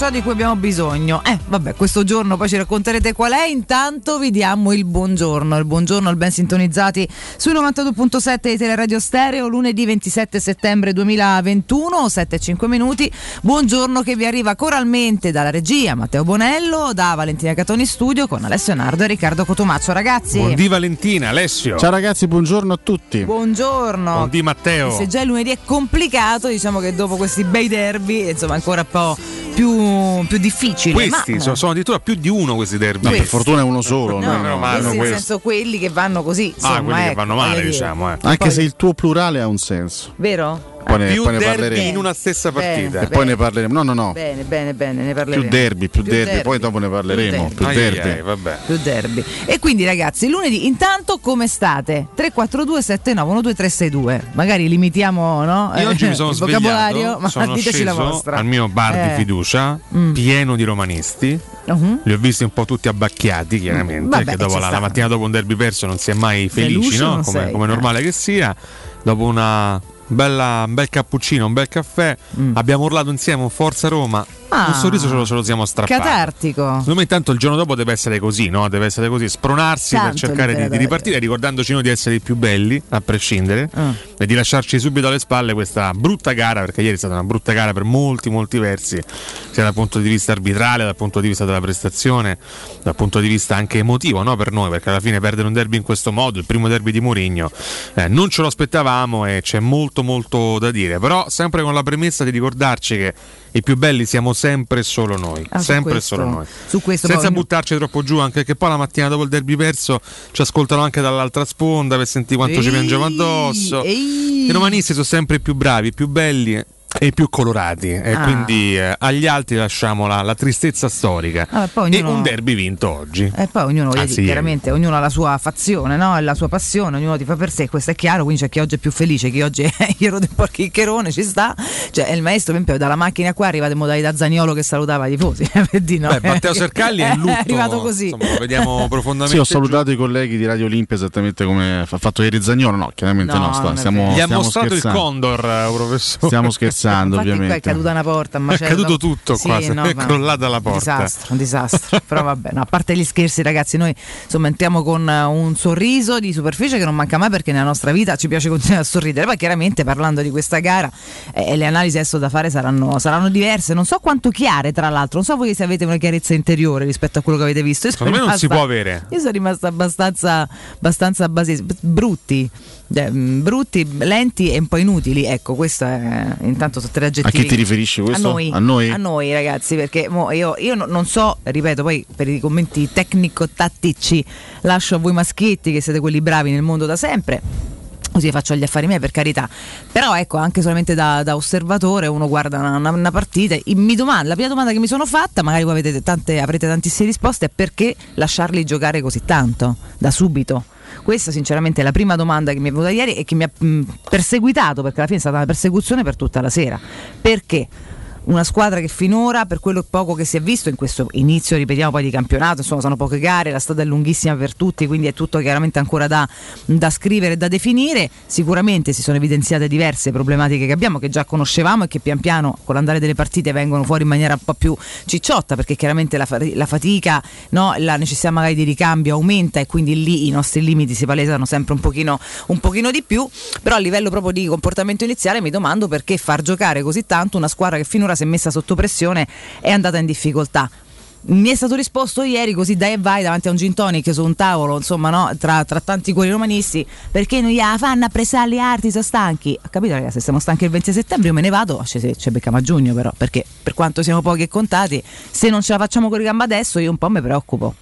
ciò di cui abbiamo bisogno. Eh, vabbè, questo giorno poi ci racconterete qual è. Intanto vi diamo il buongiorno. Il buongiorno al ben sintonizzati sui 92.7 di Teleradio Stereo, lunedì 27 settembre 2021, 7-5 minuti. Buongiorno che vi arriva coralmente dalla regia Matteo Bonello, da Valentina Catoni Studio con Alessio Nardo e Riccardo Cotomaccio. Ragazzi, Buondì Valentina, Alessio. Ciao ragazzi, buongiorno a tutti. buongiorno. Buondì Matteo. Se già il lunedì è complicato, diciamo che dopo questi bei derby, insomma, ancora un po' più, più difficile. Questi ma, sono, sono addirittura più di uno questi derby. No, per fortuna è uno solo. No, no, no. male. questi nel senso quelli che vanno così. ah, insomma, quelli che ecco, vanno male, diciamo. Eh. Anche Poi- se il tuo plurale ha un senso. Vero? Poi ne, Più poi ne derby parleremo. in una stessa Bene, partita. E poi ne parleremo. No, no, no. Bene, bene, bene, ne parleremo. Più derby, più derby, poi dopo ne parleremo. Più Più Ai, ai, derby. ai, vabbè. Più derby. E quindi ragazzi, lunedì intanto come state? 342 79 12362. Magari limitiamo, no? Io oggi mi sono il vocabolario, svegliato, ma sono diteci la sceso vostra. al mio bar Eh. di fiducia, Mm. pieno di romanisti. Uh-huh. Li ho visti un po' tutti abbacchiati, chiaramente, Vabbè, perché dopo la, la mattina dopo un derby perso non si è mai felici, Deluso no? Come, sei, come è eh. normale che sia. Dopo una bella, un bel cappuccino, un bel caffè, Mm. abbiamo urlato insieme un Forza Roma. Ah. un sorriso ce lo, ce lo siamo strappato. Catartico. Secondo me intanto il giorno dopo deve essere così, no? Deve essere così, spronarsi Tanto per cercare di, di ripartire, ricordandoci noi di essere i più belli, a prescindere, Ah. e di lasciarci subito alle spalle questa brutta gara, perché ieri è stata una brutta gara per molti, molti versi, sia dal punto di vista arbitrale, dal punto di vista della prestazione, dal punto di vista anche emotivo, no? Per noi, perché alla fine perdere un derby in questo modo, il primo derby di Mourinho, eh, non ce lo aspettavamo e c'è molto, molto da dire, però sempre con la premessa di ricordarci che i più belli siamo sempre e solo noi, Ah, sempre questo- solo noi. Senza poi- buttarci troppo giù, anche perché poi la mattina dopo il derby perso ci ascoltano anche dall'altra sponda per sentire quanto ci Ehi, piangiamo addosso. ehi. I romanisti sono sempre i più bravi, i più belli e i più colorati. E Ah. quindi eh, agli altri lasciamo la, la tristezza storica. Ah, poi E ognuno- un derby vinto oggi. E poi ognuno, Anzi, dire, ieri. chiaramente, ognuno ha la sua fazione, no? E la sua passione, ognuno ti fa per sé, questo è chiaro, quindi c'è chi oggi è più felice, chi oggi è iero del porchiccherone, ci sta. Cioè, è il maestro, per esempio, dalla macchina qua arriva in modalità Zaniolo che salutava i tifosi, per dire, no? Beh, Matteo Sercalli è in lutto. È arrivato così. Insomma, lo vediamo profondamente. Sì, ho giù. salutato i colleghi di Radio Olimpia esattamente come ha fatto ieri Zagnolo. No, chiaramente No, no, sta- stiamo. Gli ha stiamo mostrato il scherzando. condor, eh, professore. Stiamo scherzando, Infatti qua ovviamente. è caduta una porta, un È macello. caduto tutto Sì, qua, se no, è ma- crollata la porta. Un disastro, un disastro. Però vabbè, no, a parte gli scherzi ragazzi, noi insomma entriamo con eh, un sorriso di superficie che non manca mai perché nella nostra vita ci piace continuare a sorridere. Poi chiaramente parlando di questa gara eh, le analisi adesso da fare saranno, saranno diverse, non so quanto chiare tra l'altro, non so voi se avete una chiarezza interiore rispetto a quello che avete visto. Io Secondo me non si può avere. Io sono rimasta abbastanza, abbastanza basi- brutti. Eh, mh, brutti, lenti e un po' inutili. Ecco, questo è intanto sotto tre A aggettivi. chi ti riferisci questo? A noi, A noi? a noi, ragazzi, perché io, io no- non so, ripeto, poi per i commenti tecnico-tattici lascio a voi maschietti che siete quelli bravi nel mondo da sempre. Così faccio gli affari miei per carità. Però ecco, anche solamente da, da osservatore uno guarda una, una- una partita e mi domanda, la prima domanda che mi sono fatta, magari voi avete tante, avrete tantissime risposte, è perché lasciarli giocare così tanto, da subito? Questa sinceramente è la prima domanda che mi è venuta ieri e che mi ha mh, perseguitato, perché alla fine è stata una persecuzione per tutta la sera. Perché? Una squadra che finora, per quello poco che si è visto in questo inizio, ripetiamo poi di campionato, insomma sono poche gare, la strada è lunghissima per tutti, quindi è tutto chiaramente ancora da, da scrivere e da definire. Sicuramente si sono evidenziate diverse problematiche che abbiamo, che già conoscevamo e che pian piano con l'andare delle partite vengono fuori in maniera un po' più cicciotta, perché chiaramente la, la fatica, no, la necessità magari di ricambio aumenta e quindi lì i nostri limiti si palesano sempre un pochino, un pochino di più, però a livello proprio di comportamento iniziale mi domando perché far giocare così tanto una squadra che finora si è messa sotto pressione è andata in difficoltà mi è stato risposto ieri così dai e vai davanti a un gin tonic su un tavolo, insomma, no? tra, tra, tanti cuori romanisti, perché noi la fanno a pressare le arti, sono stanchi. Ha capito ragazzi, se siamo stanchi il 20 settembre io me ne vado, ci, ci becchiamo a giugno però, perché per quanto siamo pochi e contati, se non ce la facciamo con i gamba adesso io un po' mi preoccupo.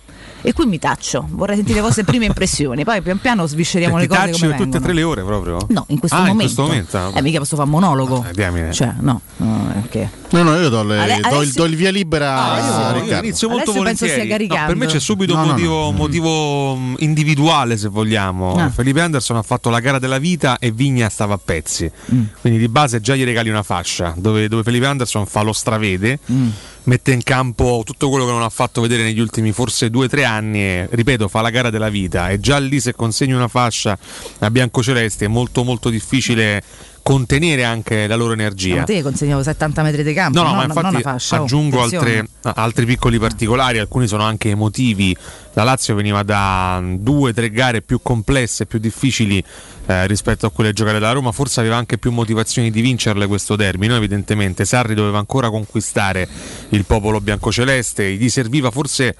E qui mi taccio, vorrei sentire le vostre prime impressioni, poi pian piano svisceriamo Ti le cose tacci come per tutte e vengono. tre le ore proprio? No, in questo Ah, in momento. questo momento? Eh, mica posso fare monologo. Eh, diamine. Cioè, no, no, perché No, no, io do, le- Ale- do il, Alessio- do il via libera Ah, a io- Io inizio molto Alessio volentieri. No, per me c'è subito un no, motivo, no. motivo, mh, individuale, se vogliamo. Ah. Felipe Anderson ha fatto la gara della vita e Vigna stava a pezzi. Mm. Quindi di base già gli regali una fascia dove, dove Felipe Anderson fa lo stravede, Mm. Mette in campo tutto quello che non ha fatto vedere negli ultimi forse due o tre anni e, ripeto, fa la gara della vita. E già lì se consegni una fascia a biancocelesti è molto molto difficile contenere anche la loro energia. Ma te consegnavo 70 metri di campo, No, no, no, ma no, infatti fascia. aggiungo altre- altri piccoli particolari, alcuni sono anche emotivi. La Lazio veniva da due tre gare più complesse, più difficili eh, rispetto a quelle giocate da Roma, forse aveva anche più motivazioni di vincerle questo derby, no? evidentemente Sarri doveva ancora conquistare il popolo biancoceleste, gli serviva forse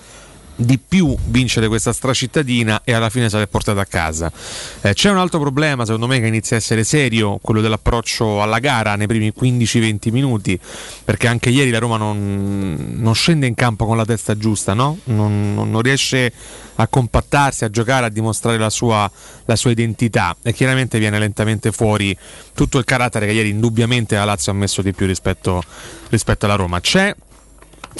di più vincere questa stracittadina e alla fine l'è portata a casa. Eh, c'è un altro problema, secondo me, che inizia a essere serio, quello dell'approccio alla gara nei primi 15-20 minuti, perché anche ieri la Roma non, non scende in campo con la testa giusta, no? non, non- non riesce a compattarsi, a giocare, a dimostrare la sua, la sua identità e chiaramente viene lentamente fuori tutto il carattere che ieri indubbiamente la Lazio ha messo di più rispetto, rispetto alla Roma. C'è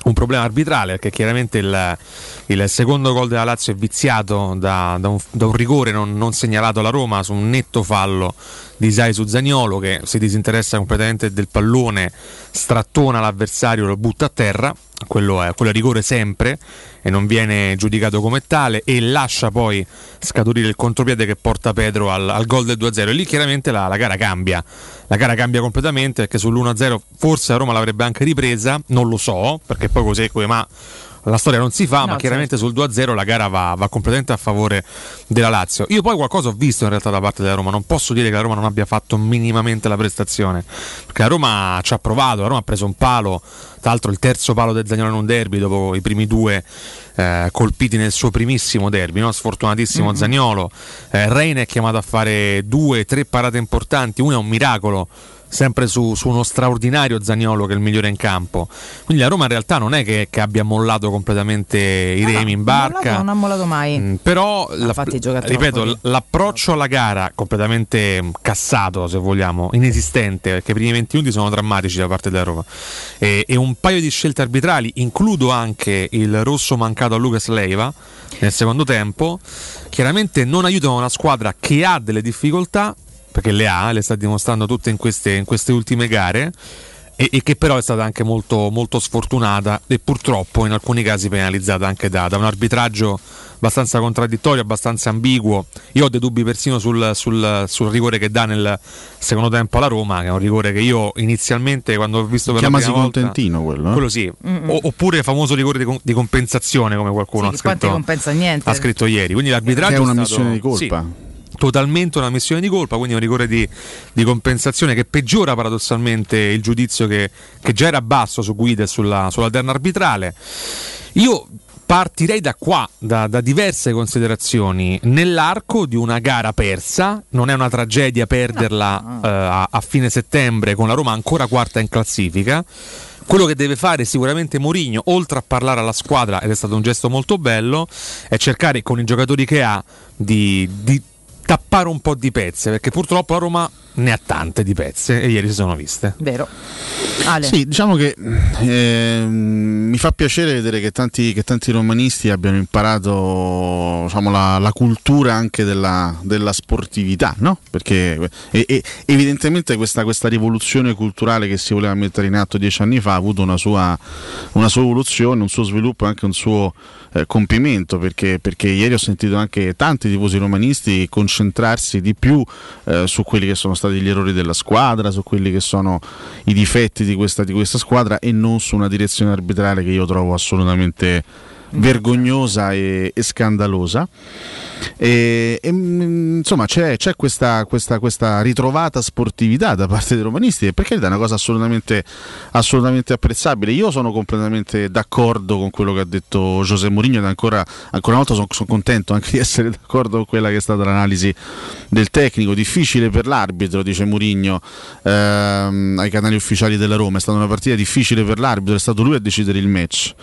un problema arbitrale perché chiaramente il, il secondo gol della Lazio è viziato da, da un, da un rigore non, non segnalato alla Roma su un netto fallo di Sai su Zaniolo che si disinteressa completamente del pallone, strattona l'avversario, lo butta a terra, quello è, quello è rigore sempre e non viene giudicato come tale e lascia poi scaturire il contropiede che porta Pedro al, al gol del 2-0 e lì chiaramente la, la gara cambia la gara cambia completamente perché sull'1-0 forse la Roma l'avrebbe anche ripresa non lo so perché poi così come ma la storia non si fa, No, ma chiaramente sul 2-0 la gara va, va completamente a favore della Lazio. Io poi qualcosa ho visto in realtà da parte della Roma, non posso dire che la Roma non abbia fatto minimamente la prestazione, perché la Roma ci ha provato, la Roma ha preso un palo, tra l'altro il terzo palo del Zagnolo in un derby dopo i primi due eh, colpiti nel suo primissimo derby, no? sfortunatissimo Zagnolo. Eh, Reina è chiamato a fare due, tre parate importanti, una è un miracolo sempre su, su uno straordinario Zagnolo che è il migliore in campo. Quindi la Roma in realtà non è che, che abbia mollato completamente i No, remi in no, barca. Non ha mollato mai. Mm, però la- ripeto, l- l'approccio alla gara completamente cassato, se vogliamo, inesistente, perché i primi 20 minuti sono drammatici da parte della Roma. E, e un paio di scelte arbitrali, includo anche il rosso mancato a Lucas Leiva nel secondo tempo, chiaramente non aiutano una squadra che ha delle difficoltà, perché le ha, le sta dimostrando tutte in queste, in queste ultime gare. E, e che però è stata anche molto, molto sfortunata e purtroppo in alcuni casi penalizzata anche da, da un arbitraggio abbastanza contraddittorio, abbastanza ambiguo. Io ho dei dubbi persino sul, sul- sul rigore che dà nel secondo tempo alla Roma, che è un rigore che io inizialmente quando ho visto per Chiamasi la prima volta, contentino quello. eh? quello sì, O- oppure il famoso rigore di, di compensazione come qualcuno Sì, ha, che poi non ti scritto, compensa niente. ha scritto ieri. Quindi l'arbitraggio è una stato- missione di colpa. sì, totalmente una missione di colpa, quindi un rigore di, di compensazione che peggiora paradossalmente il giudizio che, che già era basso su Guida e sulla, sulla terna arbitrale. Io partirei da qua, da, da diverse considerazioni. Nell'arco di una gara persa, non è una tragedia perderla eh, a, a fine settembre con la Roma ancora quarta in classifica. Quello che deve fare sicuramente Mourinho, oltre a parlare alla squadra, ed è stato un gesto molto bello, è cercare con i giocatori che ha di, di tappare un po' di pezze, perché purtroppo la Roma ne ha tante di pezze e ieri si sono viste. Vero. Ale. Sì, diciamo che eh, mi fa piacere vedere che tanti, che tanti romanisti abbiano imparato diciamo, la, la, cultura anche della, della sportività, no? Perché e, e, evidentemente questa, questa, rivoluzione culturale che si voleva mettere in atto dieci anni fa ha avuto una sua, una sua evoluzione, un suo sviluppo e anche un suo eh, compimento perché, perché, ieri ho sentito anche tanti tifosi romanisti concentrarsi di più eh, su quelli che sono stati gli errori della squadra, su quelli che sono i difetti di questa, di questa squadra e non su una direzione arbitrale che io trovo assolutamente vergognosa e, e scandalosa. E, e, mm, insomma c'è, c'è questa, questa, questa, ritrovata sportività da parte dei romanisti e perché è una cosa assolutamente, assolutamente, apprezzabile. Io sono completamente d'accordo con quello che ha detto José Mourinho ed ancora, ancora una volta sono, sono, contento anche di essere d'accordo con quella che è stata l'analisi del tecnico. Difficile per l'arbitro, dice Mourinho ehm, ai canali ufficiali della Roma, è stata una partita difficile per l'arbitro, è stato lui a decidere il match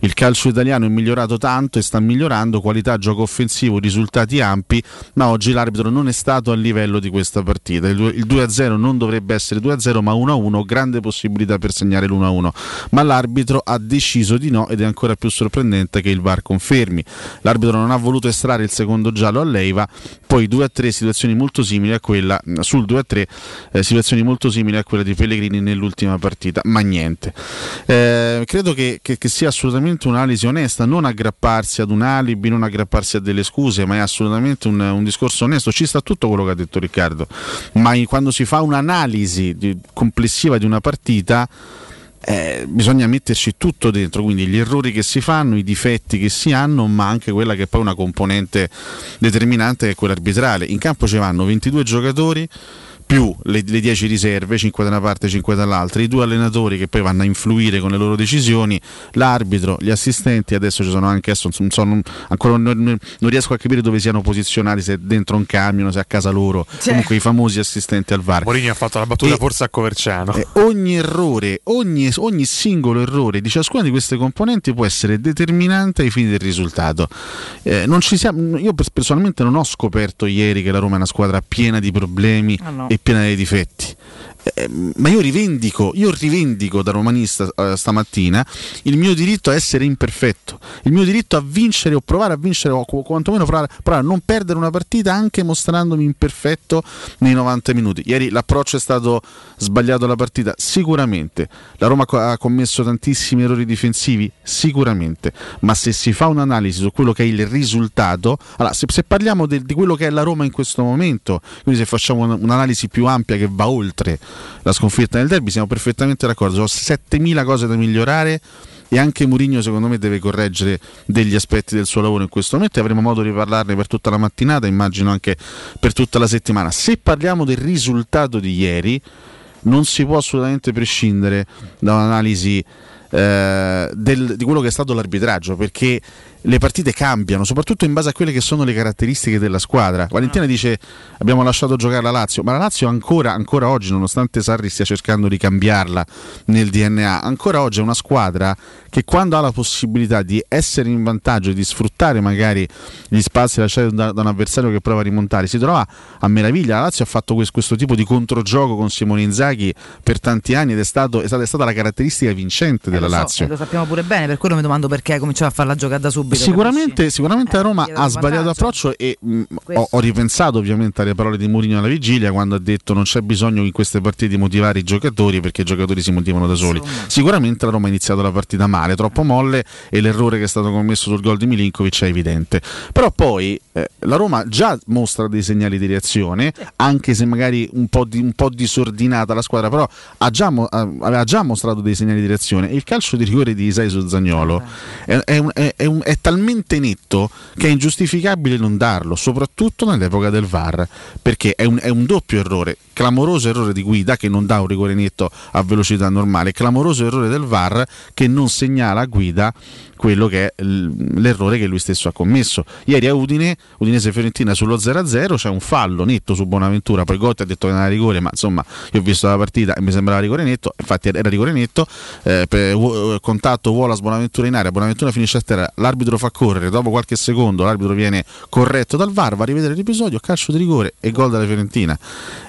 il calcio italiano è migliorato tanto e sta migliorando, qualità, gioco offensivo, risultati ampi, ma oggi l'arbitro non è stato a livello di questa partita. Il 2-0 non dovrebbe essere 2-0 ma 1-1, grande possibilità per segnare l'1-1, ma l'arbitro ha deciso di no ed è ancora più sorprendente che il VAR confermi. L'arbitro non ha voluto estrarre il secondo giallo a Leiva, poi 2-3 situazioni molto simili a quella sul 2-3 eh, situazioni molto simili a quella di Pellegrini nell'ultima partita, ma niente. Eh, credo che, che, che sia assolutamente assolutamente un'analisi onesta, non aggrapparsi ad un alibi, non aggrapparsi a delle scuse, ma è assolutamente un, un discorso onesto. Ci sta tutto quello che ha detto Riccardo, ma in, quando si fa un'analisi di, complessiva di una partita, eh, bisogna metterci tutto dentro, quindi gli errori che si fanno, i difetti che si hanno, ma anche quella che è poi una componente determinante che è quella arbitrale. In campo ci vanno 22 giocatori più le, le 10 riserve, 5 da una parte e 5 dall'altra, i due allenatori che poi vanno a influire con le loro decisioni, l'arbitro, gli assistenti, adesso ci sono anche, adesso, non, so, non, ancora non, non, riesco a capire dove siano posizionati, se dentro un camion, se a casa loro, C'è. comunque i famosi assistenti al VAR. Mourinho ha fatto la battuta e, forse a Coverciano. Eh, ogni errore, ogni, ogni singolo errore di ciascuna di queste componenti può essere determinante ai fini del risultato. Eh, siamo, io personalmente non ho scoperto ieri che la Roma è una squadra piena di problemi. Oh no e piena di difetti. Eh, ma io rivendico, io rivendico da romanista eh, stamattina il mio diritto a essere imperfetto, il mio diritto a vincere o provare a vincere o quantomeno provare, provare a non perdere una partita anche mostrandomi imperfetto nei 90 minuti. Ieri l'approccio è stato sbagliato alla partita, sicuramente. La Roma ha commesso tantissimi errori difensivi, sicuramente. Ma se si fa un'analisi su quello che è il risultato, allora se, se parliamo de, di quello che è la Roma in questo momento, quindi se facciamo un'analisi più ampia che va oltre la sconfitta nel derby, siamo perfettamente d'accordo, sono 7000 cose da migliorare e anche Mourinho secondo me deve correggere degli aspetti del suo lavoro in questo momento e avremo modo di parlarne per tutta la mattinata, immagino anche per tutta la settimana. Se parliamo del risultato di ieri, non si può assolutamente prescindere da un'analisi eh, del, di quello che è stato l'arbitraggio, perché le partite cambiano, soprattutto in base a quelle che sono le caratteristiche della squadra. Valentina dice abbiamo lasciato giocare la Lazio, ma la Lazio ancora, ancora oggi, nonostante Sarri stia cercando di cambiarla nel DNA, ancora oggi è una squadra che quando ha la possibilità di essere in vantaggio e di sfruttare magari gli spazi lasciati da, da, un avversario che prova a rimontare, si trova a meraviglia. La Lazio ha fatto questo, questo tipo di controgioco con Simone Inzaghi per tanti anni ed è, stato, è, stata, è stata, la caratteristica vincente della eh, lo so, Lazio. lo sappiamo pure bene, per quello mi domando perché ha cominciato a farla giocare da subito subito. Sicuramente, sicuramente eh, la Roma ha sbagliato approccio e mh, ho, ho, ripensato ovviamente alle parole di Mourinho alla vigilia quando ha detto non c'è bisogno in queste partite di motivare i giocatori perché i giocatori si motivano da soli. Insomma. Sicuramente la Roma ha iniziato la partita male, troppo molle e l'errore che è stato commesso sul gol di Milinkovic è evidente. Però poi eh, la Roma già mostra dei segnali di reazione, anche se magari un po', di, un po disordinata la squadra, però ha già, aveva già mostrato dei segnali di reazione. Il calcio di rigore di Isai su Zagnolo è, è, è, è, un, è talmente netto che è ingiustificabile non darlo, soprattutto nell'epoca del VAR, perché è un, è un doppio errore, clamoroso errore di guida che non dà un rigore netto a velocità normale, clamoroso errore del VAR che non segnala a guida quello che è l'errore che lui stesso ha commesso. Ieri a Udine, Udinese Fiorentina sullo 0-0 c'è un fallo netto su Bonaventura, poi Gotti ha detto che non era rigore, ma insomma io ho visto la partita e mi sembrava rigore netto, infatti era rigore netto, eh, per, contatto Wallace Bonaventura in area, Bonaventura finisce a terra, l'arbitro fa correre, dopo qualche secondo l'arbitro viene corretto dal VAR, va a rivedere l'episodio, calcio di rigore e gol della Fiorentina.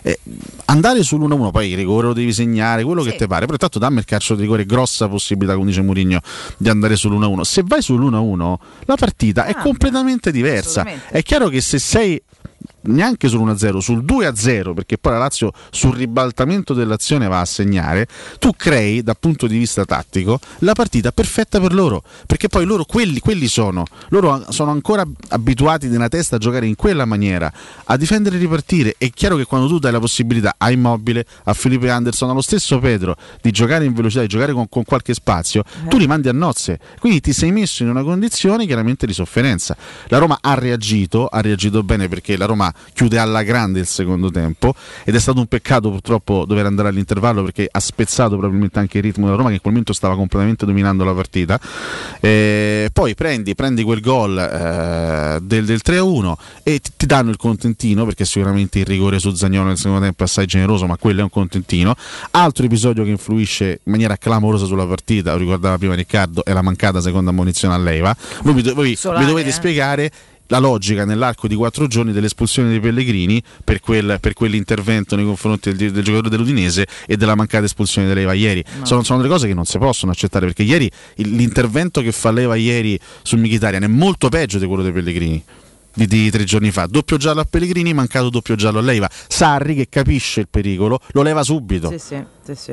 Eh, andare sull'1-1, poi il rigore lo devi segnare, quello sì. che ti pare, però intanto dammi il calcio di rigore, grossa possibilità, come dice Mourinho, di andare sull'1-1. Se vai sull'1-1 la partita ah, è completamente diversa. È chiaro che se sei neanche sull'1-0, sul 2-0, perché poi la Lazio sul ribaltamento dell'azione va a segnare, tu crei dal punto di vista tattico la partita perfetta per loro, perché poi loro quelli, quelli sono, loro sono ancora abituati nella testa a giocare in quella maniera, a difendere e ripartire. È chiaro che quando tu dai la possibilità a Immobile, a Felipe Anderson, allo stesso Pedro di giocare in velocità, di giocare con, con qualche spazio, eh. tu li mandi a nozze, quindi ti sei messo in una condizione chiaramente di sofferenza. La Roma ha reagito, ha reagito bene perché la Roma chiude alla grande il secondo tempo ed è stato un peccato purtroppo dover andare all'intervallo perché ha spezzato probabilmente anche il ritmo della Roma che in quel momento stava completamente dominando la partita. E poi prendi, prendi quel gol eh, del, del 3-1 e ti, ti, danno il contentino perché sicuramente il rigore su Zagnolo nel secondo tempo è assai generoso ma quello è un contentino. Altro episodio che influisce in maniera clamorosa sulla partita, lo ricordava prima Riccardo, è la mancata seconda ammonizione a Leiva. Voi, vi, voi, vi dovete spiegare la logica nell'arco di quattro giorni dell'espulsione dei Pellegrini per, quel, per quell'intervento nei confronti del, del, giocatore dell'Udinese e della mancata espulsione di Leva ieri. No. Sono, sono, delle cose che non si possono accettare perché ieri il, l'intervento che fa Leva ieri sul Mkhitaryan è molto peggio di quello dei Pellegrini. Di, di, tre giorni fa. Doppio giallo a Pellegrini, mancato doppio giallo a Leiva. Sarri che capisce il pericolo, lo leva subito. Sì, sì, sì, sì.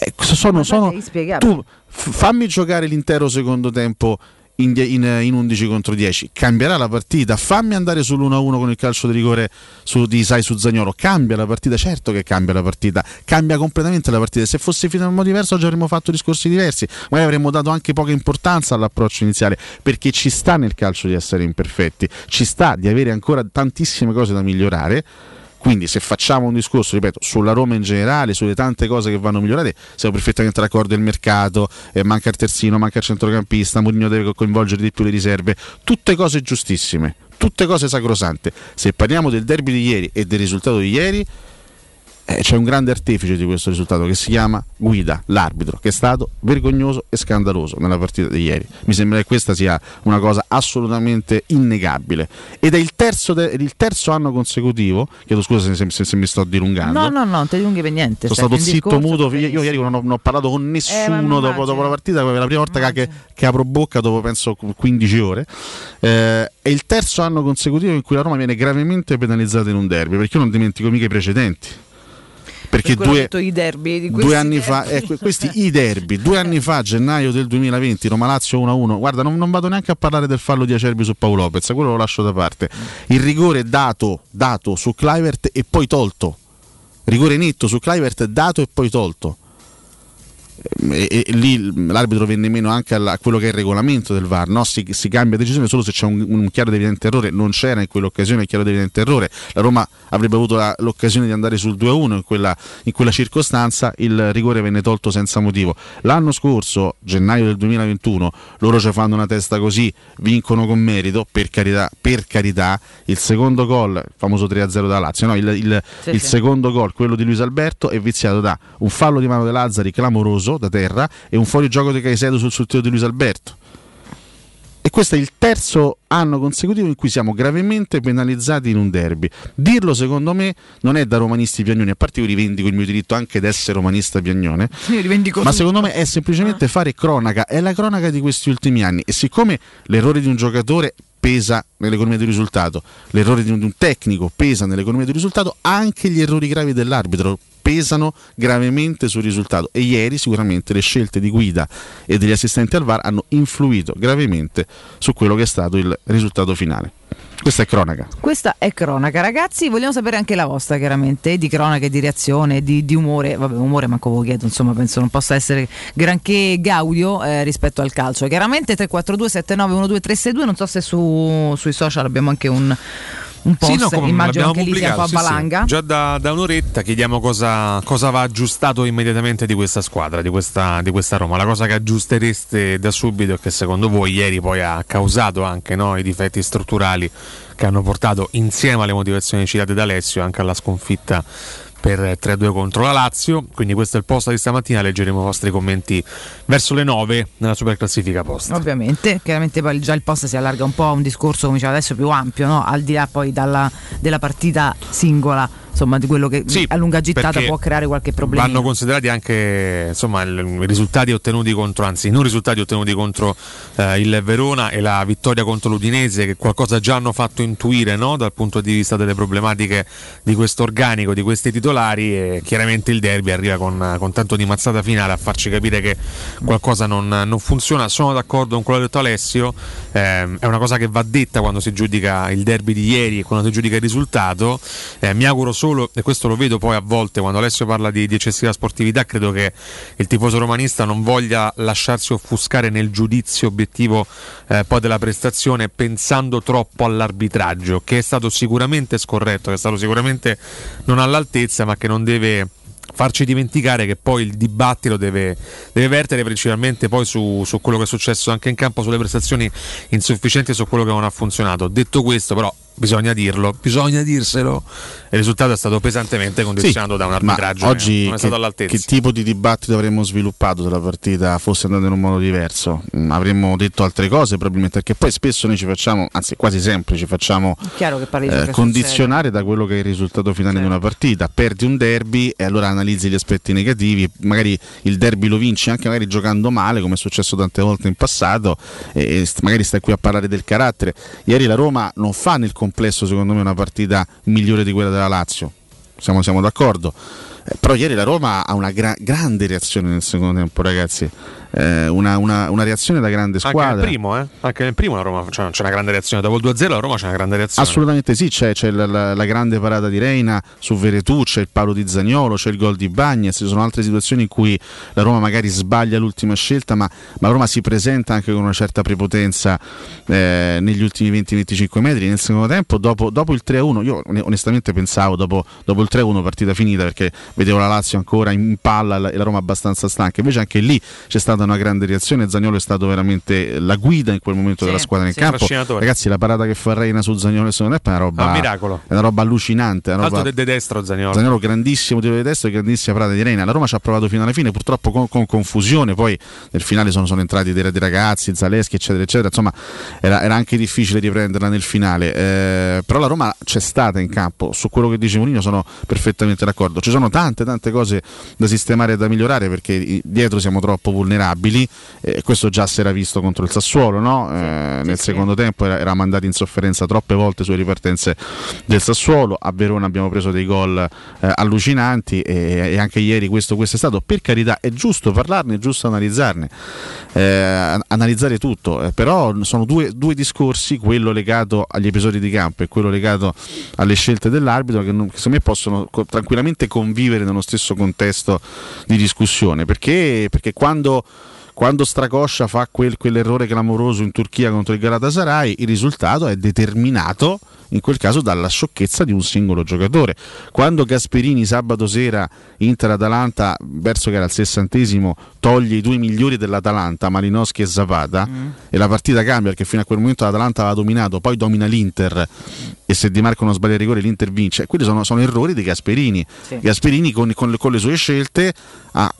Eh, sono, sono, tu fammi giocare l'intero secondo tempo in, in, in, 11 contro 10 cambierà la partita? Fammi andare sull'1-1 con il calcio di rigore su, di Sai su Zagnolo cambia la partita? Certo che cambia la partita. Cambia completamente la partita. Se fosse finita in modo diverso oggi avremmo fatto discorsi diversi. Magari avremmo dato anche poca importanza all'approccio iniziale perché ci sta nel calcio di essere imperfetti. Ci sta di avere ancora tantissime cose da migliorare quindi se facciamo un discorso, ripeto, sulla Roma in generale, sulle tante cose che vanno migliorate, siamo perfettamente d'accordo, il mercato, eh, manca il terzino, manca il centrocampista, Mourinho deve coinvolgere di più le riserve, tutte cose giustissime, tutte cose sacrosante. Se parliamo del derby di ieri e del risultato di ieri, eh, c'è un grande artefice di questo risultato che si chiama Guida, l'arbitro, che è stato vergognoso e scandaloso nella partita di ieri. Mi sembra che questa sia una cosa assolutamente innegabile. Ed è il terzo, de- il terzo anno consecutivo, chiedo scusa se, se, se, mi sto dilungando. No, no, no, non ti dilunghi per niente. Sono stato zitto, muto, io, io, ieri non ho, non ho, parlato con nessuno eh, dopo, dopo, la partita, è la prima volta che, che, apro bocca dopo penso 15 ore. Eh, è il terzo anno consecutivo in cui la Roma viene gravemente penalizzata in un derby, perché io non dimentico mica i precedenti perché per due, derby, due, anni fa, eh, questi i derby, due anni fa, gennaio del 2020, Roma Lazio 1-1. Guarda, non, non, vado neanche a parlare del fallo di Acerbi su Paolo Lopez, quello lo lascio da parte. Il rigore dato, dato su Clivert e poi tolto. Rigore netto su Clivert dato e poi tolto e, e, lì l'arbitro venne meno anche alla, a quello che è il regolamento del VAR, no? si, si, cambia decisione solo se c'è un, un chiaro ed evidente errore, non c'era in quell'occasione chiaro ed evidente errore, la Roma avrebbe avuto la, l'occasione di andare sul 2-1 in quella, in quella, circostanza, il rigore venne tolto senza motivo. L'anno scorso, gennaio del 2021, loro ci fanno una testa così, vincono con merito, per carità, per carità il secondo gol, il famoso 3-0 da Lazio, no? il, il, sì, il sì. secondo gol, quello di Luis Alberto, è viziato da un fallo di mano De Lazzari clamoroso, da terra e un fuorigioco di Caicedo sul sorteo di Luis Alberto. E questo è il terzo anno consecutivo in cui siamo gravemente penalizzati in un derby. Dirlo secondo me non è da romanisti piagnoni, a parte io rivendico il mio diritto anche ad essere romanista piagnone, ma secondo me è semplicemente ah. fare cronaca, è la cronaca di questi ultimi anni e siccome l'errore di un giocatore pesa nell'economia del risultato, l'errore di un tecnico pesa nell'economia del risultato, anche gli errori gravi dell'arbitro pesano gravemente sul risultato e ieri sicuramente le scelte di guida e degli assistenti al VAR hanno influito gravemente su quello che è stato il risultato finale. Questa è cronaca. Questa è cronaca, ragazzi. Vogliamo sapere anche la vostra, chiaramente, di cronaca, di reazione, di, di umore. Vabbè, umore manco voi chiedo, insomma, penso non possa essere granché gaudio eh, rispetto al calcio. Chiaramente 342 79 12 362, non so se su, sui social abbiamo anche un un post, Sì, no, come immagino anche lì sia un po' a pubblicato, sì, sì. valanga. Già da, da un'oretta chiediamo cosa, cosa va aggiustato immediatamente di questa squadra, di questa, di questa Roma. La cosa che aggiustereste da subito è che secondo voi ieri poi ha causato anche no, i difetti strutturali che hanno portato insieme alle motivazioni citate da Alessio anche alla sconfitta per 3-2 contro la Lazio. Quindi questo è il post di stamattina, leggeremo i vostri commenti verso le 9 nella super classifica post. Ovviamente, chiaramente poi già il post si allarga un po' a un discorso, come diceva adesso, più ampio, no? al di là poi dalla, della partita singola, insomma, di quello che Sì, a lunga gittata può creare qualche problema. Vanno considerati anche insomma, i risultati ottenuti contro, anzi, i non risultati ottenuti contro eh, il Verona e la vittoria contro l'Udinese, che qualcosa già hanno fatto intuire no? dal punto di vista delle problematiche di questo organico, di questi titolari. E chiaramente il derby arriva con, con tanto di mazzata finale a farci capire che qualcosa non, non funziona. Sono d'accordo con quello che ha detto Alessio, ehm, è una cosa che va detta quando si giudica il derby di ieri e quando si giudica il risultato. Eh, mi auguro solo, e questo lo vedo poi a volte quando Alessio parla di, di eccessiva sportività, credo che il tifoso romanista non voglia lasciarsi offuscare nel giudizio obiettivo eh, poi della prestazione pensando troppo all'arbitraggio, che è stato sicuramente scorretto, che è stato sicuramente non all'altezza, ma che non deve farci dimenticare che poi il dibattito deve, deve vertere principalmente poi su, su quello che è successo anche in campo, sulle prestazioni insufficienti e su quello che non ha funzionato. Detto questo, però, bisogna dirlo, bisogna dirselo. Il risultato è stato pesantemente condizionato da un arbitraggio ma che oggi non è stato che, all'altezza. che tipo di dibattito avremmo sviluppato se la partita fosse andata in un modo diverso? Mm, avremmo detto altre cose probabilmente perché poi spesso noi ci facciamo, anzi quasi sempre ci facciamo eh, condizionare da quello che è il risultato finale Certo. di una partita. Perdi un derby e allora analizzi gli aspetti negativi, magari il derby lo vinci anche magari giocando male, come è successo tante volte in passato, e, magari stai qui a parlare del carattere. Ieri la Roma non fa nel complesso, secondo me, una partita migliore di quella della Lazio. Siamo, siamo d'accordo. Eh, però ieri la Roma ha una gra- grande reazione nel secondo tempo, ragazzi. Eh, una, una- una reazione da grande Anche squadra. nel primo, eh? Anche nel primo la Roma c'è, c'è una grande reazione. Dopo il 2-0 la Roma c'è una grande reazione. Assolutamente sì, c'è, c'è la, la- la grande parata di Reina su Veretù, c'è il palo di Zagnolo, c'è il gol di Bagnes, ci sono altre situazioni in cui la Roma magari sbaglia l'ultima scelta, ma, ma la Roma si presenta anche con una certa prepotenza eh, negli ultimi 20-25 metri. Nel secondo tempo, dopo, dopo il 3-1, io on- onestamente pensavo dopo, dopo il 3-1 partita finita perché vedevo la Lazio ancora in palla e la- e la Roma abbastanza stanca, invece anche lì c'è stata una grande reazione, Zagnolo è stato veramente la guida in quel momento Sì, della squadra in sì. campo. Ragazzi, la parata che fa Reina su Zagnolo secondo è una roba È un miracolo. è una roba allucinante. Una roba... de, de destro Zaniolo. Zagnolo grandissimo tiro di destra e grandissima parata di Reina. La Roma ci ha provato fino alla fine, purtroppo con, con confusione. Poi nel finale sono, sono entrati dei, dei ragazzi, Zaleschi, eccetera, eccetera. Insomma, era, era anche difficile riprenderla nel finale. Eh, però la Roma c'è stata in campo. Su quello che dice Mourinho sono perfettamente d'accordo. Ci sono tante, tante cose da sistemare e da migliorare perché dietro siamo troppo vulnerabili. E questo già si era visto contro il Sassuolo, no? Eh, nel secondo tempo era, era mandato in sofferenza troppe volte sulle ripartenze del Sassuolo. A Verona abbiamo preso dei gol eh, allucinanti e, e anche ieri questo, questo è stato. Per carità, è giusto parlarne, è giusto analizzarne, eh, an- analizzare tutto, eh, però sono due, due discorsi, quello legato agli episodi di campo e quello legato alle scelte dell'arbitro, che, non- che secondo me possono co- tranquillamente convivere nello stesso contesto di discussione, perché, perché quando quando Stracoscia fa quel- quell'errore clamoroso in Turchia contro il Galatasaray, il risultato è determinato in quel caso dalla sciocchezza di un singolo giocatore. Quando Gasperini sabato sera Inter-Atalanta, verso che era il sessantesimo, toglie i due migliori dell'Atalanta, Malinowski e Zapata, e la partita cambia perché fino a quel momento l'Atalanta aveva dominato, poi domina l'Inter e se Di Marco non sbaglia il rigore l'Inter vince. Quelli sono, sono errori di Gasperini. Sì. Gasperini con, con con le sue scelte ha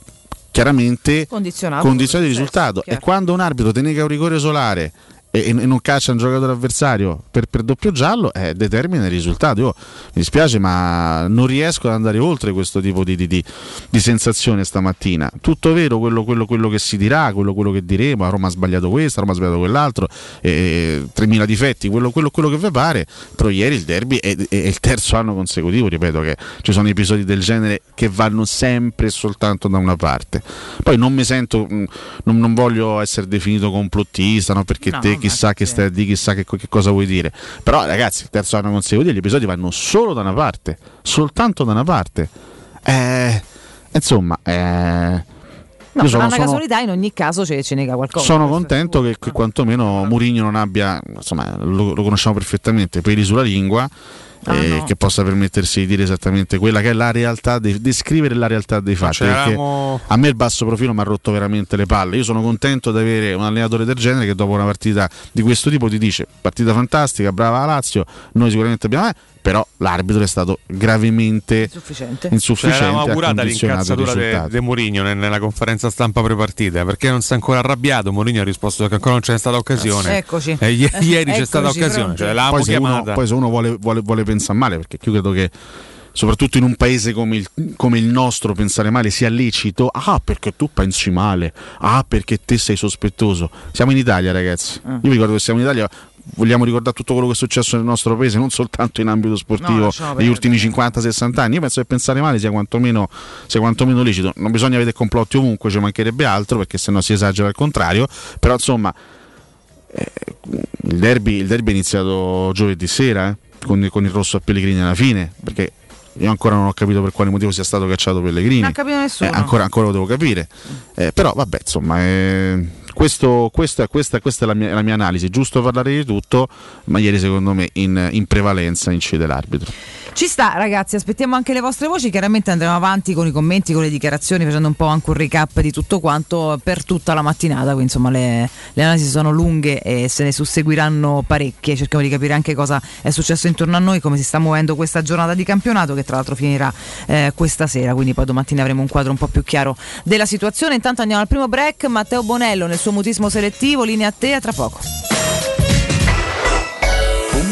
chiaramente Condizionato. condizionato il Certo, risultato. chiaro. E quando un arbitro te nega un rigore solare e, e non caccia un giocatore avversario per, per doppio giallo, eh, determina il risultato. Io mi dispiace, ma non riesco ad andare oltre questo tipo di, di- di- di sensazione stamattina. Tutto vero quello, quello- quello che si dirà, quello, quello che diremo. A Roma ha sbagliato questo, a Roma ha sbagliato quell'altro, eh, 3.000 difetti, quello, quello- quello che vi pare. Però ieri il derby è, è il terzo anno consecutivo, ripeto che ci sono episodi del genere che vanno sempre e soltanto da una parte. Poi non mi sento, mh, non, non voglio essere definito complottista, no? perché No, te chissà che stai dire, chissà che, che cosa vuoi dire. Però ragazzi, il terzo anno consecutivo gli episodi vanno solo da una parte, soltanto da una parte. Eh, insomma, eh, No, sono, una sono- casualità, in ogni caso ce, ce nega qualcosa. sono Questo è contento che, che quantomeno Mourinho non abbia, insomma, lo, lo conosciamo perfettamente, peli sulla lingua. Eh, no. Che possa permettersi di dire esattamente quella che è la realtà, dei- descrivere la realtà dei fatti. perché c'eravamo- a me il basso profilo mi ha rotto veramente le palle. Io sono contento di avere un allenatore del genere che dopo una partita di questo tipo ti dice: partita fantastica, brava la Lazio, noi sicuramente abbiamo. eh, però l'arbitro è stato gravemente Insufficiente. insufficiente. Ha augurata l'incazzatura di risultato. de Mourinho nel- nella conferenza stampa prepartita perché non si è ancora arrabbiato. Mourinho ha risposto che ancora non c'è stata occasione. Eccoci. E i- ieri c'è Eccoci, stata occasione, cioè poi se, uno, poi se uno vuole, vuole- vuole pensare male, perché io credo che soprattutto in un paese come il, come il nostro pensare male sia lecito, ah perché tu pensi male, ah perché te sei sospettoso. Siamo in Italia ragazzi, Ah. io vi ricordo che siamo in Italia. Vogliamo ricordare tutto quello che è successo nel nostro paese, non soltanto in ambito No, sportivo lasciamo negli ultimi 50-60 anni. Io penso che pensare male sia quantomeno, sia quantomeno licito. Non bisogna vedere complotti ovunque, ci mancherebbe altro, perché sennò si esagera al contrario. Però insomma, il derby, il derby è iniziato giovedì sera eh, con, con il rosso a Pellegrini alla fine perché io ancora non ho capito per quale motivo sia stato cacciato Pellegrini Non ha capito nessuno. Eh, ancora, ancora lo devo capire Eh, però vabbè insomma eh, questo- questa, questa- questa è la mia, la mia analisi. Giusto parlare di tutto ma ieri secondo me in, in prevalenza incide l'arbitro Ci sta, ragazzi, aspettiamo anche le vostre voci. Chiaramente andremo avanti con i commenti, con le dichiarazioni, facendo un po' anche un recap di tutto quanto per tutta la mattinata. Quindi, insomma, le, le analisi sono lunghe e se ne susseguiranno parecchie. Cerchiamo di capire anche cosa è successo intorno a noi, come si sta muovendo questa giornata di campionato, che tra l'altro finirà eh, questa sera. Quindi, poi domattina avremo un quadro un po' più chiaro della situazione. Intanto andiamo al primo break. Matteo Bonello nel suo mutismo selettivo. Linea a te, a tra poco.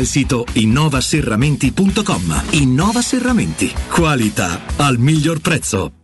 il sito innovaserramenti.com. Innova Serramenti. Qualità al miglior prezzo.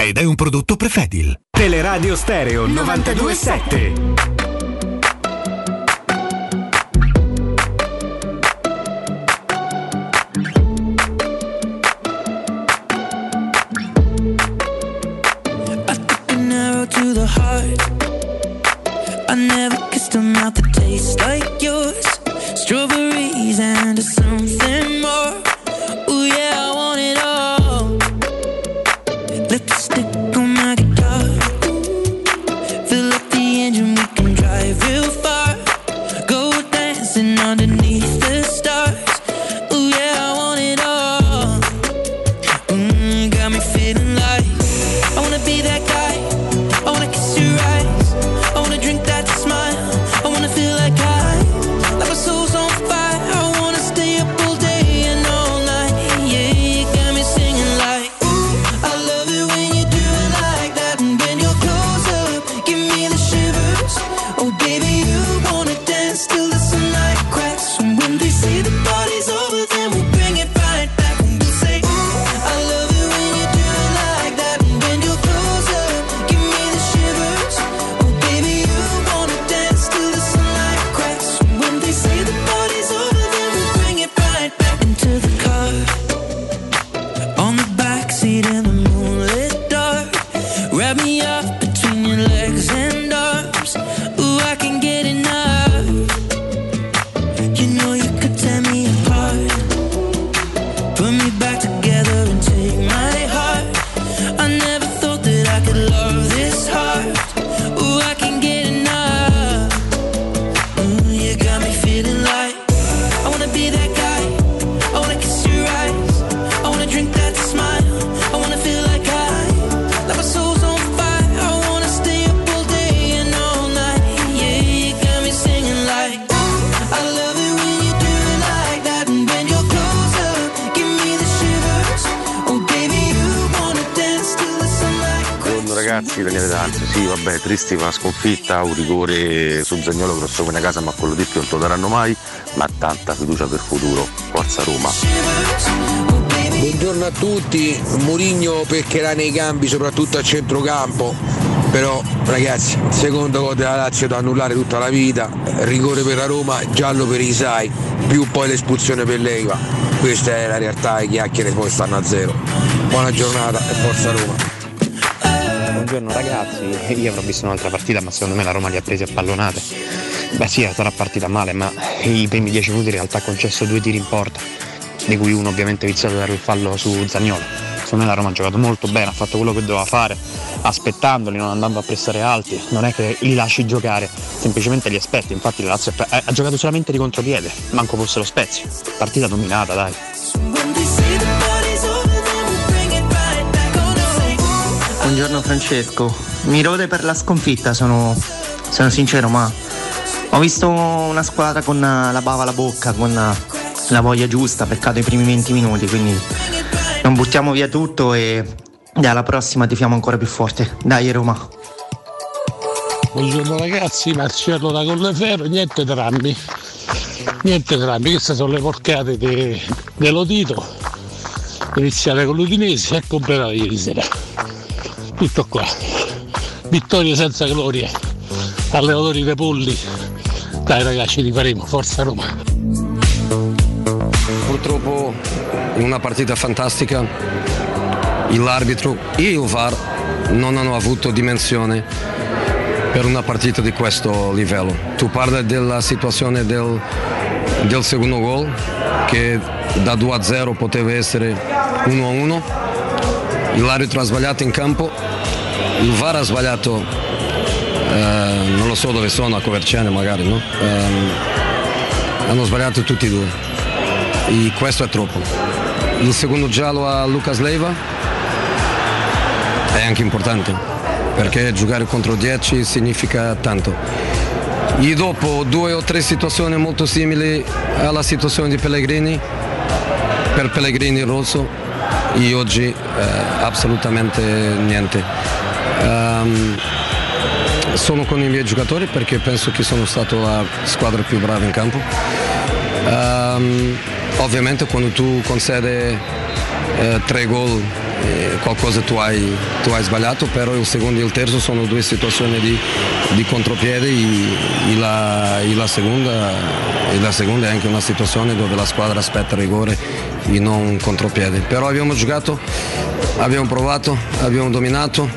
ed è un prodotto Prefedil. Teleradio Stereo 927. an arrow to the heart. I never kissed a mouth that tastes like yours. Strawberries and something more. Ooh yeah, sconfitta, un rigore su Zagnolo grosso come una casa ma quello di più non te lo daranno mai, ma tanta fiducia per futuro, forza Roma. Buongiorno a tutti, Murigno peccherà nei cambi, soprattutto a centrocampo. Però ragazzi, secondo gol della Lazio da annullare tutta la vita, rigore per la Roma, giallo per Isai, più poi l'espulsione per Leiva. Questa è la realtà, i chiacchiere poi stanno a zero. Buona giornata e forza Roma. Buongiorno ragazzi, io avrò visto un'altra partita ma secondo me la Roma li ha presi a pallonate. Beh sì, è stata partita male ma i primi dieci minuti in realtà ha concesso due tiri in porta, di cui uno ovviamente viziato dal fallo su Zagnolo. Secondo me la Roma ha giocato molto bene, ha fatto quello che doveva fare, aspettandoli, non andando a pressare alti, non è che li lasci giocare, semplicemente li aspetti, infatti la Lazio ha giocato solamente di contropiede, manco fosse lo Spezio. Partita dominata dai. Buongiorno Francesco, mi rode per la sconfitta, sono, sono sincero, ma ho visto una squadra con la bava alla bocca, con la voglia giusta, peccato i primi 20 minuti, quindi non buttiamo via tutto e alla prossima tifiamo ancora più forte. Dai Roma. Buongiorno ragazzi, Marcello da Colleferro, niente drammi, niente drammi, queste sono le porcate de- dello Tito, iniziare con l'Udinese e comprare ieri sera. Tutto qua. Vittoria senza gloria. Allenatori dei polli. Dai ragazzi, li faremo, forza Roma. Purtroppo in una partita fantastica l'arbitro e il VAR non hanno avuto dimensione per una partita di questo livello. Tu parli della situazione del, del secondo gol che da 2 a 0 poteva essere 1 a 1. L'arbitro ha sbagliato in campo, il VAR ha sbagliato, eh, non lo so dove sono, a Coverciane magari, no? Ehm, hanno sbagliato tutti e due. E questo è troppo. Il secondo giallo a Lucas Leiva è anche importante perché giocare contro 10 significa tanto. E dopo due o tre situazioni molto simili alla situazione di Pellegrini, per Pellegrini rosso e oggi eh, assolutamente niente. Ehm, sono con i miei giocatori perché penso che sono stato la squadra più brava in campo. Ehm, ovviamente quando tu concedi eh, tre gol eh, qualcosa tu hai, tu hai sbagliato, però il secondo e il terzo sono due situazioni di, di contropiede e, e, la, e, la seconda, e la seconda è anche una situazione dove la squadra aspetta rigore e non contropiede. Però abbiamo giocato, abbiamo provato, abbiamo dominato,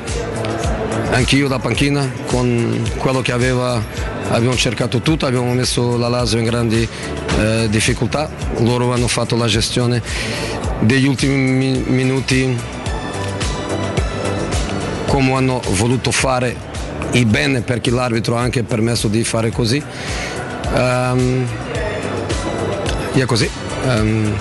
anch'io da panchina con quello che aveva abbiamo cercato tutto, abbiamo messo la Lazio in grandi eh, difficoltà, loro hanno fatto la gestione degli ultimi mi- minuti come hanno voluto fare e bene perché l'arbitro ha anche permesso di fare così. Um, e è così. Um,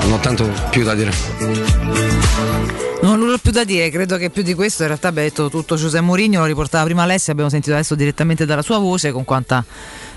non ho tanto più da dire. Non ho più da dire, credo che più di questo in realtà abbia detto tutto Giuseppe Mourinho, lo riportava prima Alessia, abbiamo sentito adesso direttamente dalla sua voce con quanta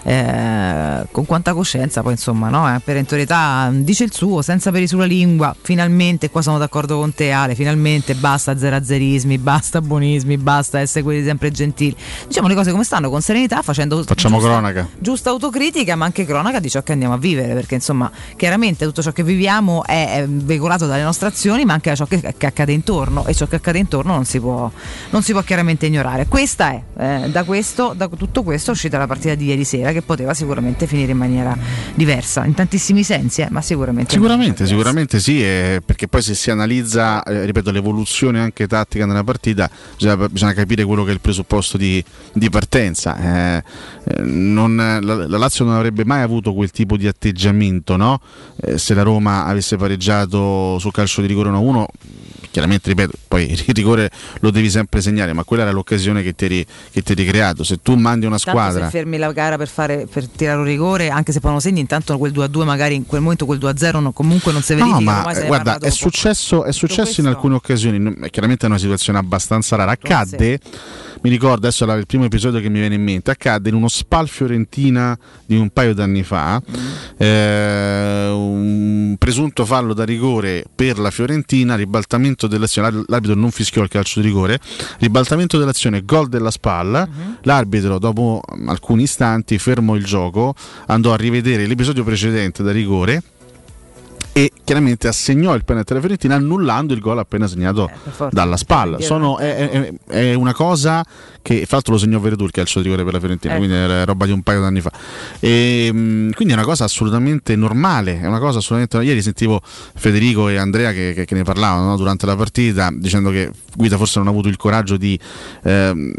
eh, con quanta coscienza poi insomma no? eh, perentorietà dice il suo senza peri sulla lingua finalmente qua sono d'accordo con te Ale finalmente basta zerazerismi basta buonismi basta essere quelli sempre gentili diciamo le cose come stanno con serenità facendo facciamo giusta, cronaca giusta autocritica ma anche cronaca di ciò che andiamo a vivere perché insomma chiaramente tutto ciò che viviamo è, è veicolato dalle nostre azioni ma anche da ciò che, che, accade intorno e ciò che accade intorno non si può, non si può chiaramente ignorare questa è eh, da, questo, da tutto questo è uscita la partita di ieri sera che poteva sicuramente finire in maniera diversa, in tantissimi sensi, eh, ma sicuramente. Sicuramente, sicuramente sì, eh, perché poi se si analizza, eh, ripeto, l'evoluzione anche tattica nella partita, bisogna, bisogna, capire quello che è il presupposto di, di partenza. Eh, eh, non, la, la, Lazio non avrebbe mai avuto quel tipo di atteggiamento, no? Eh, se la Roma avesse pareggiato sul calcio di rigore 1-1 chiaramente ripeto, poi il rigore lo devi sempre segnare, ma quella era l'occasione che ti eri, che ti eri creato. Se tu mandi una Tanto squadra. Se fermi la gara per, fare, per tirare un rigore, anche se poi non segni, intanto quel 2-2 magari in quel momento quel 2-0 no, comunque non si verifica. No, ma eh, guarda, è successo, è successo in alcune occasioni, chiaramente è una situazione abbastanza rara. Accadde. Mi ricordo adesso il primo episodio che mi viene in mente, accadde in uno Spal Fiorentina di un paio d'anni fa, eh, un presunto fallo da rigore per la Fiorentina, ribaltamento dell'azione, l'arbitro non fischiò il calcio di rigore, ribaltamento dell'azione, gol della spalla, mm-hmm. l'arbitro dopo alcuni istanti fermò il gioco, andò a rivedere l'episodio precedente da rigore e chiaramente assegnò il penalty alla Fiorentina annullando il gol appena segnato eh, dalla spalla. Sono, è, è, è, una cosa che fra l'altro lo segnò Veretù il calcio di rigore per la Fiorentina, ecco. quindi era roba di un paio d'anni fa. E, quindi è una cosa assolutamente normale, è una cosa assolutamente Ieri sentivo Federico e Andrea che, che, che ne parlavano no? durante la partita dicendo che Guida forse non ha avuto il coraggio di eh,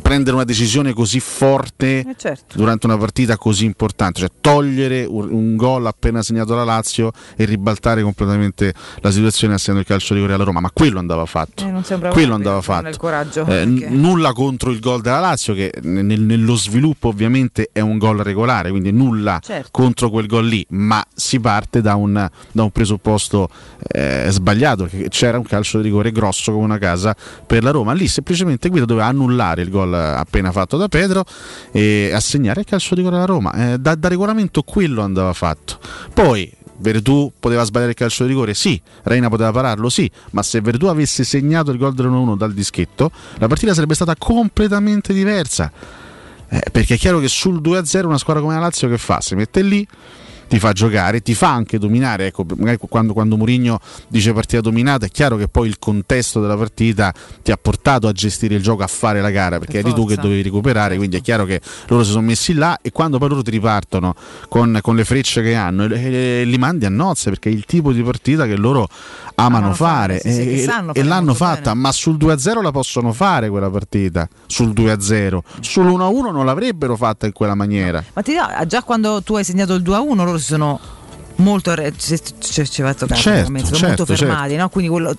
prendere una decisione così forte eh certo. durante una partita così importante, cioè togliere un, un gol appena segnato la Lazio e ribaltare completamente la situazione assegnando il calcio di rigore alla Roma, ma quello andava fatto. Eh, quello andava fatto. Coraggio, eh, nulla contro il gol della Lazio che nel, nello sviluppo ovviamente è un gol regolare, quindi nulla certo. contro quel gol lì, ma si parte da un, da un presupposto eh, sbagliato, che c'era un calcio di rigore grosso come una casa per la Roma. Lì semplicemente Guido doveva annullare il gol appena fatto da Pedro e assegnare il calcio di rigore alla Roma. Eh, da, da regolamento quello andava fatto. Poi Veretù poteva sbagliare il calcio di rigore? Sì. Reina poteva pararlo? Sì. Ma se Veretù avesse segnato il gol dell'1-1 dal dischetto, la partita sarebbe stata completamente diversa. Eh, perché è chiaro che sul 2-0 una squadra come la Lazio che fa? Si mette lì, ti fa giocare, ti fa anche dominare. Ecco, magari quando, quando Mourinho dice partita dominata, è chiaro che poi il contesto della partita ti ha portato a gestire il gioco, a fare la gara, perché eri tu che dovevi recuperare, quindi è chiaro che loro si sono messi là e quando poi loro ti ripartono con, con le frecce che hanno e, e li mandi a nozze, perché è il tipo di partita che loro amano, Amano fare, fare, sì, sì, e, sanno e l'hanno fatta, ma sul 2-0 la possono fare quella partita, sul 2-0, sull'1-1 non l'avrebbero fatta in quella maniera. Ma ti dirò, già quando tu hai segnato il 2 a 1, loro si sono molto ci, ci, va a toccare Certo, sono certo, molto fermati no? quindi quello-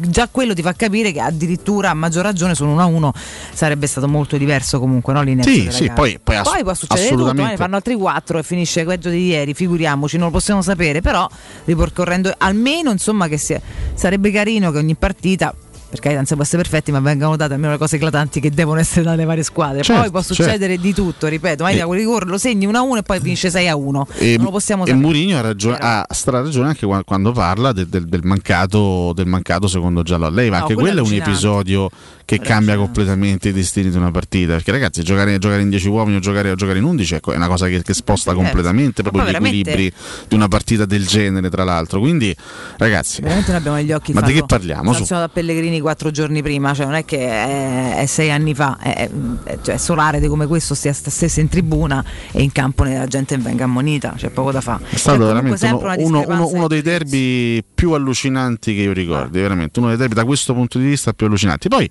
già quello ti fa capire che addirittura a maggior ragione su un 1 a 1 sarebbe stato molto diverso comunque no? l'inizio Sì, sì, poi- poi ass- può succedere tutto ne fanno altri 4 e finisce peggio di ieri figuriamoci non lo possiamo sapere però ripercorrendo almeno insomma che sia, sarebbe carino che ogni partita per carità non si può essere perfetti ma vengano date almeno le cose eclatanti che devono essere dalle varie squadre. Certo, poi può succedere di tutto ripeto magari E- da quel rigore lo segni 1 a 1 e poi finisce 6 a 1 E, non lo possiamo e sapere. Mourinho ha, ragione, ha stra ragione anche qua- quando parla del, del- del mancato, del mancato secondo giallo a lei, ma No, anche quello è un episodio che cambia completamente i destini di una partita. Perché ragazzi, giocare, giocare in 10 uomini o giocare, o giocare in 11 ecco, è una cosa che, che sposta Certo. completamente proprio gli veramente- equilibri di una partita del genere, tra l'altro. Quindi, ragazzi, Veramente noi abbiamo negli occhi Ma di farlo che parliamo? Su. sanzionato da Pellegrini quattro giorni prima, cioè non è che è, è sei anni fa, è, è- cioè solare di come questo stia stesso in tribuna e in campo la gente venga ammonita, c'è poco da fare. È stato veramente uno, uno- uno- uno dei derby più allucinanti che io ricordi, veramente uno dei derby da questo punto di vista più allucinanti. Poi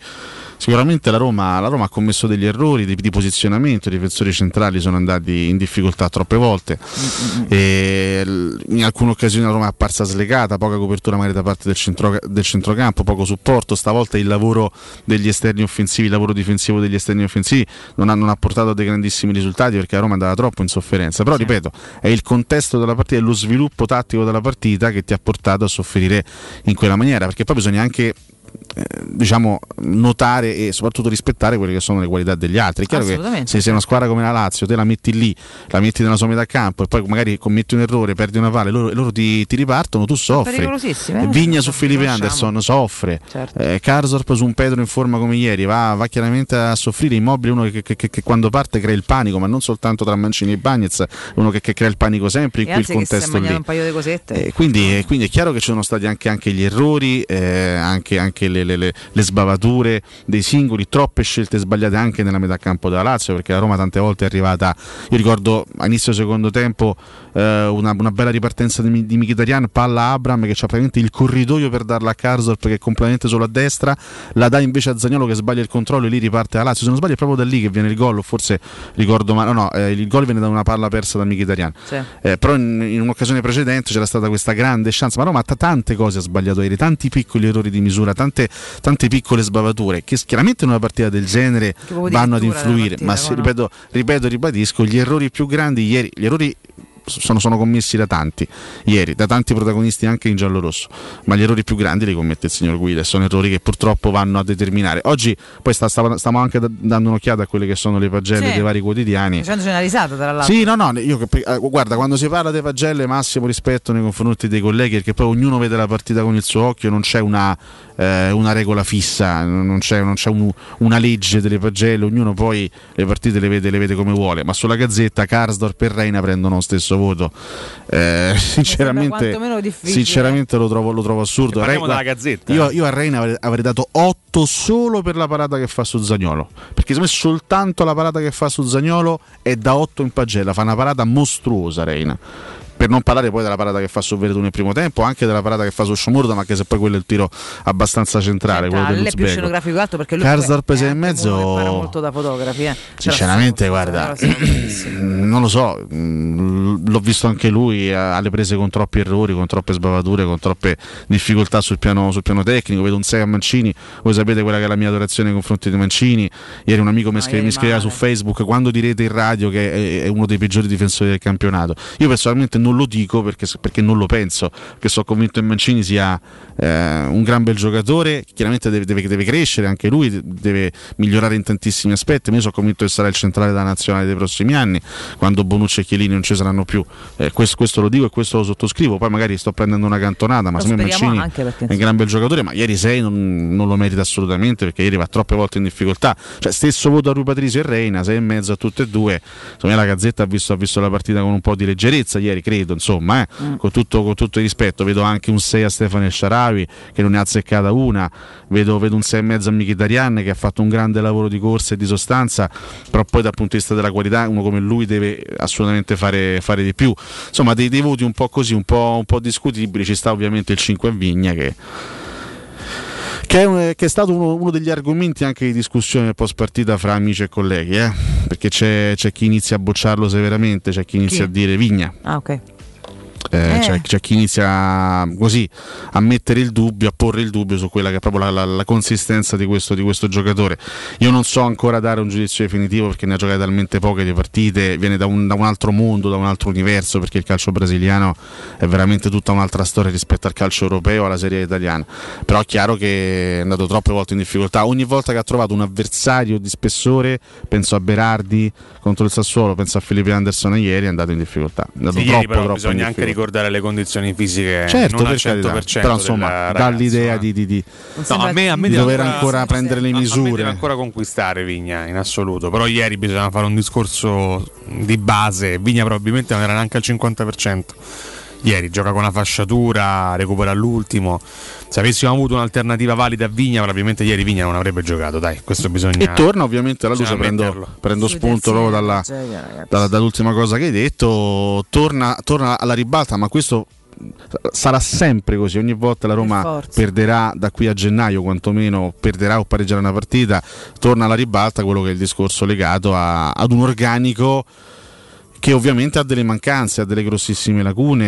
sicuramente la Roma, la Roma ha commesso degli errori di, di posizionamento, i difensori centrali sono andati in difficoltà troppe volte. E in alcune occasioni la Roma è apparsa slegata, poca copertura magari da parte del, centro- del centrocampo, poco supporto, stavolta il lavoro degli esterni offensivi, il lavoro difensivo degli esterni offensivi non ha, non ha portato a dei grandissimi risultati perché la Roma andava troppo in sofferenza, però ripeto è il contesto della partita, è lo sviluppo tattico della partita che ti ha portato a soffrire in quella maniera, perché poi bisogna anche eh, diciamo notare e soprattutto rispettare quelle che sono le qualità degli altri. È chiaro che se sei una squadra come la Lazio, te la metti lì, la metti nella sua metà campo e poi magari commetti un errore, perdi una palla e loro, loro ti, ti ripartono, tu soffri. eh? Vigna su Felipe. Anderson soffre. Certo. Eh, Karsdorp su un Pedro in forma come ieri va, va chiaramente a soffrire. Immobile uno che, che- che- che quando parte crea il panico, ma non soltanto tra Mancini e Bagnez, uno che, che crea il panico sempre in E quel contesto lì. un paio di cosette. E quindi, e quindi è chiaro che ci sono stati anche, anche gli errori, eh, anche, anche le, le- le- le sbavature dei singoli, troppe scelte sbagliate anche nella metà campo della Lazio, perché la Roma tante volte è arrivata, io ricordo a inizio secondo tempo eh, una, una bella ripartenza di, di Mkhitaryan, palla Abram che c'ha praticamente il corridoio per darla a Karsdorp che è completamente solo a destra, la dà invece a Zagnolo che sbaglia il controllo e lì riparte la Lazio, se non sbaglio è proprio da lì che viene il gol, o forse ricordo ma no, no eh, il gol viene da una palla persa da Mkhitaryan. Sì. Eh, però in, in un'occasione precedente c'era stata questa grande chance, ma Roma ha tante cose ha sbagliato ieri, tanti piccoli errori di misura, tante, tante piccole sbavature che chiaramente in una partita del genere vanno ad influire, partita, ma se- no? ripeto, ripeto, ribadisco, gli errori più grandi ieri, gli errori sono, sono commessi da tanti ieri, da tanti protagonisti anche in giallo-rosso, ma gli errori più grandi li commette il signor Guida e sono errori che purtroppo vanno a determinare. Oggi poi sta- stava- stiamo anche da- dando un'occhiata a quelle che sono le pagelle Sì. dei vari quotidiani. Facendoci una risata tra l'altro. Sì, no, no, io eh, guarda, quando si parla dei pagelle, massimo rispetto nei confronti dei colleghi, perché poi ognuno vede la partita con il suo occhio, non c'è una, eh, una regola fissa, non c'è, non c'è un- una legge delle pagelle, ognuno poi le partite le vede, le vede come vuole, ma sulla gazzetta Karsdorp e Reina prendono lo stesso voto. Eh, sinceramente, quantomeno difficile. sinceramente lo, trovo, lo trovo assurdo. Parliamo Re- della Gazzetta. Io, io a Reina avrei, avrei dato 8 solo per la parata che fa su Zagnolo. Perché secondo me soltanto la parata che fa su Zagnolo è da 8 in pagella. Fa una parata mostruosa Reina. Per non parlare poi della parata che fa su Veretù nel primo tempo, anche della parata che fa su Sciomurda, ma anche se poi quello è il tiro abbastanza centrale. quello lei è più dell'Uzbeko. scenografico che altro perché lui Karsdorp è anche mezzo. molto da fotografi eh. Sinceramente, guarda, non lo so, mh, l'ho visto anche lui eh, alle prese con troppi errori, con troppe sbavature, con troppe difficoltà sul piano, sul piano tecnico. Vedo un 6 a Mancini, voi sapete quella che è la mia adorazione nei confronti di Mancini. Ieri un amico mi, scri- mi scriveva su Facebook quando direte in radio che è, è uno dei peggiori difensori del campionato. Io personalmente non lo dico perché, perché non lo penso, perché sono convinto che Mancini sia eh, un gran bel giocatore, chiaramente deve, deve- deve crescere anche lui, deve migliorare in tantissimi aspetti, ma io sono convinto che sarà il centrale della nazionale dei prossimi anni, quando Bonucci e Chiellini non ci saranno più. Eh, questo, questo lo dico e questo lo sottoscrivo, poi magari sto prendendo una cantonata, ma secondo me Mancini è un gran bel giocatore, ma ieri 6 non, non lo merita assolutamente perché ieri va troppe volte in difficoltà. Cioè, stesso voto a Rui Patricio e Reina, 6 e mezzo a tutte e due. Me la Gazzetta ha visto, ha visto la partita con un po' di leggerezza ieri, credo. Vedo, insomma, eh, Mm. con, tutto, con tutto il rispetto, vedo anche un 6 a Stefano Sharawi che non ne ha azzeccata una, vedo, vedo un 6 e mezzo a Mkhitaryan che ha fatto un grande lavoro di corsa e di sostanza, però poi dal punto di vista della qualità uno come lui deve assolutamente fare, fare di più. Insomma, dei, dei voti un po' così, un po', un po' discutibili, ci sta ovviamente il 5 a Vigna che che è, un- che è stato uno, uno degli argomenti anche di discussione post partita fra amici e colleghi, eh? perché c'è, c'è chi inizia a bocciarlo severamente, c'è chi inizia Chi? a dire Vigna. Ah, ok. Eh, Eh. C'è, c'è chi inizia così a mettere il dubbio, a porre il dubbio su quella che è proprio la, la- la consistenza di questo, di questo giocatore. Io non so ancora dare un giudizio definitivo perché ne ha giocate talmente poche di partite, viene da un, da un altro mondo, da un altro universo, perché il calcio brasiliano è veramente tutta un'altra storia rispetto al calcio europeo, alla serie italiana. Però è chiaro che è andato troppe volte in difficoltà. Ogni volta che ha trovato un avversario di spessore, penso a Berardi contro il Sassuolo, penso a Felipe Anderson ieri, è andato in difficoltà. È andato Sì, troppo, ieri però troppo bisogna anche difficoltà. Ricordare le condizioni fisiche Certo, non al per carità, 100% però insomma dà l'idea di, di- di- No, a me, a me di dover ancora- ancora prendere le a me misure. deve ancora conquistare Vigna in assoluto. Però ieri bisogna fare un discorso di base. Vigna probabilmente non era neanche al 50%. Ieri gioca con una fasciatura, recupera all'ultimo. Se avessimo avuto un'alternativa valida a Vigna, probabilmente ieri Vigna non avrebbe giocato. Dai, questo bisogna. E torna ovviamente alla luce, bisogna prendo, prendo spunto proprio dalla, dalla- dall'ultima cosa che hai detto, torna, torna alla ribalta, ma questo sarà sempre così, ogni volta la Roma perderà da qui a gennaio, quantomeno perderà o pareggerà una partita, torna alla ribalta quello che è il discorso legato a- ad un organico che ovviamente ha delle mancanze, ha delle grossissime lacune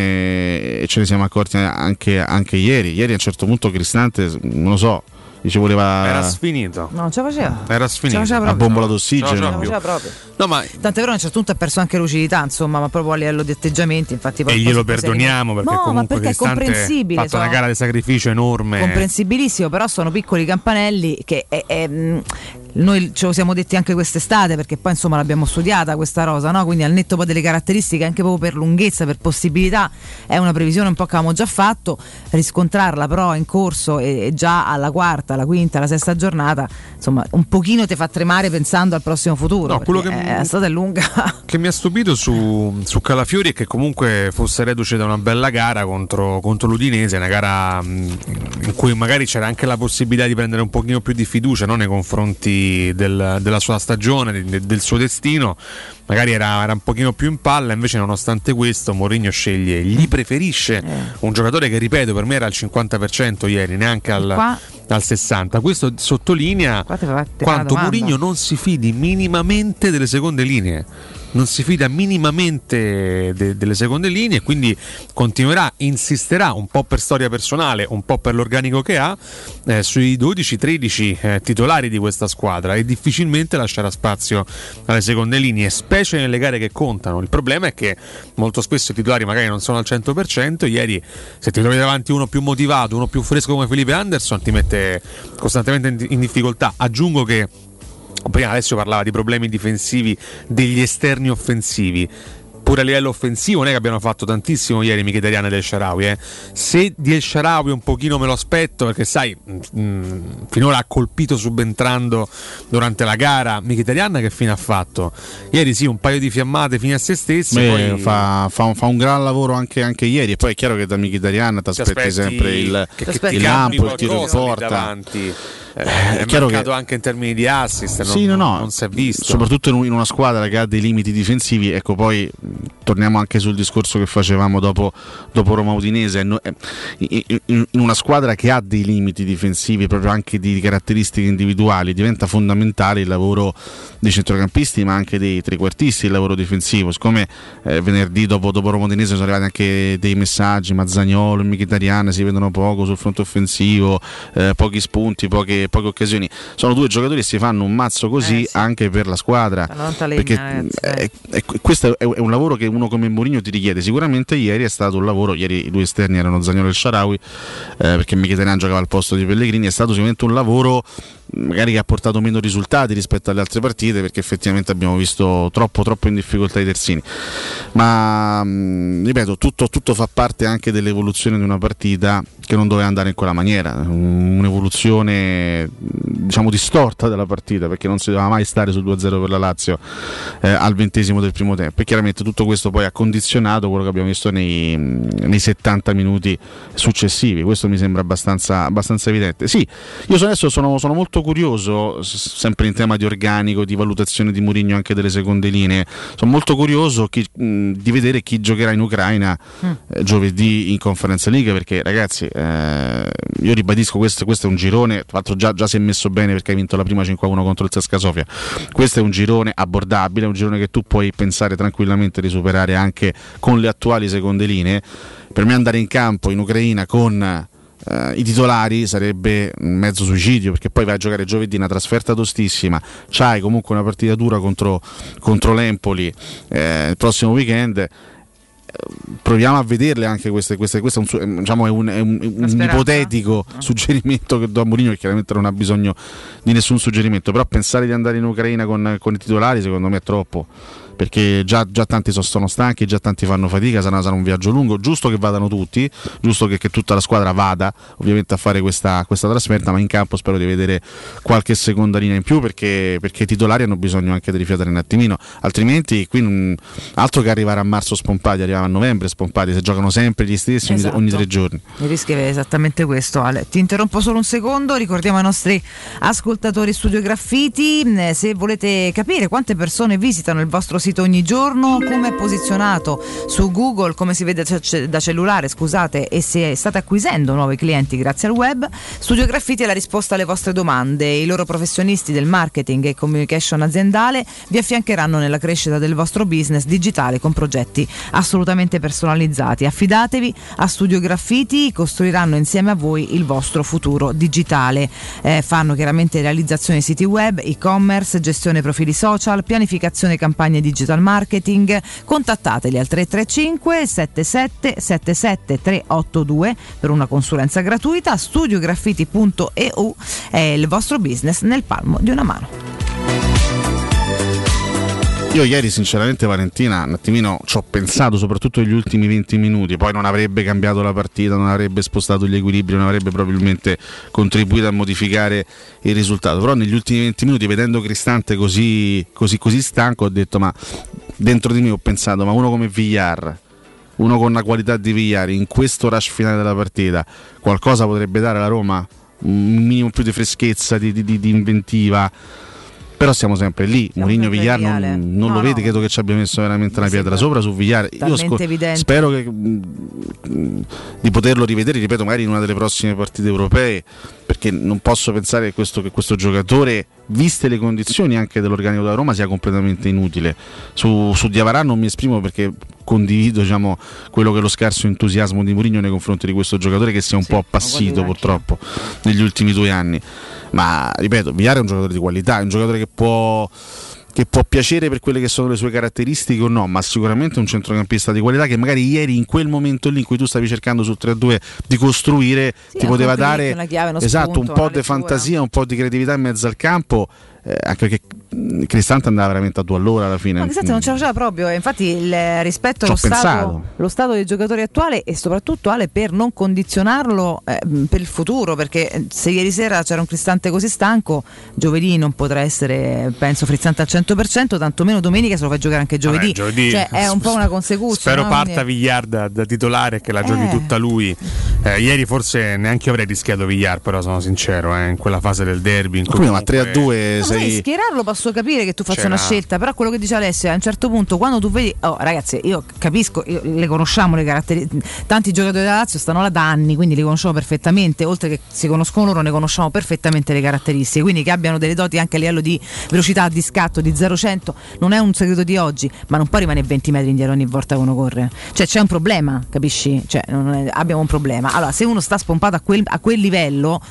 e ce ne siamo accorti anche, anche ieri. Ieri a un certo punto Cristante, non lo so, gli ci voleva... Era sfinito. No, non ce la faceva. Era Ce sfinito. la faceva La proprio. bombola Ce d'ossigeno. la faceva proprio. No, ma Tant'è vero a un certo punto ha perso anche lucidità, insomma, ma proprio a livello di atteggiamenti. Infatti, e glielo perdoniamo perché no, ma comunque perché è Cristante ha comprensibile. fatto una sono- gara di sacrificio enorme. comprensibilissimo, però sono piccoli campanelli che è- è, mh, noi ce lo siamo detti anche quest'estate perché poi insomma l'abbiamo studiata questa rosa, no? quindi al netto poi delle caratteristiche anche proprio per lunghezza, per possibilità, è una previsione un po' che avevamo già fatto, riscontrarla però in corso e, e già alla quarta, alla quinta, alla sesta giornata, insomma un pochino ti fa tremare pensando al prossimo futuro, No, quello che- è- strada è lunga. che mi ha stupito su, su Calafiori è che comunque fosse reduce da una bella gara contro, contro l'Udinese, una gara mh, in cui magari c'era anche la possibilità di prendere un pochino più di fiducia no, nei confronti del- della sua stagione, de- del suo destino. Magari era, era un pochino più in palla, invece nonostante questo Mourinho sceglie, gli preferisce un giocatore che ripeto per me era al 50% ieri, neanche al, Qua- al 60%. Questo sottolinea quanto. Mourinho non si fidi minimamente delle seconde linee. Non si fida minimamente de- delle seconde linee, quindi continuerà, insisterà un po' per storia personale, un po' per l'organico che ha, eh, sui 12-13 eh, titolari di questa squadra e difficilmente lascerà spazio alle seconde linee, specie nelle gare che contano. Il problema è che molto spesso i titolari magari non sono al 100%, ieri se ti trovi davanti uno più motivato, uno più fresco come Felipe Anderson ti mette costantemente in- in difficoltà. Aggiungo che prima Alessio parlava di problemi difensivi degli esterni offensivi pure a livello offensivo non è che abbiano fatto tantissimo ieri Mkhitaryan e Del Sharawi eh. se di El Sharawi un pochino me lo aspetto perché sai mh, finora ha colpito subentrando durante la gara Mkhitaryan che fine ha fatto ieri sì un paio di fiammate fine a se stessi Beh, poi fa, fa un, fa un gran lavoro anche, anche ieri e poi è chiaro che da Mkhitaryan ti aspetti sempre il, il lampo, il tiro in porta. davanti. Eh, è è chiaro mancato che- anche in termini di assist Sì, non, no, no. non si è visto Soprattutto in un- in una squadra che ha dei limiti difensivi, ecco poi torniamo anche sul discorso che facevamo dopo, dopo Roma Udinese. Eh, in, una squadra che ha dei limiti difensivi, proprio anche di caratteristiche individuali, diventa fondamentale il lavoro dei centrocampisti, ma anche dei trequartisti, il lavoro difensivo. Siccome eh, venerdì dopo, dopo Roma Udinese sono arrivati anche dei messaggi, Mazzagnolo e Mkhitaryan si vedono poco sul fronte offensivo, eh, pochi spunti, poche, poche occasioni. Sono due giocatori che si fanno un mazzo così anche per la squadra. Legna, Perché ragazzi, eh, eh, questo è, è un lavoro che uno come Mourinho ti richiede. Sicuramente ieri è stato un lavoro, ieri i due esterni erano Zagnolo e Sharawi, eh, perché Mkhitaryan giocava al posto di Pellegrini, è stato sicuramente un lavoro magari che ha portato meno risultati rispetto alle altre partite perché effettivamente abbiamo visto troppo troppo in difficoltà i terzini. Ma mh, ripeto tutto, tutto fa parte anche dell'evoluzione di una partita che non doveva andare in quella maniera. Un'evoluzione diciamo distorta della partita perché non si doveva mai stare sul 2-0 per la Lazio eh, al ventesimo del primo tempo. E chiaramente tutto questo poi ha condizionato quello che abbiamo visto nei, nei 70 minuti successivi. Questo mi sembra abbastanza, abbastanza evidente. Sì io adesso sono, sono molto curioso sempre in tema di organico di valutazione di Mourinho anche delle seconde linee sono molto curioso chi, mh, di vedere chi giocherà in Ucraina Mm. eh, giovedì in Conference League perché ragazzi eh, io ribadisco questo, questo è un girone tra l'altro già, già si è messo bene perché hai vinto la prima 5-1 contro il Cesca Sofia questo è un girone abbordabile è un girone che tu puoi pensare tranquillamente di superare anche con le attuali seconde linee per me andare in campo in Ucraina con eh, i titolari sarebbe un mezzo suicidio perché poi vai a giocare giovedì una trasferta tostissima c'hai comunque una partita dura contro, contro l'Empoli eh, il prossimo weekend proviamo a vederle anche queste, queste questo è un, diciamo, è un, è un- un ipotetico suggerimento che do a Mourinho che chiaramente non ha bisogno di nessun suggerimento però pensare di andare in Ucraina con, con i titolari secondo me è troppo perché già, già tanti so- sono stanchi, già tanti fanno fatica, sarà, sarà un viaggio lungo, giusto che vadano tutti, giusto che, che tutta la squadra vada ovviamente a fare questa, questa trasferta, ma in campo spero di vedere qualche seconda linea in più perché, perché i titolari hanno bisogno anche di rifiatare un attimino, altrimenti qui non- altro che arrivare a marzo spompati, arrivare a novembre spompati, se giocano sempre gli stessi ogni- Esatto. ogni tre giorni. Il rischio è esattamente questo, Ale. Ti interrompo solo un secondo, ricordiamo ai nostri ascoltatori Studio Graffiti, eh, se volete capire quante persone visitano il vostro sito ogni giorno, come è posizionato su Google, come si vede da- cellulare, scusate, e se state acquisendo nuovi clienti grazie al web, Studio Graffiti è la risposta alle vostre domande. I loro professionisti del marketing e communication aziendale vi affiancheranno nella crescita del vostro business digitale con progetti assolutamente personalizzati. Affidatevi a Studio Graffiti, costruiranno insieme a voi il vostro futuro digitale. Eh, fanno chiaramente realizzazione siti web, e-commerce, gestione profili social, pianificazione campagne digital marketing. Contattateli al 335 77 77 382 per una consulenza gratuita. Studiograffiti.eu è il vostro business nel palmo di una mano. Io ieri sinceramente Valentina un attimino ci ho pensato soprattutto negli ultimi 20 minuti, poi non avrebbe cambiato la partita, non avrebbe spostato gli equilibri, non avrebbe probabilmente contribuito a modificare il risultato, però negli ultimi 20 minuti vedendo Cristante così, così, così stanco ho detto ma dentro di me ho pensato ma uno come Villar, uno con la qualità di Villar in questo rush finale della partita qualcosa potrebbe dare alla Roma? Un minimo più di freschezza, di, di- di- di inventiva. Però siamo sempre lì. Mourinho Villar lì, Ale. non, non No, lo vede, no. credo che ci abbia messo veramente una pietra sopra su Villar. Io evidente. spero che, mh, mh, di poterlo rivedere, ripeto, magari in una delle prossime partite europee, perché non posso pensare che questo, che questo giocatore, viste le condizioni anche dell'organico della Roma, sia completamente inutile. Su, su Diavarà non mi esprimo perché condivido diciamo, quello che è lo scarso entusiasmo di Mourinho nei confronti di questo giocatore che si è un po' appassito purtroppo negli ultimi due anni. Ma ripeto, Villar è un giocatore di qualità, è un giocatore che può che può piacere per quelle che sono le sue caratteristiche o no, ma sicuramente un centrocampista di qualità che magari ieri in quel momento lì in cui tu stavi cercando sul 3-2 di costruire Sì, ti poteva dare chiave, esatto, spunto, un po' di lettura. fantasia, un po' di creatività in mezzo al campo, eh, anche perché Cristante andava veramente a due all'ora alla fine. Cristante non ce la faceva proprio, e infatti il, rispetto allo stato, lo stato dei giocatori attuale e soprattutto Ale per non condizionarlo eh, per il futuro, perché eh, se ieri sera c'era un Cristante così stanco, giovedì non potrà essere, penso, frizzante al 100%, tantomeno domenica se lo fai giocare anche giovedì. Vabbè, giovedì- Cioè è un po' una consecuzione. Spero no? parta Quindi- Villar da, da titolare e che la giochi Eh. tutta lui. Eh, ieri forse neanche io avrei rischiato Villar, però sono sincero, eh, in quella fase del derby. In cui Come, ma comunque- 3 a 2 No, sai, sei schierarlo posso capire che tu faccia una scelta, però quello che dice Alessio è a un certo punto quando tu vedi, oh ragazzi, io capisco, io- le conosciamo le caratteristiche, tanti giocatori della Lazio stanno là da anni, quindi li conosciamo perfettamente, oltre che si conoscono loro, ne conosciamo perfettamente le caratteristiche, quindi che abbiano delle doti anche a livello di velocità, di scatto, di 0-100, non è un segreto di oggi, ma non può rimanere 20 metri indietro ogni volta che uno corre. Cioè c'è un problema, capisci? Cioè, è- abbiamo un problema. Allora, se uno sta spompato a quel, a quel livello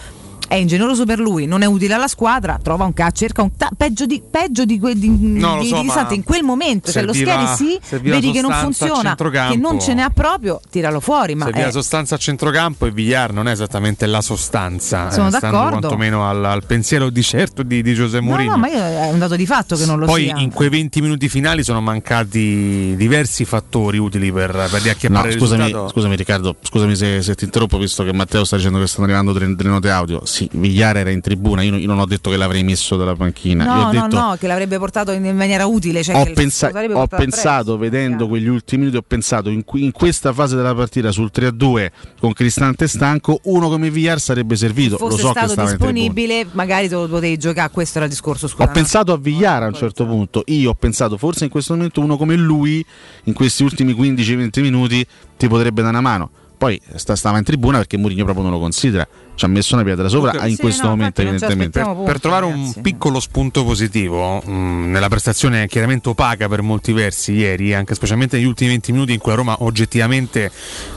è ingeneroso per lui, non è utile alla squadra, trova un calcio, cerca un ta- peggio di peggio di, que- di, No, di- so, di ma Sante in quel momento, cioè lo serviva- schieri sì, serviva vedi che non funziona, che non ce n'è proprio, tiralo fuori, ma Serviva è- sostanza a centrocampo e Villar non è esattamente la sostanza. Sono eh, d'accordo. quantomeno al, al pensiero di certo di, di Giuseppe No, Mourinho. no, ma io, è un dato di fatto che non lo Poi sia. in quei 20 minuti finali sono mancati diversi fattori utili per, per No, riacchiappare il scusami, scusami Riccardo, scusami se, se ti interrompo visto che Matteo sta dicendo che stanno arrivando delle, delle note audio. Sì, Vigliare era in tribuna, io, non- io non ho detto che l'avrei messo dalla panchina. No, no, detto, no, che l'avrebbe portato in, in maniera utile. Cioè ho, che pensa- ho pensato, vedendo quegli ultimi minuti, ho pensato in, in questa fase della partita sul 3-2 con Cristante stanco, uno come Villar sarebbe servito. fosse Lo so che stato stava in tribuna. disponibile, magari te lo potevi giocare. Questo era il discorso. Scusa, Ho no? pensato a Vigliara a un certo punto. Io ho pensato, forse in questo momento uno come lui, in questi ultimi 15-20 minuti, ti potrebbe dare una mano. Poi sta- stava in tribuna perché Mourinho proprio non lo considera. Ci ha messo una pietra sopra Comunque- in Sì, questo no, momento, evidentemente. Per, per trovare un piccolo spunto positivo mh, nella prestazione chiaramente opaca per molti versi ieri, anche specialmente negli ultimi 20 minuti in cui la Roma oggettivamente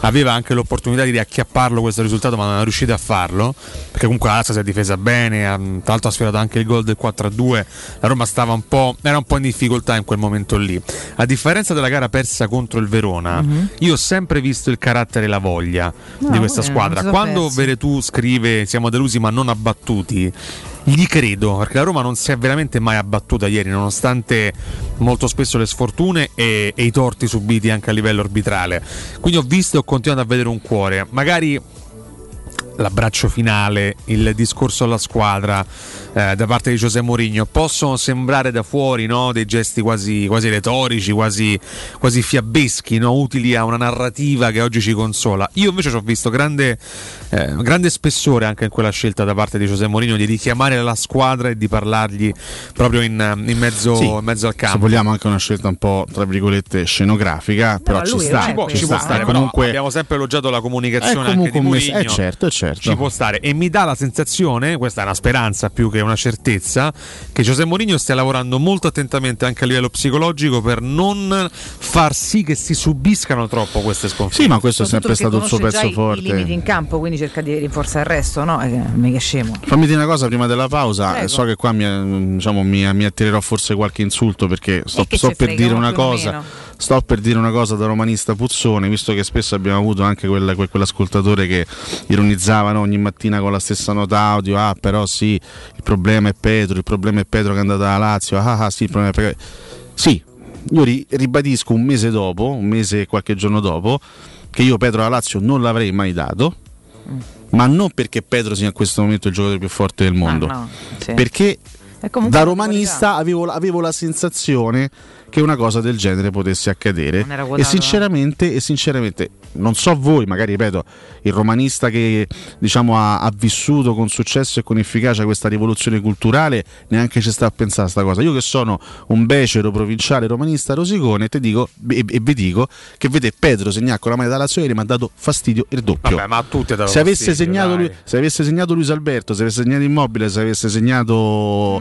aveva anche l'opportunità di riacchiapparlo questo risultato, ma non è riuscita a farlo, perché comunque la Lazio si è difesa bene, ha- tra l'altro ha sfiorato anche il gol del 4-2, la Roma stava un po', era un po' in difficoltà in quel momento lì. A differenza della gara persa contro il Verona, Mhm. io ho sempre visto il carattere e la voglia No, di questa squadra. Quando. Veretù scrive siamo delusi ma non abbattuti, gli credo perché la Roma non si è veramente mai abbattuta ieri, nonostante molto spesso le sfortune e, e i torti subiti anche a livello arbitrale. Quindi ho visto e ho continuato a vedere un cuore, magari l'abbraccio finale, il discorso alla squadra eh, da parte di José Mourinho possono sembrare da fuori no, dei gesti quasi, quasi retorici, quasi, quasi fiabeschi, no, utili a una narrativa che oggi ci consola. Io invece ci ho visto grande, eh, grande spessore anche in quella scelta da parte di José Mourinho di richiamare la squadra e di parlargli proprio in, in mezzo, Sì, in mezzo al Se campo. vogliamo anche una scelta un po' tra virgolette scenografica, però ci sta. ci può, ci può sta. stare, comunque abbiamo sempre elogiato la comunicazione È comunque anche di mess- Mourinho. eh, certo, certo. Ci può stare e mi dà la sensazione, questa è una speranza più che una certezza, che Giuseppe Mourinho stia lavorando molto attentamente anche a livello psicologico per non far sì che si subiscano troppo queste sconfitte. Sì, ma questo è sempre stato il suo pezzo già i- I limiti forte. in campo, quindi cerca di rinforzare il resto, no? Eh, mica scemo. Fammi dire una cosa prima della pausa, Prego. so che qua mi, diciamo, mi, mi attirerò forse qualche insulto perché sto, E che sto per dire una cosa. meno. Sto per dire una cosa da romanista puzzone, visto che spesso abbiamo avuto anche quel- quel- quell'ascoltatore che ironizzava no, ogni mattina con la stessa nota audio, ah però sì, il problema è Pedro, il problema è Pedro che è andato alla Lazio, ah, ah sì, il problema è Pedro. Sì, io ri- ribadisco un mese dopo, un mese e qualche giorno dopo, che io Pedro alla Lazio non l'avrei mai dato, ma non perché Pedro sia in questo momento il giocatore più forte del mondo, Ah, no, sì. perché da romanista avevo, avevo la sensazione che una cosa del genere potesse accadere e sinceramente, e sinceramente non so voi, magari ripeto, il romanista che diciamo, ha, ha vissuto con successo e con efficacia questa rivoluzione culturale neanche ci sta a pensare a sta cosa. Io che sono un becero provinciale romanista rosicone ti dico e, e vi dico che vede Pedro segnare con la maglia da Lazio mi ha dato fastidio il doppio. Vabbè, ma a dato se, avesse segnato lui, se avesse segnato Luis Alberto, se avesse segnato Immobile, se avesse segnato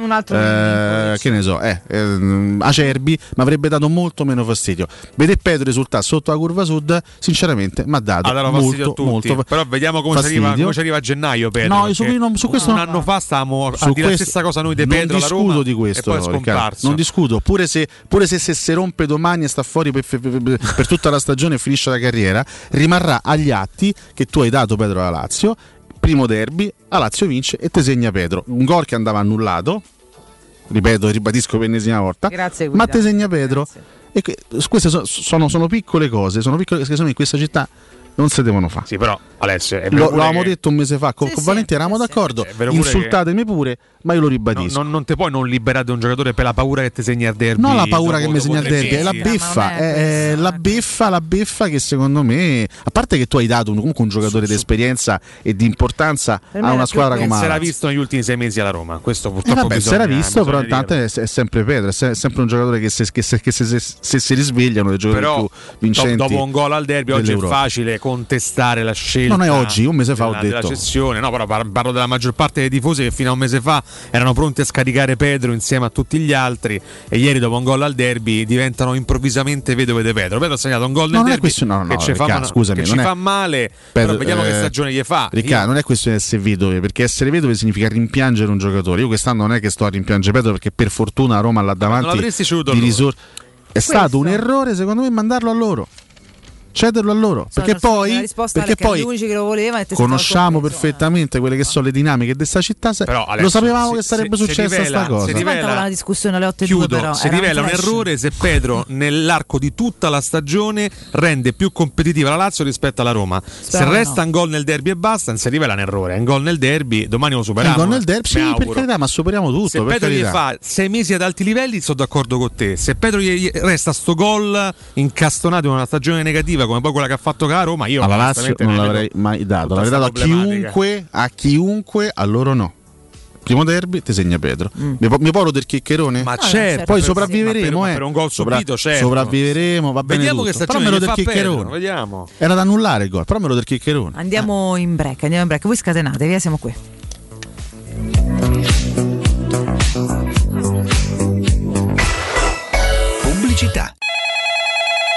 Un altro eh, che ne so, eh, ehm, Acerbi, mi avrebbe dato molto meno fastidio. Vedere Pedro risultare sotto la curva sud, sinceramente mi ha dato fastidio molto, a tutti. molto Però vediamo come ci, arriva, come ci arriva a gennaio Pedro. No, su, perché no, su questo un no. anno fa stavamo a dire la stessa cosa noi di non Pedro alla discuto Roma di questo, scomparso. non discuto pure se, pure se, se si rompe domani e sta fuori per, per- per- per tutta la stagione e finisce la carriera rimarrà agli atti che tu hai dato Pedro alla Lazio primo derby, la Lazio vince e te segna Pedro un gol che andava annullato ripeto, ribadisco per l'ennesima volta. Grazie, ma Guida. te segna Pedro e que- queste so- sono, sono piccole cose sono piccole cose che sono in questa città non si devono fare Sì, però Alessio, è vero Lo, pure l'avevamo che- detto un mese fa con, Sì, con sì, Valenti, eravamo sì, sì. d'accordo. pure Insultatemi pure, ma io lo ribadisco. Non, non te puoi non liberare un giocatore per la paura che ti segni al derby. Non la paura dopo- che mi segna il derby, è la beffa, non è è, la eh. beffa, la beffa che secondo me, a parte che tu hai dato un- comunque un giocatore di esperienza e di importanza a una squadra come Si la era visto negli ultimi sei mesi alla Roma. Questo Eh purtroppo vabbè, si bisogna, era visto, però dirlo. è, è sempre Pedro, è se- è sempre un giocatore che se, che se- che se- se- se si risvegliano dei giocatori più vincenti. dopo un gol al derby oggi è facile contestare la scelta. Non è oggi, un mese fa ho della, della detto. cessione, no, però par- parlo della maggior parte dei tifosi che fino a un mese fa erano pronti a scaricare Pedro insieme a tutti gli altri e ieri dopo un gol al derby diventano improvvisamente vedove di Pedro. Pedro ha segnato un gol nel No, non è derby questione- no, no, che, ci, fa, Riccardo, ma- scusami, che non ci è- fa male, però vediamo che eh, stagione gli fa. Riccardo, Io- non è questione di essere vedove, perché essere vedove significa rimpiangere un giocatore. Io quest'anno non è che sto a rimpiangere Pedro perché per fortuna Roma là davanti l'avresti ceduto di a loro. risor- È stato un errore secondo me mandarlo a loro. Cederlo a loro, perché Sono- poi, perché poi gli lo sei conosciamo compreso. perfettamente quelle che sono le dinamiche di questa città. se- Però, lo Alessio, sapevamo se- che sarebbe se- successa rivela- sta cosa. se rivela- una discussione alle 8 e 2 Chiudo, però si rivela un flash. errore se Pedro nell'arco di tutta la stagione rende più competitiva la Lazio rispetto alla Roma. Spero se resta no. un gol nel derby e basta, non si rivela un errore. È un gol nel derby, domani lo superiamo. Eh, gol nel eh, derby, sì, per carità, ma superiamo tutto. Se per Pedro gli carità. fa sei mesi ad alti livelli, sono d'accordo con te. Se Pedro gli gli resta sto gol incastonato in una stagione negativa come poi quella che ha fatto con la Roma, io alla Lazio non l'avrei mai dato. L'avrei sta dato a chiunque, a chiunque, a loro no. Primo derby ti segna Pedro. Mi, può- mi rodere il chiccherone? Ma certo, poi per- sopravviveremo. ma per- eh. per un gol subito, certo. Sopravviveremo, va bene. Vediamo che tutto. stagione Però me lo del Pedro, chiccherone. vediamo. Era da annullare il gol, però me lo del chiccherone. Andiamo in break, andiamo in break. Voi scatenate, via, siamo qui. Pubblicità.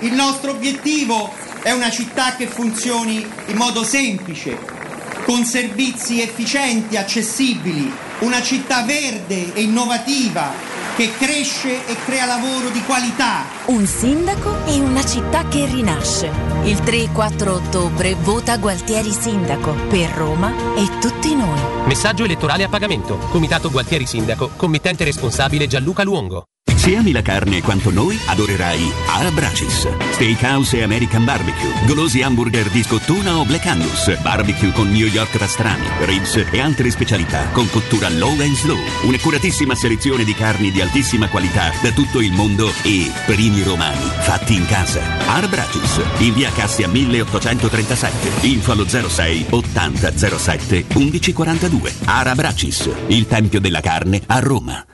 Il nostro obiettivo è una città che funzioni in modo semplice, con servizi efficienti, accessibili, una città verde e innovativa che cresce e crea lavoro di qualità. Un sindaco e una città che rinasce. Il 3 e 4 ottobre vota Gualtieri Sindaco per Roma e tutti noi. Messaggio elettorale a pagamento. Comitato Gualtieri Sindaco. Committente responsabile Gianluca Luongo. Se ami la carne quanto noi, adorerai Arabracis. Steakhouse e American Barbecue. Golosi hamburger di scottuna o Black Angus. Barbecue con New York pastrami, ribs e altre specialità con cottura low and slow. Un'accuratissima selezione di carni di altissima qualità da tutto il mondo e primi romani fatti in casa. Arabracis. In via Cassia 1837. Info allo 06 80 07 1142. Arabracis. Il tempio della carne a Roma.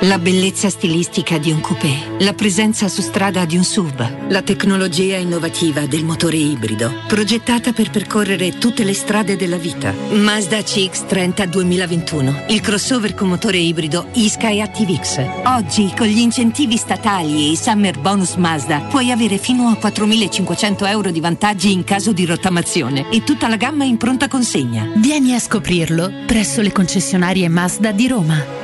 La bellezza stilistica di un coupé, la presenza su strada di un SUV, la tecnologia innovativa del motore ibrido, progettata per percorrere tutte le strade della vita. Mazda CX-30 2021, il crossover con motore ibrido Isky ActiveX. Oggi, con gli incentivi statali e i Summer Bonus Mazda, puoi avere fino a 4.500 euro di vantaggi in caso di rottamazione e tutta la gamma in pronta consegna. Vieni a scoprirlo presso le concessionarie Mazda di Roma.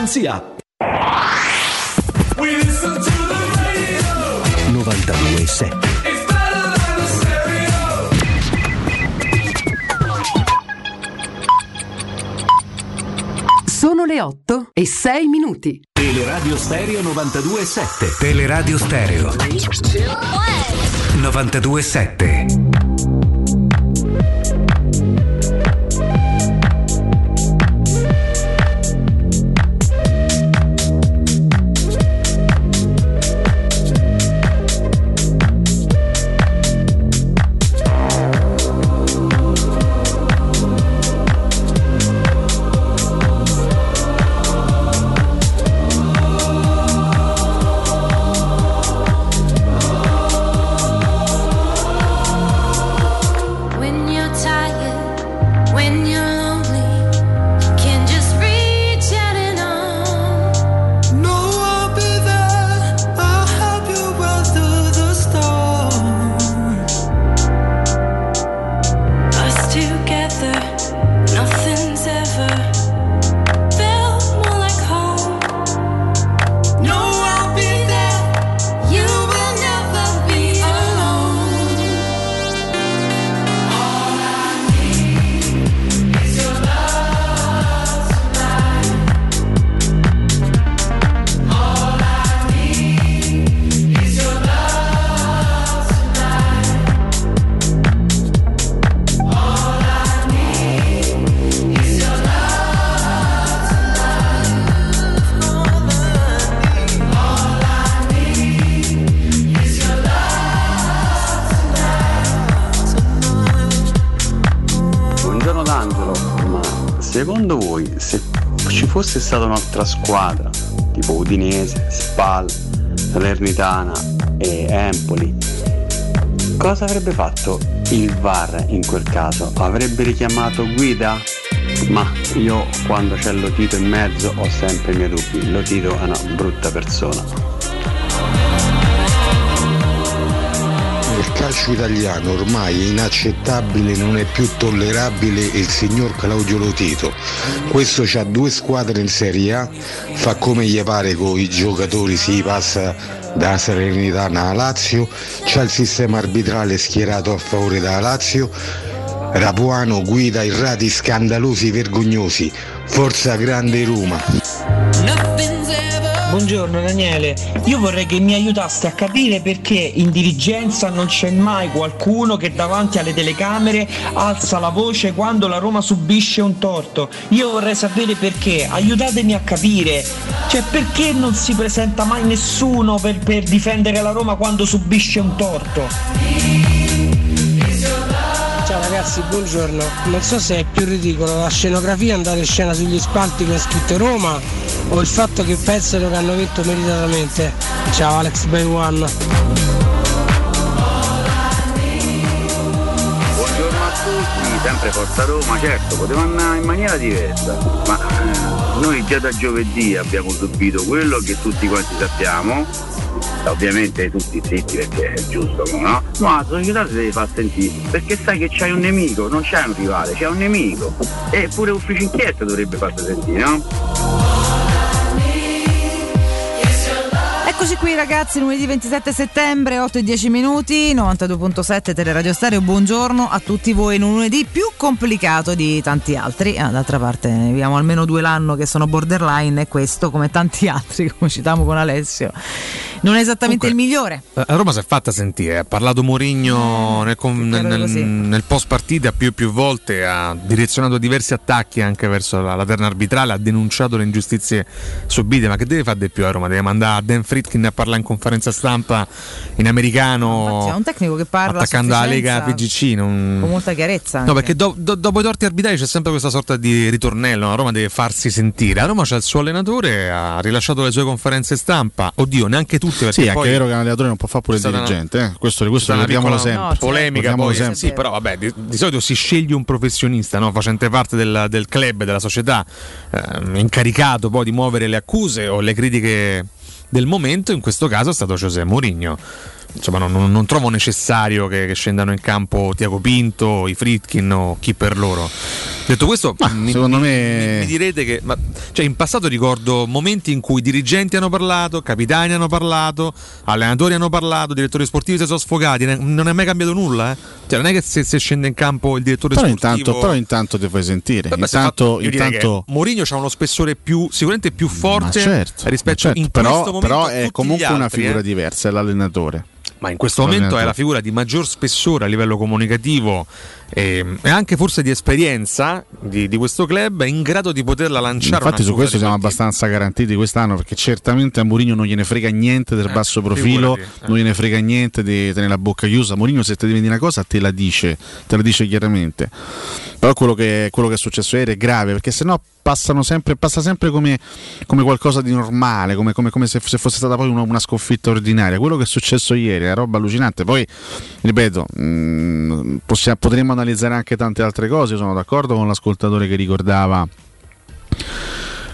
garanzia. 92.7 Sono le 8 e 6 minuti. Teleradio Stereo 92.7 Teleradio Stereo. 92.7 fosse stata un'altra squadra, tipo Udinese, Spal, Salernitana e Empoli, cosa avrebbe fatto il VAR in quel caso? Avrebbe richiamato guida? Ma io quando c'è Lotito in mezzo ho sempre i miei dubbi, Lotito è una brutta persona. Nel calcio italiano ormai è inaccettabile, non è più tollerabile il signor Claudio Lotito. Questo ha due squadre in Serie A, fa come gli pare con i giocatori, si passa da Salernitana a Lazio, c'ha il sistema arbitrale schierato a favore della Lazio, Rapuano guida errati scandalosi, vergognosi. Forza grande Roma. Buongiorno Daniele, io vorrei che mi aiutaste a capire perché in dirigenza non c'è mai qualcuno che davanti alle telecamere alza la voce quando la Roma subisce un torto. Io vorrei sapere perché, aiutatemi a capire. Cioè perché non si presenta mai nessuno per, per difendere la Roma quando subisce un torto? Ragazzi, buongiorno. Non so se è più ridicolo la scenografia andare in scena sugli spalti con scritto Roma o il fatto che pensano che hanno vinto meritatamente. Ciao Alex Bay One. Buongiorno a tutti, sempre Forza Roma, certo, poteva andare in maniera diversa, ma eh, noi già da giovedì abbiamo subito quello che tutti quanti sappiamo, ovviamente tutti zitti perché è giusto, no? Ma la società si deve far sentire, perché sai che c'hai un nemico, non c'è un rivale, c'è un nemico. E pure ufficio inchiesta dovrebbe farsi sentire, no? Eccoci qui ragazzi, lunedì 27 settembre, 8 e 10 minuti, 92.7 Teleradio Stereo, buongiorno a tutti voi in un lunedì più complicato di tanti altri, Ah, d'altra parte ne abbiamo almeno due l'anno che sono borderline e questo come tanti altri, come citiamo con Alessio, non è esattamente il migliore. La Roma si è fatta sentire, ha parlato Mourinho nel, con- nel- nel- nel post partita più e più volte, ha direzionato diversi attacchi anche verso la, la terna arbitrale, ha denunciato le ingiustizie subite, ma che deve fare di più a Roma? Deve mandare Dan Fritkin a parlare in conferenza stampa in americano, C'è un tecnico che parla a attaccando alla Lega PGC. non- con molta chiarezza. No, anche. perché do- do- dopo i torti arbitrali c'è sempre questa sorta di ritornello. La Roma deve farsi sentire. La Roma c'ha il suo allenatore, ha rilasciato le sue conferenze stampa. Oddio, neanche tutte. Perché Sì, è anche poi vero che un allenatore non può fare pure il dirigente. eh. Questo, c'è questo una ricordiamolo piccola sempre. certo. polemica. Poi, sempre. sì, però vabbè, di, di solito si sceglie un professionista, no? facente parte del, del club, della società, ehm, incaricato poi di muovere le accuse o le critiche del momento. In questo caso è stato José Mourinho. Insomma, non, non- trovo necessario che, che scendano in campo Tiago Pinto, i Fritkin o chi per loro. Detto questo, mi, secondo mi- me- mi- mi direte che ma- cioè, in passato ricordo momenti in cui dirigenti hanno parlato, capitani hanno parlato, allenatori hanno parlato, direttori sportivi si sono sfogati. Non è mai cambiato nulla. eh. Cioè, non è che se, se scende in campo il direttore Però sportivo. intanto, però intanto ti fai sentire. È intanto, fatto- intanto Mourinho ha uno spessore più sicuramente più forte Ma certo, rispetto ma certo, in questo però, momento però a è comunque gli una altri, figura eh. diversa, è l'allenatore. Ma in questo momento è la figura di maggior spessore a livello comunicativo e, e anche forse di esperienza di, di questo club, è in grado di poterla lanciare. Infatti, su questo siamo abbastanza garantiti quest'anno perché certamente a Mourinho non gliene frega niente del Eh, basso profilo, figurati, eh. non gliene frega niente di tenere la bocca chiusa. Mourinho, se ti dire una cosa, te la dice, te la dice chiaramente. Però quello che, quello che è successo ieri è grave perché sennò passano sempre, passa sempre come, come qualcosa di normale, come, come- come se, se fosse stata poi una, una sconfitta ordinaria. Quello che è successo ieri è roba allucinante. Poi, ripeto, mh, possiamo- potremmo analizzare anche tante altre cose. Io sono d'accordo con l'ascoltatore che ricordava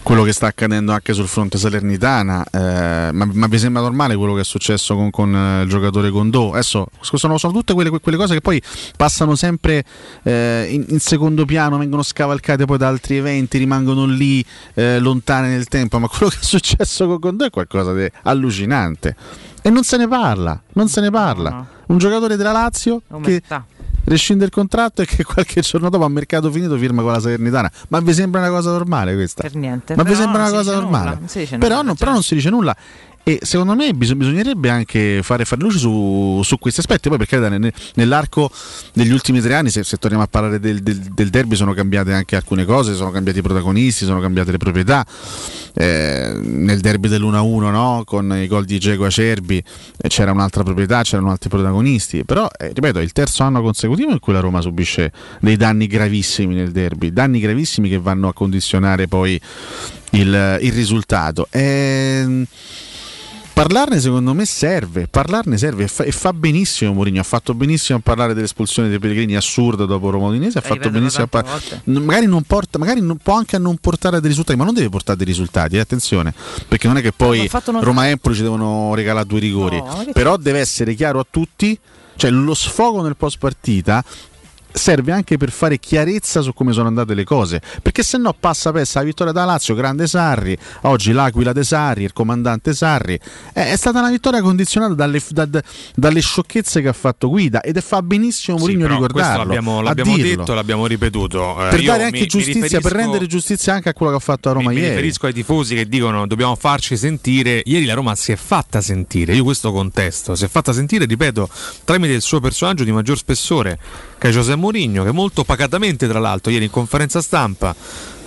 quello che sta accadendo anche sul fronte salernitana, eh, ma, ma vi sembra normale quello che è successo con, con, eh, il giocatore Condò? Adesso sono, sono tutte quelle, quelle cose che poi passano sempre eh, in, in secondo piano, vengono scavalcate poi da altri eventi, rimangono lì eh, lontane nel tempo, ma quello che è successo con Condò è qualcosa di allucinante e non se ne parla, non se ne parla. Un giocatore della Lazio che. Rescinde il contratto e che qualche giorno dopo a mercato finito firma con la Salernitana. Ma vi sembra una cosa normale questa? Per niente. Ma vi Però sembra non una cosa normale? non però, non, però non si dice nulla. E secondo me bis- bisognerebbe anche fare, fare luce su, su questi aspetti. Poi, perché nell'arco degli ultimi tre anni, se, se torniamo a parlare del, del- del derby, sono cambiate anche alcune cose, sono cambiati i protagonisti, sono cambiate le proprietà. Eh, nel derby dell'1-1 no? con i gol di Diego Acerbi eh, c'era un'altra proprietà, c'erano altri protagonisti. Però, eh, ripeto, è il terzo anno consecutivo in cui la Roma subisce dei danni gravissimi nel derby, danni gravissimi che vanno a condizionare poi il, il risultato. Ehm, Parlarne secondo me serve, parlarne serve e fa, e fa benissimo Mourinho, ha fatto benissimo a parlare dell'espulsione dei Pellegrini assurda dopo Roma Udinese, ha fatto ripeto benissimo a parlare, magari, non porta, magari non- può anche a non portare a dei risultati, ma non deve portare dei risultati, eh, attenzione, perché non è che poi fatto. Roma e Empoli ci devono regalare due rigori, No, però deve essere chiaro a tutti, cioè lo sfogo nel post partita serve anche per fare chiarezza su come sono andate le cose perché se no passa pessa la vittoria da Lazio grande Sarri oggi l'Aquila de Sarri il comandante Sarri è, è stata una vittoria condizionata dalle, da- da- dalle sciocchezze che ha fatto Guida ed è fa benissimo Mourinho questo ricordarlo l'abbiamo, l'abbiamo detto, l'abbiamo ripetuto. Eh, per io dare anche mi- mi giustizia per riferisco- rendere giustizia anche a quello che ha fatto a Roma mi, mi ieri riferisco ai tifosi che dicono dobbiamo farci sentire. Ieri la Roma si è fatta sentire, io questo contesto, si è fatta sentire, ripeto, tramite il suo personaggio di maggior spessore, che è José Mourinho, che molto pacatamente tra l'altro ieri in conferenza stampa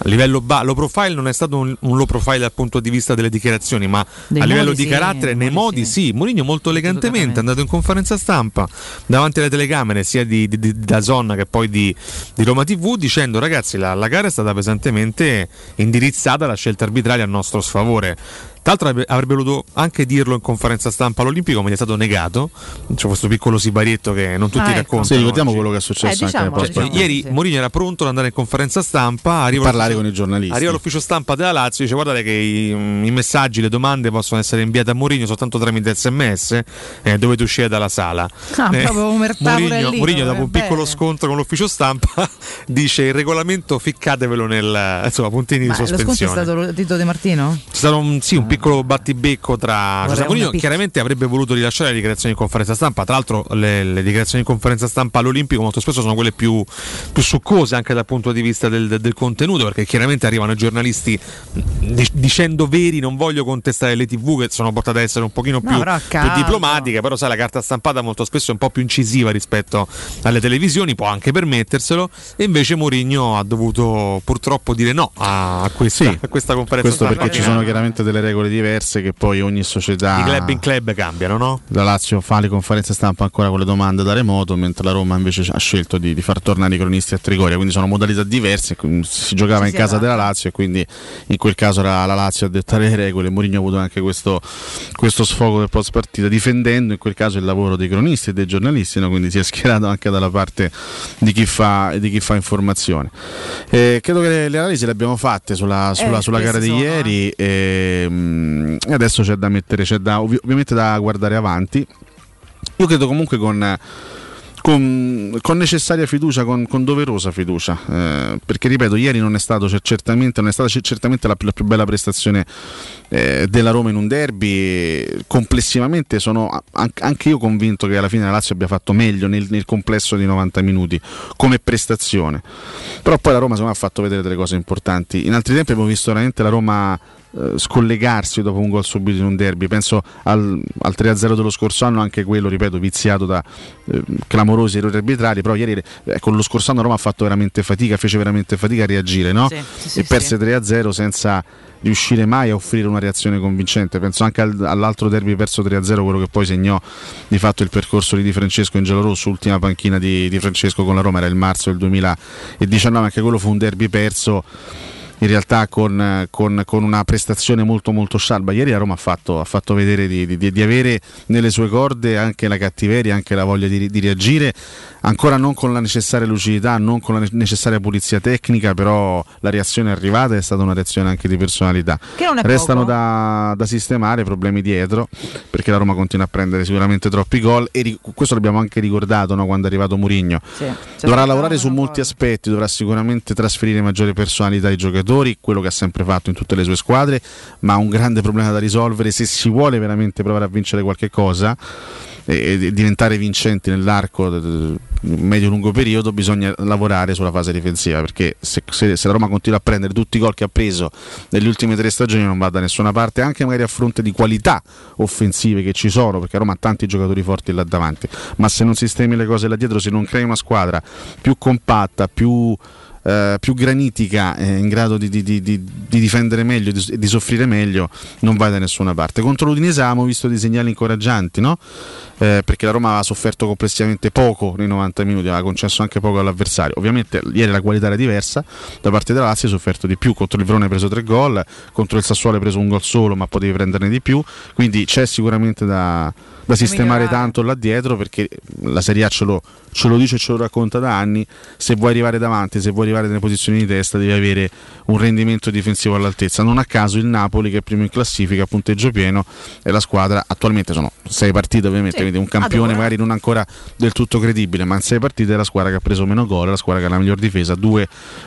a livello ba- low profile non è stato un, un low profile dal punto di vista delle dichiarazioni, ma Dei a livello di sì, carattere, nei modi sì. Mourinho molto elegantemente è andato in conferenza stampa davanti alle telecamere sia di, di, di Dazon che poi di, di Roma TV dicendo ragazzi la, la gara è stata pesantemente indirizzata alla scelta arbitrale a nostro sfavore. Tra l'altro avrebbe- avrebbe voluto anche dirlo in conferenza stampa all'Olimpico, ma gli è stato negato. C'è questo piccolo sibarietto che non tutti Ah, ecco. raccontano. Sì, ricordiamo oggi. quello che è successo Eh, anche diciamolo, post partita. Ieri Mourinho era pronto ad andare in conferenza stampa, arriva parlare con i giornalisti. Arriva all'ufficio stampa della Lazio e dice guardate che i, i messaggi, le domande possono essere inviate a Mourinho soltanto tramite sms eh, dovete uscire dalla sala. Ah, pure Mourinho, Mourinho dopo eh, un piccolo bene. scontro con l'ufficio stampa dice il regolamento ficcatevelo nel insomma puntini Ma di lo sconto è sospensione. stato Tito De Martino? C'è stato un, sì, un piccolo battibecco tra una Mourinho, chiaramente avrebbe voluto rilasciare le dichiarazioni in conferenza stampa, tra l'altro le, le dichiarazioni in conferenza stampa all'Olimpico molto spesso sono quelle più, più succose anche dal punto di vista del, del- contenuto, perché chiaramente arrivano i giornalisti di- dicendo veri, non voglio contestare le tv che sono portate ad essere un pochino No, più, però a più diplomatiche, però sai la carta stampata molto spesso è un po' più incisiva rispetto alle televisioni, può anche permetterselo, e invece Mourinho ha dovuto purtroppo dire no a, a questa, Sì, a questa conferenza Questo stampa. perché ci sono chiaramente delle regole diverse che poi ogni società. I club in club cambiano, no? La Lazio fa le conferenze stampa ancora con le domande da remoto, mentre la Roma invece ha scelto di, di far tornare i cronisti a Trigoria, quindi sono modalità diverse. Si giocava Sì, in casa esatto. della Lazio e quindi in quel caso era la Lazio a dettare le regole. Mourinho ha avuto anche questo, questo sfogo del post partita, difendendo in quel caso il lavoro dei cronisti e dei giornalisti, no? quindi si è schierato anche dalla parte di chi fa, di chi fa informazione. Eh, credo che le, le analisi le abbiamo fatte sulla, sulla- Eh, sulla gara di sono, ieri e, mm, e adesso c'è da mettere, c'è da, ovvi- ovviamente da guardare avanti. Io credo comunque con, con, con necessaria fiducia, con, con doverosa fiducia, eh, perché ripeto, ieri non è, stato cer- certamente, non è stata cer- certamente la, più- la più bella prestazione eh, della Roma in un derby. Complessivamente sono anche io convinto che alla fine la Lazio abbia fatto meglio nel, nel complesso di 90 minuti come prestazione. Però poi la Roma secondo me, ha fatto vedere delle cose importanti. In altri tempi abbiamo visto veramente la Roma eh, scollegarsi dopo un gol subito in un derby. Penso al, al 3-0 dello scorso anno, anche quello, ripeto, viziato da eh, clamorosi errori arbitrali. Però ieri eh, con lo scorso anno Roma ha fatto veramente fatica, fece veramente fatica a reagire, no? Sì, sì, sì, e perse sì. 3-0 senza riuscire mai a offrire una reazione convincente. Penso anche al- all'altro derby perso 3-0, quello che poi segnò di fatto il percorso di Di Francesco in giallorosso, ultima panchina di, di Francesco con la Roma, era il marzo del 2019, anche quello fu un derby perso in realtà con, con- con una prestazione molto molto scialba. Ieri la Roma ha fatto, ha fatto vedere di, di- di avere nelle sue corde anche la cattiveria, anche la voglia di, di reagire, ancora non con la necessaria lucidità, non con la ne- necessaria pulizia tecnica, però la reazione è arrivata è stata una reazione anche di personalità. Restano poco. da, da sistemare problemi dietro, perché la Roma continua a prendere sicuramente troppi gol e questo l'abbiamo anche ricordato no, quando è arrivato Mourinho. Sì. Dovrà lavorare su molti aspetti, dovrà sicuramente trasferire maggiore personalità ai giocatori, quello che ha sempre fatto in tutte le sue squadre, ma un grande problema da risolvere se si vuole veramente provare a vincere qualche cosa e, diventare vincenti nell'arco medio-lungo periodo bisogna lavorare sulla fase difensiva perché se, se- se la Roma continua a prendere tutti i gol che ha preso negli ultimi tre stagioni non va da nessuna parte anche magari a fronte di qualità offensive che ci sono perché Roma ha tanti giocatori forti là davanti. Ma se non sistemi le cose là dietro se non crei una squadra più compatta più eh, più granitica, eh, in grado di, di- di- di- di difendere meglio e di, soffrire meglio, non vai da nessuna parte. Contro l'Udinese avevamo visto dei segnali incoraggianti, no? Eh, perché la Roma aveva sofferto complessivamente poco nei 90 minuti, aveva concesso anche poco all'avversario. Ovviamente ieri la qualità era diversa, da parte della Lazio ha sofferto di più, contro il Verona hai preso tre gol, contro il Sassuolo hai preso un gol solo ma potevi prenderne di più, quindi c'è sicuramente da, da sistemare tanto là dietro perché la Serie A ce lo, ce lo dice e ce lo racconta da anni, se vuoi arrivare davanti, se vuoi arrivare nelle posizioni di testa devi avere un rendimento difensivo all'altezza. Non a caso il Napoli che è primo in classifica a punteggio pieno è la squadra, attualmente sono sei partite ovviamente, Sì, quindi un campione adoro. magari non ancora del tutto credibile, ma in sei partite è la squadra che ha preso meno gol, è la squadra che ha la miglior difesa, due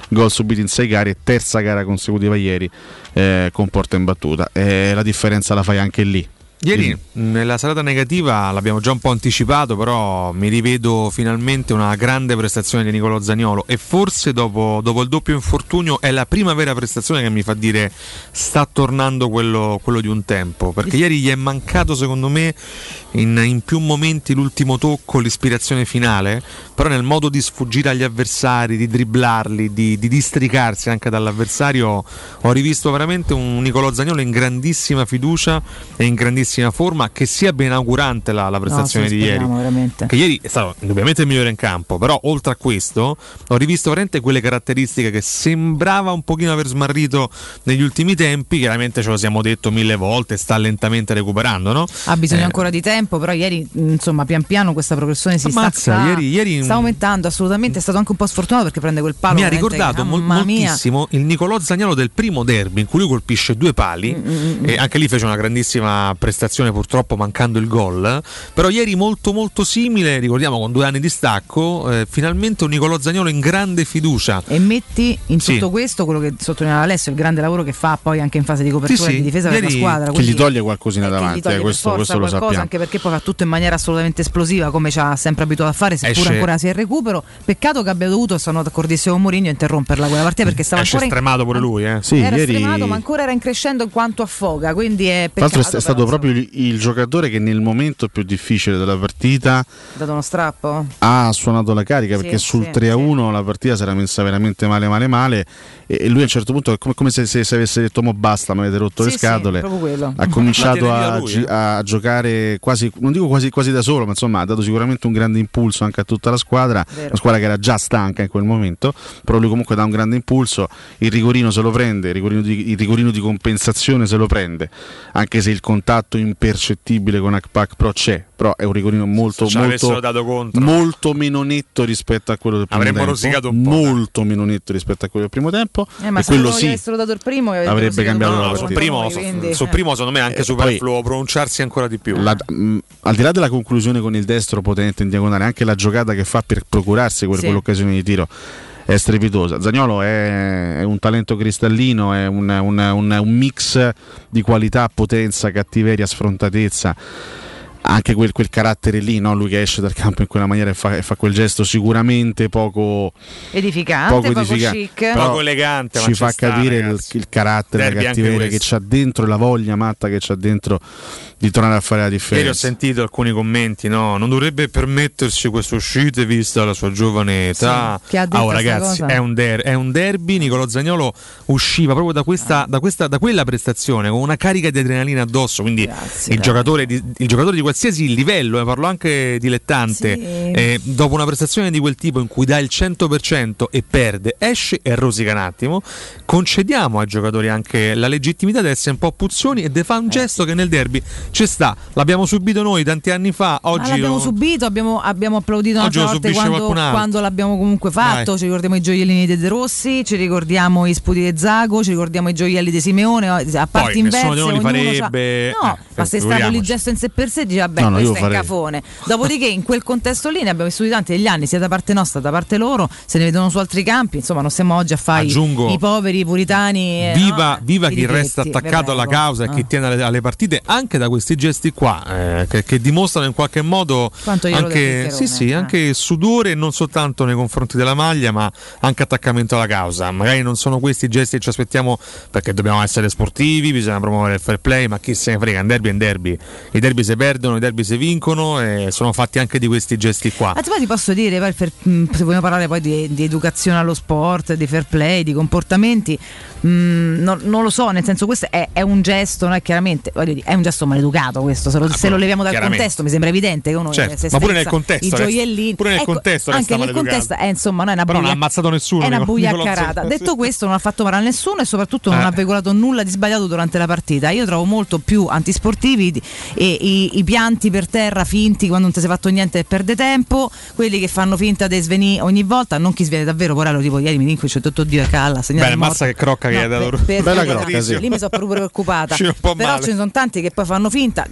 gol subiti in sei gare, terza gara consecutiva ieri eh, con porta in battuta. E la differenza la fai anche lì. Ieri nella serata negativa l'abbiamo già un po' anticipato, però mi rivedo finalmente una grande prestazione di Nicolo Zagnolo e forse dopo, dopo il doppio infortunio è la prima vera prestazione che mi fa dire sta tornando quello, quello di un tempo, perché ieri gli è mancato secondo me in, in più momenti l'ultimo tocco, l'ispirazione finale, però nel modo di sfuggire agli avversari, di dribblarli, di, di districarsi anche dall'avversario, ho rivisto veramente un Nicolo Zagnolo in grandissima fiducia e in grandissima forma, che sia ben augurante la, la prestazione No, sì, di ieri. veramente. Che ieri è stato indubbiamente il migliore in campo, però oltre a questo ho rivisto veramente quelle caratteristiche che sembrava un pochino aver smarrito negli ultimi tempi, chiaramente ce lo siamo detto mille volte, sta lentamente recuperando, no? Ha bisogno Eh, ancora di tempo, però ieri insomma pian piano questa progressione si Ammazza, sta, ieri- ieri- sta aumentando assolutamente, è stato anche un po' sfortunato perché prende quel palo. mi ha ricordato che, mol- moltissimo il Nicolò Zagnolo del primo derby in cui lui colpisce due pali Mm, e anche lì fece una grandissima prestazione prestazione purtroppo mancando il gol, però ieri molto molto simile, ricordiamo con due anni di stacco, eh, finalmente un Nicolò Zagnolo in grande fiducia. E metti in Sì. tutto questo quello che sottolineava Alessio, il grande lavoro che fa poi anche in fase di copertura Sì, e sì. di difesa per la Ieri- squadra. Che quindi- gli toglie qualcosina davanti, toglie eh, questo, forza questo lo qualcosa, sappiamo. anche perché poi fa tutto in maniera assolutamente esplosiva come ci ha sempre abituato a fare seppur Esce- ancora sia in recupero peccato che abbia dovuto sono d'accordissimo con Mourinho interromperla quella partita perché stava Esce ancora in, stremato pure lui, eh. Sì, era ieri- stremato ma ancora era in crescendo in quanto affoga quindi è Tra l'altro peccato è stato proprio il, il giocatore che nel momento più difficile della partita ha dato uno strappo? ha suonato la carica Sì, perché sul sì, 3 a 1 la partita si era messa veramente male male male e, e lui a un certo punto è come, come se, se- se avesse detto mo basta mi avete rotto Sì, le sì, scatole quello. ha cominciato La a, lui, gi- eh. a giocare quasi non dico quasi, quasi da solo ma insomma ha dato sicuramente un grande impulso anche a tutta la squadra Vero. una squadra che era già stanca in quel momento però lui comunque dà un grande impulso il rigorino se lo prende il rigorino di, il rigorino di compensazione se lo prende anche se il contatto impercettibile con Akpak Pro c'è però è un rigorino molto molto, molto meno netto rispetto a quello del primo Avremmo tempo rosicato un po', molto meno netto rispetto a quello del primo tempo eh, ma e se quello sì avessero dato il primo avrebbe cambiato un la partita. primo, quindi, sul eh. primo secondo me è anche Eh, superfluo pronunciarsi ancora di più. La- mh, al di là della conclusione con il destro potente in diagonale, anche la giocata che fa per procurarsi quel- Sì. quell'occasione di tiro è strepitosa. Zagnolo è, è un talento cristallino, è un, un- un- un mix di qualità, potenza, cattiveria, sfrontatezza. Anche quel, quel carattere lì, no? lui che esce dal campo in quella maniera e fa, e fa quel gesto sicuramente poco, edificante poco poco, edificante. chic Però Poco elegante, ma ci fa sta, capire il, il carattere, Derby la cattiveria che c'ha dentro, la voglia matta che c'ha dentro di tornare a fare la Ieri ho differenza. sentito alcuni commenti, no? Non dovrebbe permettersi queste uscite vista la sua giovane età. Sì, Ah, oh, ragazzi, è un, der- è un derby. Nicolò Zagnolo usciva proprio da, questa, da, questa- da quella prestazione con una carica di adrenalina addosso. Quindi il, giocatore di, il giocatore di qualsiasi livello, eh, parlo anche dilettante, Sì. eh, dopo una prestazione di quel tipo in cui dà il 100% e perde, esce e rosica un attimo. Concediamo ai giocatori anche la legittimità di essere un po' puzzoni e di Eh, fare un gesto che nel derby ci sta. L'abbiamo subito noi tanti anni fa. Ma Oggi l'abbiamo lo- subito, abbiamo, abbiamo applaudito Oggi un'altra subisce quando, quando l'abbiamo comunque fatto. Vai. Ci ricordiamo i gioiellini di De Rossi, ci ricordiamo i sputi di Zago, ci ricordiamo i gioielli di Simeone. A Poi parti nessuno inverse, di noi li farebbe. No, Eh, ma se estrapoli il figuriamoci. gesto in sé per sé, dici vabbè, No, no, questo è farei. cafone. Dopodiché, in quel contesto lì ne abbiamo vissuti tanti negli anni, sia da parte nostra, da parte loro, se ne vedono su altri campi. Insomma, non siamo oggi a fare i- Aggiungo- i poveri, i puritani. eh, Viva, no? viva chi resta ricchetti, attaccato alla causa e chi Ah. tiene alle, alle partite anche da questi gesti qua eh, che, che dimostrano in qualche modo anche, sì, sì, eh. anche sudore non soltanto nei confronti della maglia ma anche attaccamento alla causa magari non sono questi i gesti che ci aspettiamo perché dobbiamo essere sportivi bisogna promuovere il fair play ma chi se ne frega un derby è un derby i derby si perdono i derby si vincono e sono fatti anche di questi gesti qua poi ti posso dire, poi per- mh, se vogliamo parlare poi di, di educazione allo sport, di fair play, di comportamenti, mh, non, non lo so, nel senso questo è, è un gesto, no? È chiaramente, dire, è un gesto maleducato questo, se lo, se lo leviamo dal contesto mi sembra evidente che uno Certo, se ma pure nel contesto i gioiellini, pure nel Ecco, contesto anche nel contesto, è insomma, non è una Però non ha buia- ammazzato nessuno È una buiaccarata. Zagnolo. Detto questo, non ha fatto male a nessuno e soprattutto non Eh. ha veicolato nulla di sbagliato durante la partita. Io trovo molto più antisportivi e i, i pianti per terra finti quando non ti sei fatto niente e perde tempo, quelli che fanno finta di svenire ogni volta, non chi svene davvero, porello, tipo ieri mi dico c'è tutto Dio e calla, segnale Bene, mazza che crocca che hai dato per- per- Bella crocca, sì. Lì mi sono proprio preoccupata. Però male. ce ne sono tanti che poi fanno finta,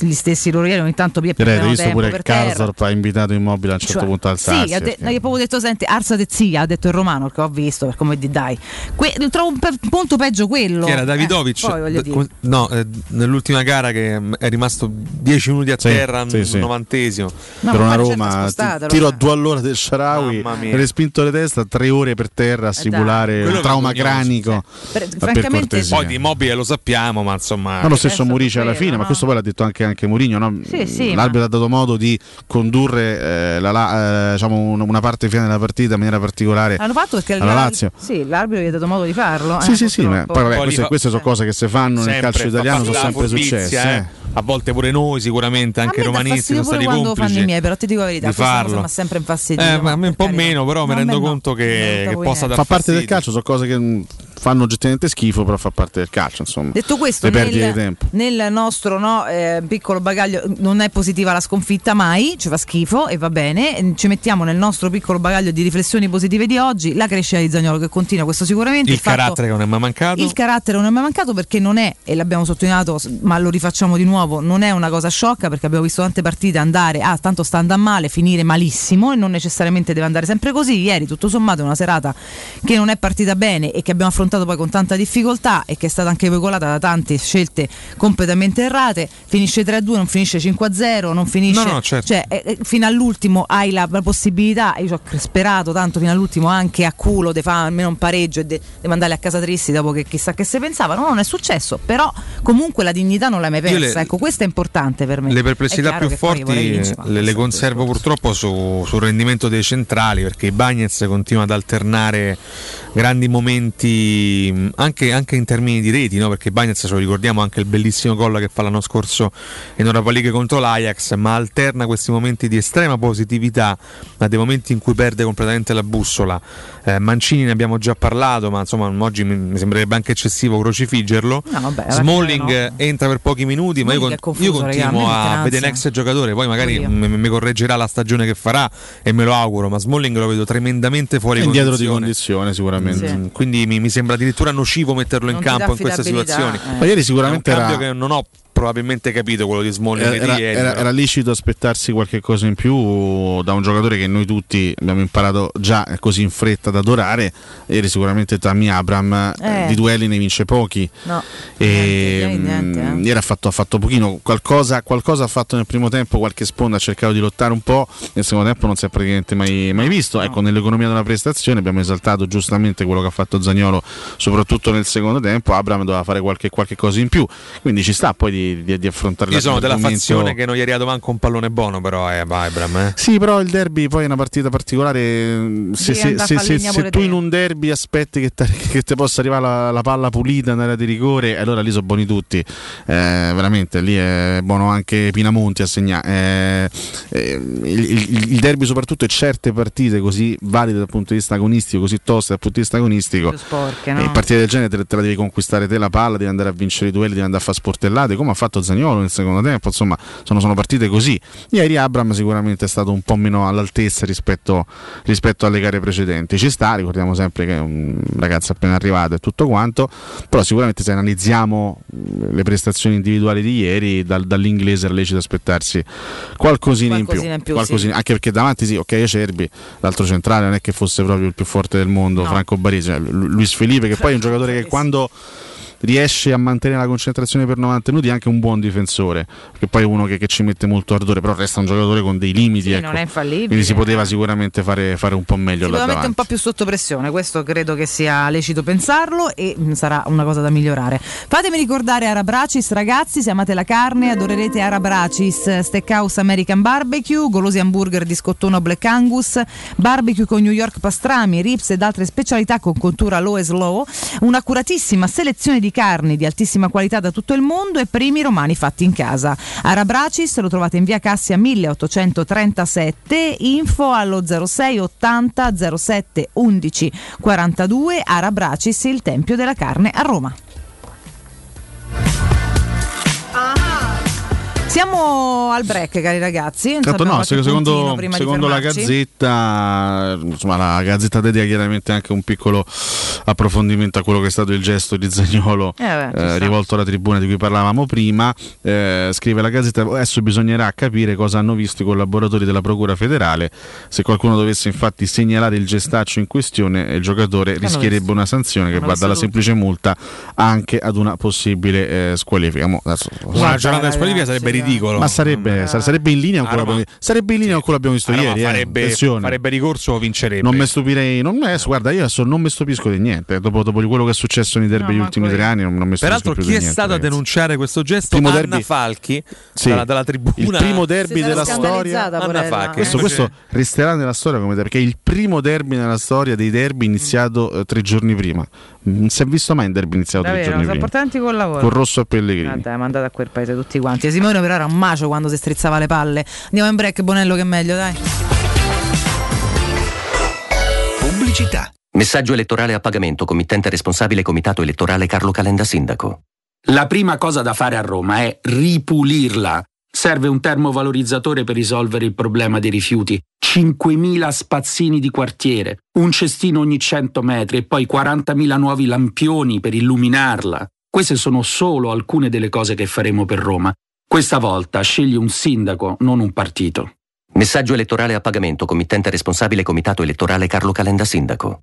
gli stessi loro ieri ogni tanto Direi, perdono hai visto tempo pure per. Karsdorp ha invitato Immobile a un certo Cioè, punto a alzarsi. Sì, ha, de- perché- no, proprio detto, senti, Arsa de Zia, ha detto il romano che ho visto, per come di dai. Que- trovo un pe- punto peggio quello. Chi era Eh, Davidovic? poi voglio D- no, eh, nell'ultima gara che è rimasto 10 minuti a terra, sì, al sì. novantesimo. No, per una Roma, spostata, tiro a due all'ora del Sharawi, respinto le testa, tre ore per terra a simulare Quello un trauma cranico. Per- francamente-. Poi di immobile lo sappiamo, ma insomma. Ma lo stesso Murici alla fine, ma questo poi l'ha detto anche, anche Mourinho, no? Sì, sì, l'arbitro ma- ha dato modo di condurre eh, la- la- eh, diciamo, un- una parte finale della partita in maniera particolare L'hanno fatto perché alla l'ar- Lazio. Sì, l'arbitro gli ha dato modo di farlo. Sì, eh, sì, sì, poi vabbè, queste, queste sono cose che si fanno nel calcio italiano, sono sempre successe. eh. eh. A volte pure noi, sicuramente, anche a i me dà romanisti sono stati pure quando fanno complici. i miei, però ti dico la verità, di questa cosa farlo. mi ha sempre infastidito. Eh, ma a me un po' meno, però mi rendo no. conto che, che possa dar Fa parte del calcio, sono cose che fanno oggettivamente schifo, però fa parte del calcio, insomma. Detto questo, Le perdite di nel, tempo. nel nostro no, eh, piccolo bagaglio non è positiva la sconfitta mai, ci fa schifo e va bene. Ci mettiamo nel nostro piccolo bagaglio di riflessioni positive di oggi la crescita di Zagnolo che continua, questo sicuramente. Il fatto- carattere che non è mai mancato. Il carattere non è mai mancato perché non è, e l'abbiamo sottolineato, ma lo rifacciamo di nuovo, non è una cosa sciocca perché abbiamo visto tante partite andare, ah tanto sta andando male, finire malissimo e non necessariamente deve andare sempre così. Ieri tutto sommato è una serata che non è partita bene e che abbiamo affrontato poi con tanta difficoltà e che è stata anche veicolata da tante scelte completamente errate. Finisce 3-2, non finisce 5-0, non finisce... No, no, certo. Cioè, eh, eh, fino all'ultimo hai la, la possibilità, io ci ho sperato tanto fino all'ultimo anche a culo di fare almeno un pareggio e di mandarli a casa tristi dopo che chissà che se pensavano, no, non è successo, però comunque la dignità non l'hai mai persa, le- ecco questo è importante per me. Le perplessità più forti vincere, le, le conservo purtroppo su- sul rendimento dei centrali perché i Bagnets continua ad alternare grandi momenti mh, anche, anche in termini di reti, no? perché Bagnets ce lo ricordiamo anche il bellissimo gol che fa l'anno scorso in Europa League contro l'Ajax, ma alterna questi momenti di estrema positività a dei momenti in cui perde completamente la bussola. Eh, Mancini ne abbiamo già parlato, ma insomma oggi mi, mi sembrerebbe anche eccessivo crocifiggerlo. No, vabbè, Smalling eh, entra per pochi minuti, ma io, con- confuso, io continuo a vedere un ex giocatore, poi magari mi, correggerà la stagione che farà e me lo auguro, ma Smalling lo vedo tremendamente fuori È indietro di condizione. condizione sicuramente. Mm, Quindi mi, mi sembra addirittura nocivo metterlo Non in campo in queste situazioni. eh. Ma ieri sicuramente È un era- cambio che non ho probabilmente capito quello di Smalling Era, di ieri. era- era licito aspettarsi qualche cosa in più da un giocatore che noi tutti abbiamo imparato già così in fretta ad adorare. Ieri sicuramente Tammy Abram eh, Eh. di duelli ne vince pochi. No. E, Niente, niente, mm, eh. ieri ha fatto, ha fatto pochino, qualcosa, qualcosa ha fatto nel primo tempo, qualche sponda ha cercato di lottare un po', nel secondo tempo non si è praticamente mai, mai visto. Ecco, nell'economia della prestazione abbiamo esaltato giustamente quello che ha fatto Zagnolo, soprattutto nel secondo tempo. Abram doveva fare qualche, qualche cosa in più, quindi ci sta poi di, di- di affrontare Io sono della fazione che non gli ha arrivato manco un pallone buono, però eh, vai, Abram. Eh. Sì, però il derby poi è una partita particolare. Se, se- se- se- se tu in un derby aspetti che, te- che ti possa arrivare la, la palla pulita nell'area di rigore, allora lì sono buoni tutti. Eh, veramente, lì è buono anche Pinamonti a segnare. Eh, eh, il, il- il derby, soprattutto, e certe partite così valide dal punto di vista agonistico, così toste dal punto di vista agonistico. Sporche, E no? partite del genere te, te la devi conquistare te la palla, devi andare a vincere i duelli, devi andare a fare sportellate, come ha fatto Zagnolo nel secondo tempo. Insomma, sono, sono partite così. Ieri Abram sicuramente è stato un po' meno all'altezza rispetto, rispetto alle gare precedenti. Ci sta, ricordiamo sempre che è un ragazzo appena arrivato e tutto quanto, però sicuramente se analizziamo le prestazioni individuali di ieri, dal- dall'inglese era lecito aspettarsi qualcosina, in più. Qualcosina in più, Qualcosina- sì. Anche perché davanti sì, ok, Acerbi, l'altro centrale non è che fosse proprio il più forte del mondo, No. Franco Baresi, cioè, Lu- Luis Felipe che poi è un giocatore che quando riesce a mantenere la concentrazione per 90 minuti è anche un buon difensore perché poi è uno che, che ci mette molto ardore però resta un giocatore con dei limiti Sì, ecco. non è infallibile. quindi si poteva sicuramente fare, fare un po' meglio Sicuramente un po' più sotto pressione, questo credo che sia lecito pensarlo e mm, sarà una cosa da migliorare. Fatemi ricordare Arabracis, ragazzi, se amate la carne adorerete Arabracis, Steakhouse American Barbecue, golosi hamburger di scottone Black Angus, barbecue con New York pastrami, rips ed altre specialità con contura low e slow, un'accuratissima selezione di carni di altissima qualità da tutto il mondo e primi romani fatti in casa. Arabracis lo trovate in via Cassia 1837, info allo 06 80 07 11 42, Arabracis, il Tempio della Carne a Roma. Siamo al break, cari ragazzi. Abbiamo no, secondo, secondo la. Gazzetta, insomma, la Gazzetta dedica chiaramente anche un piccolo approfondimento a quello che è stato il gesto di Zagnolo Eh, eh, rivolto alla tribuna di cui parlavamo prima. Eh, scrive la Gazzetta: adesso bisognerà capire cosa hanno visto i collaboratori della Procura federale. Se qualcuno dovesse infatti segnalare il gestaccio in questione, il giocatore rischierebbe una sanzione che va dalla semplice multa anche ad una possibile eh, squalifica. Mo, adesso- Una giornata di squalifica sarebbe ridicolo. ma sarebbe, sar- sarebbe in linea con Ah, quello che Roma- abbiamo- sarebbe in linea con quello che abbiamo visto A Roma ieri. eh. farebbe, Attenzione. farebbe ricorso o vincerebbe. Non mi stupirei, non me- guarda, io adesso non mi stupisco di niente. Dopo, dopo quello che è successo nei derby No, negli manco ultimi tre anni, non, non mi stupisco Peraltro, più chi di è niente, stato a ragazzi. denunciare questo gesto? Primo Anna derby- Falchi Sì. dalla, dalla tribuna. Il primo derby della storia. Anna Falchi. Questo, eh. questo resterà nella storia come derby, perché è il primo derby nella storia dei derby iniziato eh, tre giorni prima. Non si è visto mai un derby iniziato tre Davvero, giorni sono prima. importanti col lavoro. Con Rosso a Pellegrini. Dai, mandate a quel paese tutti quanti. Simone però era un macio quando si strizzava le palle. Andiamo in break, Bonello che è meglio, dai. Pubblicità. Messaggio elettorale a pagamento, committente responsabile Comitato Elettorale Carlo Calenda Sindaco. La prima cosa da fare a Roma è ripulirla. Serve un termovalorizzatore per risolvere il problema dei rifiuti, 5.000 spazzini di quartiere, un cestino ogni 100 metri e poi 40.000 nuovi lampioni per illuminarla. Queste sono solo alcune delle cose che faremo per Roma. Questa volta scegli un sindaco, non un partito. Messaggio elettorale a pagamento, committente responsabile Comitato Elettorale Carlo Calenda Sindaco.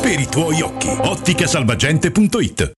per i tuoi occhi. Otticasalvagente.it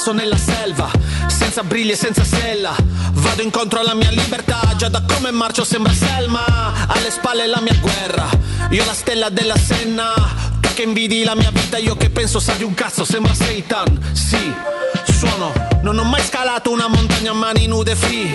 Passo nella selva, senza briglie, senza sella. Vado incontro alla mia libertà, già da come marcio sembra Selma. Alle spalle la mia guerra, io la stella della Senna. Tu che invidi la mia vita, io che penso sa di un cazzo, sembra Satan. Sì, suono, non ho mai scalato una montagna a mani nude free.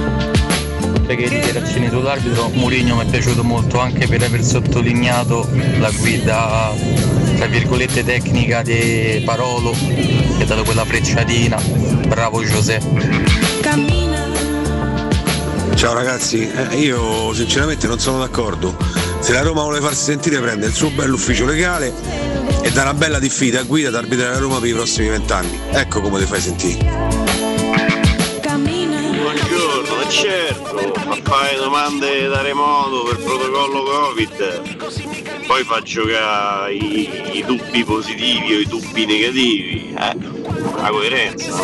Oltre che dichiarazioni sull'arbitro, Mourinho mi è piaciuto molto anche per aver sottolineato la guida tra virgolette tecnica di Parolo che ha dato quella frecciatina. Bravo Giuseppe. Ciao ragazzi, eh, io sinceramente non sono d'accordo. Se la Roma vuole farsi sentire prende il suo bell'ufficio legale e dà una bella diffida a guida ad arbitrare la Roma per i prossimi vent'anni. Ecco come ti fai sentire. Certo, ma fare domande da remoto per protocollo Covid, poi fa giocare i, i dubbi positivi o i dubbi negativi, eh? La coerenza.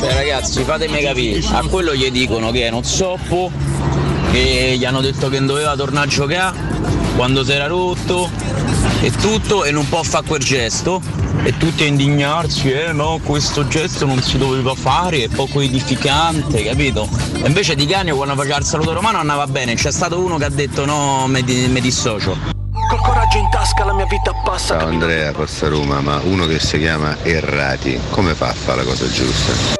Beh ragazzi fatemi capire, a quello gli dicono che è uno zoppo, che gli hanno detto che non doveva tornare a giocare quando si era rotto e tutto e non può fare quel gesto e tutti a indignarsi, eh no, questo gesto non si doveva fare, è poco edificante, capito? E invece di Canio quando faceva il saluto romano andava bene, c'è stato uno che ha detto no, mi, di- mi dissocio. Col coraggio in tasca la mia vita passa. Ciao Andrea, Costa Roma, ma uno che si chiama Errati, come fa a fare la cosa giusta?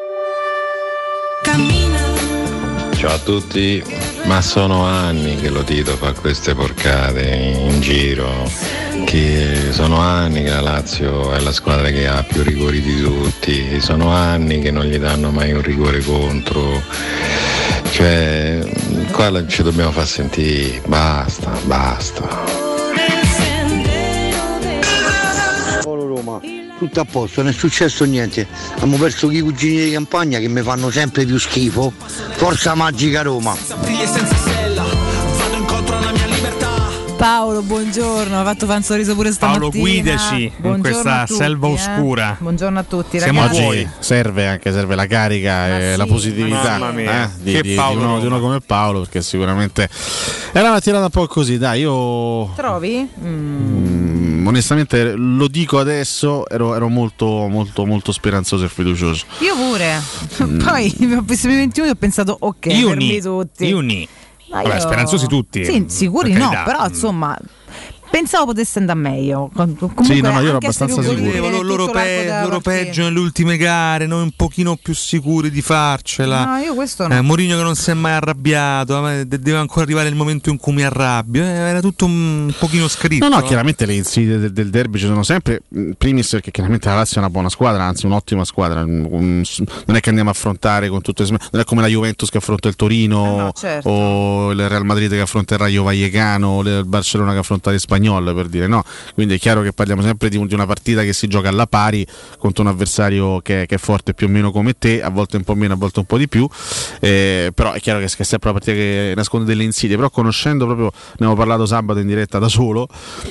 Ciao a tutti, ma sono anni che lo Tito fa queste porcate in giro, sono anni che la Lazio è la squadra che ha più rigori di tutti, sono anni che non gli danno mai un rigore contro, cioè qua ci dobbiamo far sentire, basta, basta. Tutto a posto, non è successo niente. Abbiamo perso i cugini di campagna che mi fanno sempre più schifo. Forza magica Roma. Briglie senza sella, vado incontro alla mia libertà. Paolo, buongiorno, ha fatto fare un sorriso pure Paolo, stamattina. guidaci in Buongiorno questa a tutti, selva eh. oscura. Buongiorno a tutti, Siamo ragazzi. oggi serve anche serve la carica e la positività eh, di, Che di- di Paolo uno, di uno come Paolo perché sicuramente è una mattinata un po' così dai io Trovi? Mm. Mm, onestamente lo dico adesso ero, ero molto molto molto speranzoso e fiducioso Io pure. Mm. Poi ho visto i 21 e ho pensato, ok, Io ni, tutti. io ni. Vabbè, io- speranzosi tutti. Sì, sicuri no, carità. però insomma. Pensavo potesse andare meglio. Com- Comunque, Sì, no, no, io ero abbastanza sicuro. Loro, pe- loro peggio nelle ultime gare, noi un pochino più sicuri di farcela. No, io questo no. Eh, Mourinho che non si è mai arrabbiato, eh, de- deve ancora arrivare il momento in cui mi arrabbio. eh, era tutto un pochino scritto. No, no, eh. chiaramente le insidie del, del derby ci sono sempre. In Primis perché chiaramente la Lazio è una buona squadra, anzi un'ottima squadra. Non è che andiamo a affrontare con tutte le non è come la Juventus che affronta il Torino no, certo. o il Real Madrid che affronta il Rayo Vallecano o il Barcellona che affronta l'Espagnol per dire no. Quindi è chiaro che parliamo sempre di, di una partita che si gioca alla pari contro un avversario che, che è forte più o meno come te, a volte un po' meno, a volte un po' di più. Eh, però è chiaro che, che è sempre una partita che nasconde delle insidie. Però conoscendo proprio, ne abbiamo parlato sabato in diretta da solo,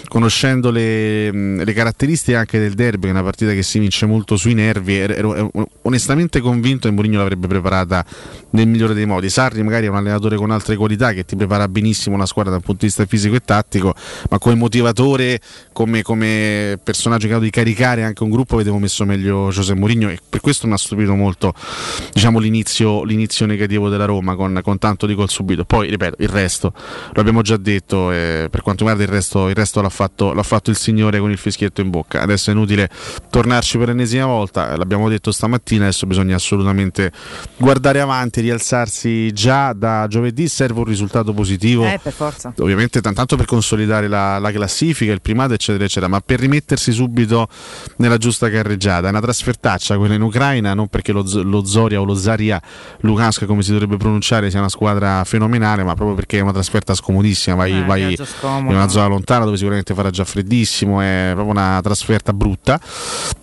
conoscendo le, le caratteristiche anche del derby, che è una partita che si vince molto sui nervi, ero, ero- onestamente convinto che Mourinho l'avrebbe preparata nel migliore dei modi. Sarri magari è un allenatore con altre qualità che ti prepara benissimo una squadra dal punto di vista fisico e tattico, ma come motivatore, come, come personaggio in grado di caricare anche un gruppo, avevo messo meglio José Mourinho e per questo mi ha stupito molto diciamo, l'inizio, l'inizio negativo della Roma con, con tanto di gol subito. Poi, ripeto, il resto lo abbiamo già detto, eh, per quanto riguarda il resto, il resto l'ha, fatto, l'ha fatto il Signore con il fischietto in bocca. Adesso è inutile tornarci per l'ennesima volta, l'abbiamo detto stamattina, adesso bisogna assolutamente guardare avanti, rialzarsi già da giovedì, serve un risultato positivo. Eh, per forza. Ovviamente tanto per consolidare la, la classifica, il primato, eccetera, eccetera, ma per rimettersi subito nella giusta carreggiata. È una trasfertaccia quella in Ucraina, non perché lo, lo Zoria o lo Zaria Lugansk, come si dovrebbe pronunciare, sia una squadra fenomenale, ma proprio perché è una trasferta scomodissima. Vai, Eh, vai in una zona lontana dove sicuramente farà già freddissimo, è proprio una trasferta brutta.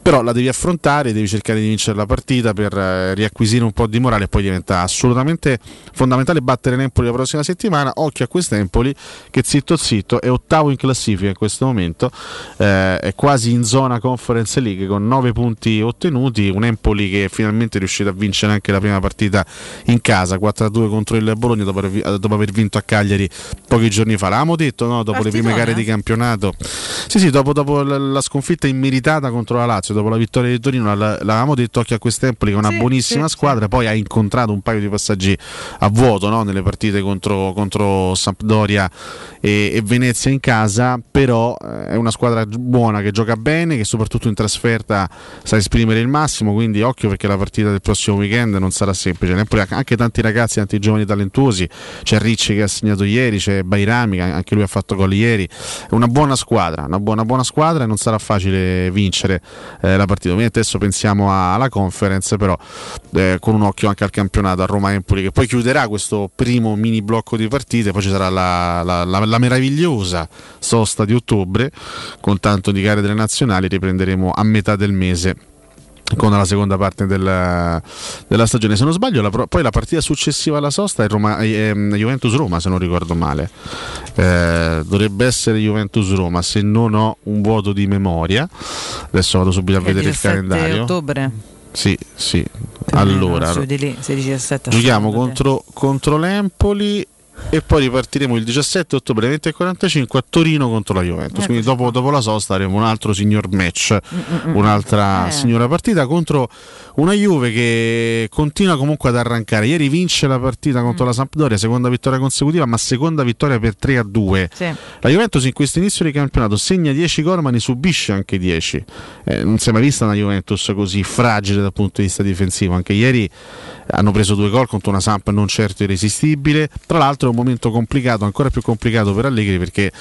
Però la devi affrontare, devi cercare di vincere la partita per eh, riacquisire un po' di morale e poi diventa assolutamente fondamentale battere l'Empoli la prossima settimana. Occhio a quest'Empoli che zitto zitto è ottavo in classifica classifica in questo momento, eh, è quasi in zona Conference League con 9 punti ottenuti, un Empoli che è finalmente riuscito a vincere anche la prima partita in casa, 4-2 contro il Bologna dopo aver, dopo aver vinto a Cagliari pochi giorni fa. L'avevamo detto no? dopo le prime Partitone, gare di eh? campionato, sì sì, dopo, dopo la, sconfitta immeritata contro la Lazio, dopo la vittoria di Torino, la- l'avevamo detto occhio a quest'Empoli che è una Sì, buonissima sì, squadra, poi ha incontrato un paio di passaggi a vuoto no? nelle partite contro, contro Sampdoria e, e Venezia in casa, però eh, è una squadra buona che gioca bene, che soprattutto in trasferta sa esprimere il massimo, quindi occhio perché la partita del prossimo weekend non sarà semplice. Ha anche tanti ragazzi, tanti giovani talentuosi, c'è Ricci che ha segnato ieri, c'è Bairami che anche lui ha fatto gol ieri, è una buona squadra, una buona, buona squadra e non sarà facile vincere eh, la partita. Ovviamente adesso pensiamo alla conference, però eh, con un occhio anche al campionato a Roma-Empoli che poi chiuderà questo primo mini blocco di partite, poi ci sarà la, la- la- la meravigliosa sosta di ottobre con tanto di gare delle nazionali, riprenderemo a metà del mese con la seconda parte del- della stagione. Se non sbaglio, la poi la partita successiva alla sosta è, Roma- è, ehm, Juventus-Roma, se non ricordo male. Eh, dovrebbe essere Juventus-Roma, se non ho un vuoto di memoria. Adesso vado subito a è vedere il 17 calendario. ottobre. Sì, sì. Allora, lì, 16 17 giochiamo contro, contro l'Empoli e poi ripartiremo il 17 ottobre 20.45 a Torino contro la Juventus. Quindi dopo, dopo la sosta avremo un altro signor match, un'altra Eh. signora partita contro una Juve che continua comunque ad arrancare. Ieri vince la partita contro la Sampdoria, seconda vittoria consecutiva, ma seconda vittoria per 3 a 2. Sì. La Juventus in questo inizio di campionato segna 10 gol ma ne subisce anche 10. Eh, non si è mai vista una Juventus così fragile dal punto di vista difensivo. Anche ieri hanno preso due gol contro una Samp non certo irresistibile. Tra l'altro è un momento complicato, ancora più complicato per Allegri perché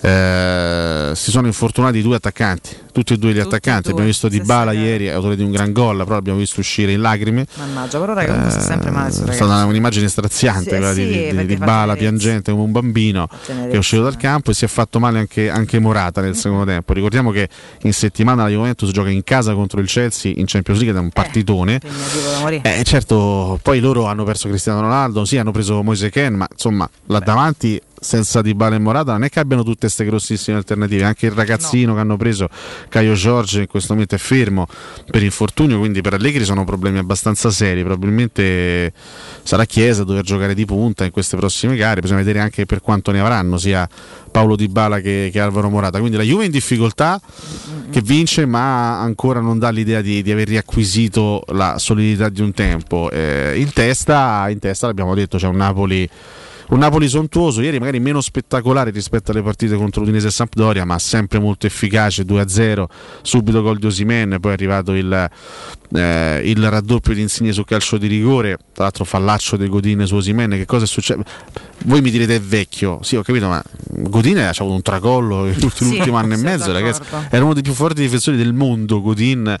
eh, si sono infortunati due attaccanti, tutti e due gli attaccanti. abbiamo visto Di Bala ieri, autore di un gran gol, però l'abbiamo visto uscire in lacrime. Mannaggia, però raga, sta sempre male Eh, È ragazzo. stata un'immagine straziante Sì, quella di, sì, di- di, fa Bala piangente come un bambino tenerezza. che è uscito dal campo e si è fatto male anche, anche Morata nel secondo tempo. Ricordiamo che in settimana la Juventus gioca in casa contro il Chelsea in Champions League è un partitone. Da morire. Eh, certo, poi loro hanno perso Cristiano Ronaldo, sì, hanno preso Moise Ken, ma insomma, là davanti senza Dybala e Morata non è che abbiano tutte queste grossissime alternative, anche il ragazzino che hanno preso Caio Giorgio in questo momento è fermo per infortunio, quindi per Allegri sono problemi abbastanza seri, probabilmente sarà Chiesa a dover giocare di punta in queste prossime gare, bisogna vedere anche per quanto ne avranno sia Paolo Dybala che, che Alvaro Morata, quindi la Juve in difficoltà che vince ma ancora non dà l'idea di, di aver riacquisito la solidità di un tempo. Eh, in, testa, in testa l'abbiamo detto c'è un Napoli un Napoli sontuoso, ieri magari meno spettacolare rispetto alle partite contro Udinese e Sampdoria, ma sempre molto efficace, 2-0, subito gol di Osimen, poi è arrivato il, eh, il raddoppio di Insigne su calcio di rigore, tra l'altro fallaccio di Godin su Osimen, che cosa è successo? Voi mi direte è vecchio, sì ho capito, ma Godin ha avuto un tracollo l'ultimo, Sì, anno e mezzo, ragazzi, era uno dei più forti difensori del mondo Godin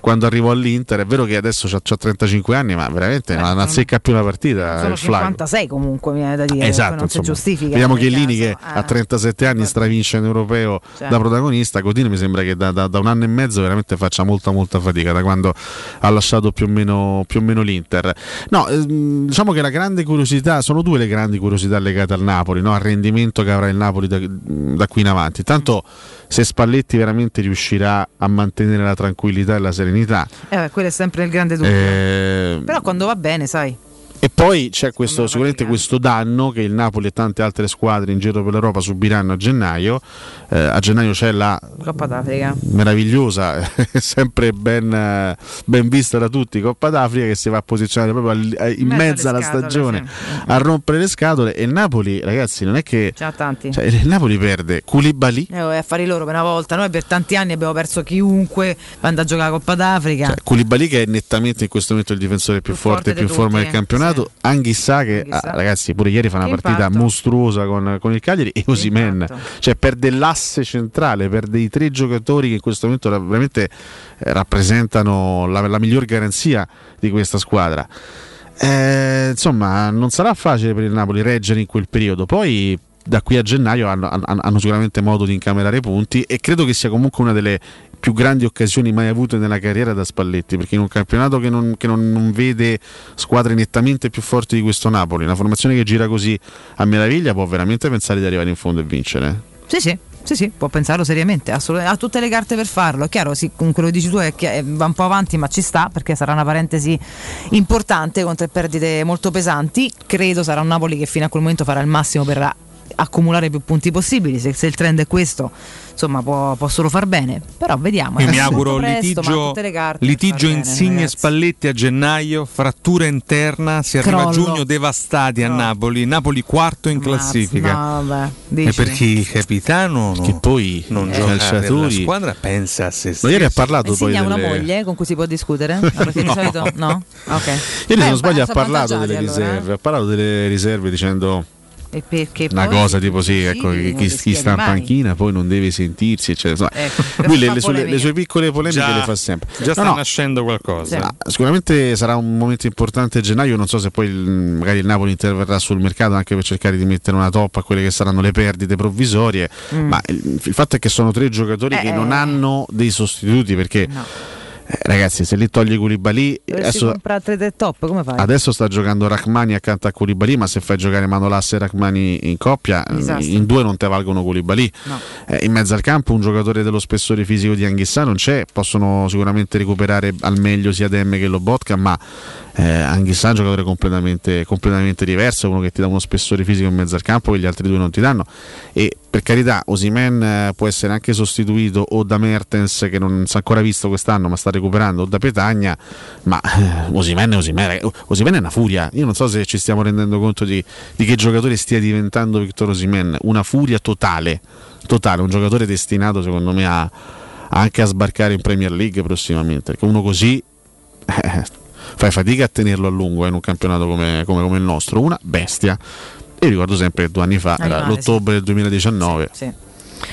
quando arrivò all'Inter, è vero che adesso ha 35 anni, ma veramente non non azzecca più la partita. Sono il Flaco. 56 comunque, mi viene da dire. Esatto, non si insomma. giustifica. Vediamo Chiellini caso. che a 37 anni stravince in europeo Cioè. da protagonista. Godin mi sembra che da, da- da un anno e mezzo veramente faccia molta molta fatica da quando ha lasciato più o meno, più o meno l'Inter. No, ehm, diciamo che la grande curiosità, sono due le grandi curiosità legate al Napoli, no? al rendimento che avrà il Napoli da, da qui in avanti. Tanto se Spalletti veramente riuscirà a mantenere la tranquillità e la serenità. Eh, quello è sempre il grande dubbio. eh, Però quando va bene, sai. E poi c'è questo, sicuramente questo danno che il Napoli e tante altre squadre in giro per l'Europa subiranno a gennaio. Eh, a gennaio c'è la Coppa d'Africa. meravigliosa, sempre ben, eh, ben vista da tutti, Coppa d'Africa che si va a posizionare proprio al- eh, in mezzo mezzo alla scatole, stagione sì. a rompere le scatole e il Napoli ragazzi non è che Ciao a tanti. cioè, il Napoli perde Koulibaly Eh, oh, affari loro per una volta. Noi per tanti anni abbiamo perso chiunque quando a giocare la Coppa d'Africa. Cioè, che è nettamente in questo momento il difensore più, forte e più in forma del campionato. Anghissà che Anghissà. ah, ragazzi pure ieri fa una Che partita impatto. mostruosa con, con il Cagliari e Osimen. Cioè perde l'asse centrale, perde i tre giocatori che in questo momento ra- veramente eh, rappresentano la, la miglior garanzia di questa squadra. Eh, insomma, non sarà facile per il Napoli reggere in quel periodo. Poi da qui a gennaio hanno, hanno- hanno sicuramente modo di incamerare punti e credo che sia comunque una delle più grandi occasioni mai avute nella carriera da Spalletti perché in un campionato che non, che non- non vede squadre nettamente più forti di questo Napoli una formazione che gira così a meraviglia può veramente pensare di arrivare in fondo e vincere Sì, sì. Sì, sì, può pensarlo seriamente. Ha tutte le carte per farlo. È chiaro, sì, con quello che dici tu è che va un po' avanti, ma ci sta perché sarà una parentesi importante con tre perdite molto pesanti. Credo sarà un Napoli che fino a quel momento farà il massimo per accumulare più punti possibili. Se, se il trend è questo, insomma, può, può solo far bene. Però vediamo. Io mi auguro presto, litigio, tutte le carte per litigio Insigne. Spalletti a gennaio, frattura interna, si arriva a Crollo. giugno devastati a Napoli, Napoli quarto in classifica. No, vabbè, E perché il capitano no, Che poi non gioca la squadra pensa a se stesso. Ma ieri ha parlato poi Insegna una delle... moglie con cui si può discutere? Fine No. di solito? No? Ok. Ieri se Beh, non sbaglio ha parlato delle allora, eh. riserve, ha parlato delle riserve dicendo E perché una poi- cosa tipo sì, ecco, chi, chi- chi sta in panchina poi non deve sentirsi, eccetera. Ecco, lui le, le sue, le sue piccole polemiche Già- le fa sempre. Già sta No, no, nascendo qualcosa. ma sicuramente sarà un momento importante a gennaio, non so se poi il- magari il Napoli interverrà sul mercato anche per cercare di mettere una toppa a quelle che saranno le perdite provvisorie, Mm. ma il, il fatto è che sono tre giocatori che Eh, non eh. hanno dei sostituti perché eh, ragazzi se lì togli Koulibaly Dovresti adesso? Adesso sta giocando Rachmani accanto a Koulibaly, ma se fai giocare Manolas e Rachmani in coppia, Disastro. in due non te valgono Koulibaly. No. Eh, in mezzo al campo un giocatore dello spessore fisico di Anghissà non c'è, possono sicuramente recuperare al meglio sia Demme che Lobotka, ma eh, Anghissà è un giocatore completamente, completamente diverso, uno che ti dà uno spessore fisico in mezzo al campo che gli altri due non ti danno. E per carità, Osimen eh, può essere anche sostituito o da Mertens che non si è ancora visto quest'anno ma sta recuperando, o da Petagna, ma eh, Osimen è Osimen, ragazzi. Osimen è una furia. Io non so se ci stiamo rendendo conto di, di che giocatore stia diventando Victor Osimen, una furia totale, totale, un giocatore destinato secondo me a, anche a sbarcare in Premier League prossimamente, perché uno così eh, fai fatica a tenerlo a lungo eh, in un campionato come, come- come il nostro, una bestia. Io ricordo sempre che due anni fa, era Animale, l'ottobre del 2019, Sì.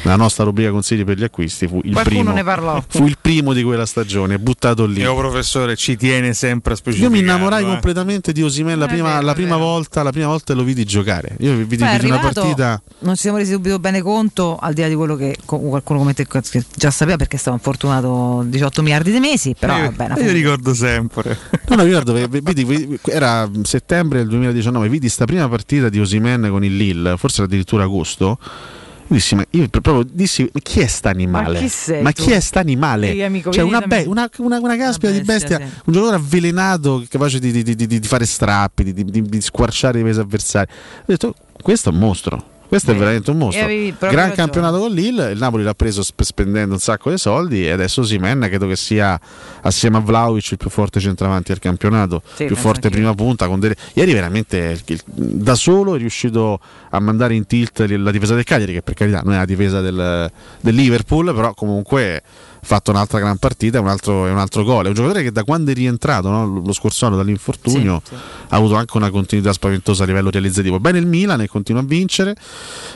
La nostra rubrica consigli per gli acquisti fu il, primo, ne parlò. fu il primo di quella stagione, buttato lì. Mio professore ci tiene sempre a specificare. Io mi innamorai completamente di Osimen la, È prima, vero, la prima volta, la prima volta lo vidi giocare. Io vidi, è vidi una partita. non ci siamo resi subito bene conto, al di là di quello che qualcuno come te che già sapeva perché stava infortunato 18 miliardi di mesi, però io, vabbè, io ricordo sempre. No, no, io ricordo, vedi, era settembre del 2019, vidi sta prima partita di Osimen con il Lille, forse era addirittura agosto. Dissi, ma io proprio dissi, chi è sta animale? Ma chi sei Ma chi è sta animale? Cioè una, be- una, una, una caspita Una di bestia, bestia, sì. un giocatore avvelenato, capace di, di- di- di- fare strappi, di squarciare i pesi avversari. Ho detto, questo è un mostro. Questo è veramente un mostro. Gran ragione. campionato con Lille, il Napoli l'ha preso sp- spendendo un sacco di soldi e adesso Simen credo che sia assieme a Vlaovic il più forte centravanti al campionato, Sì, più forte prima punta. Con delle... Ieri veramente da solo è riuscito a mandare in tilt la difesa del Cagliari, che per carità non è la difesa del, del Liverpool, però comunque fatto un'altra gran partita e un altro, un altro gol. È un giocatore che da quando è rientrato no, lo scorso anno dall'infortunio Sì, sì. ha avuto anche una continuità spaventosa a livello realizzativo. Bene il Milan e continua a vincere,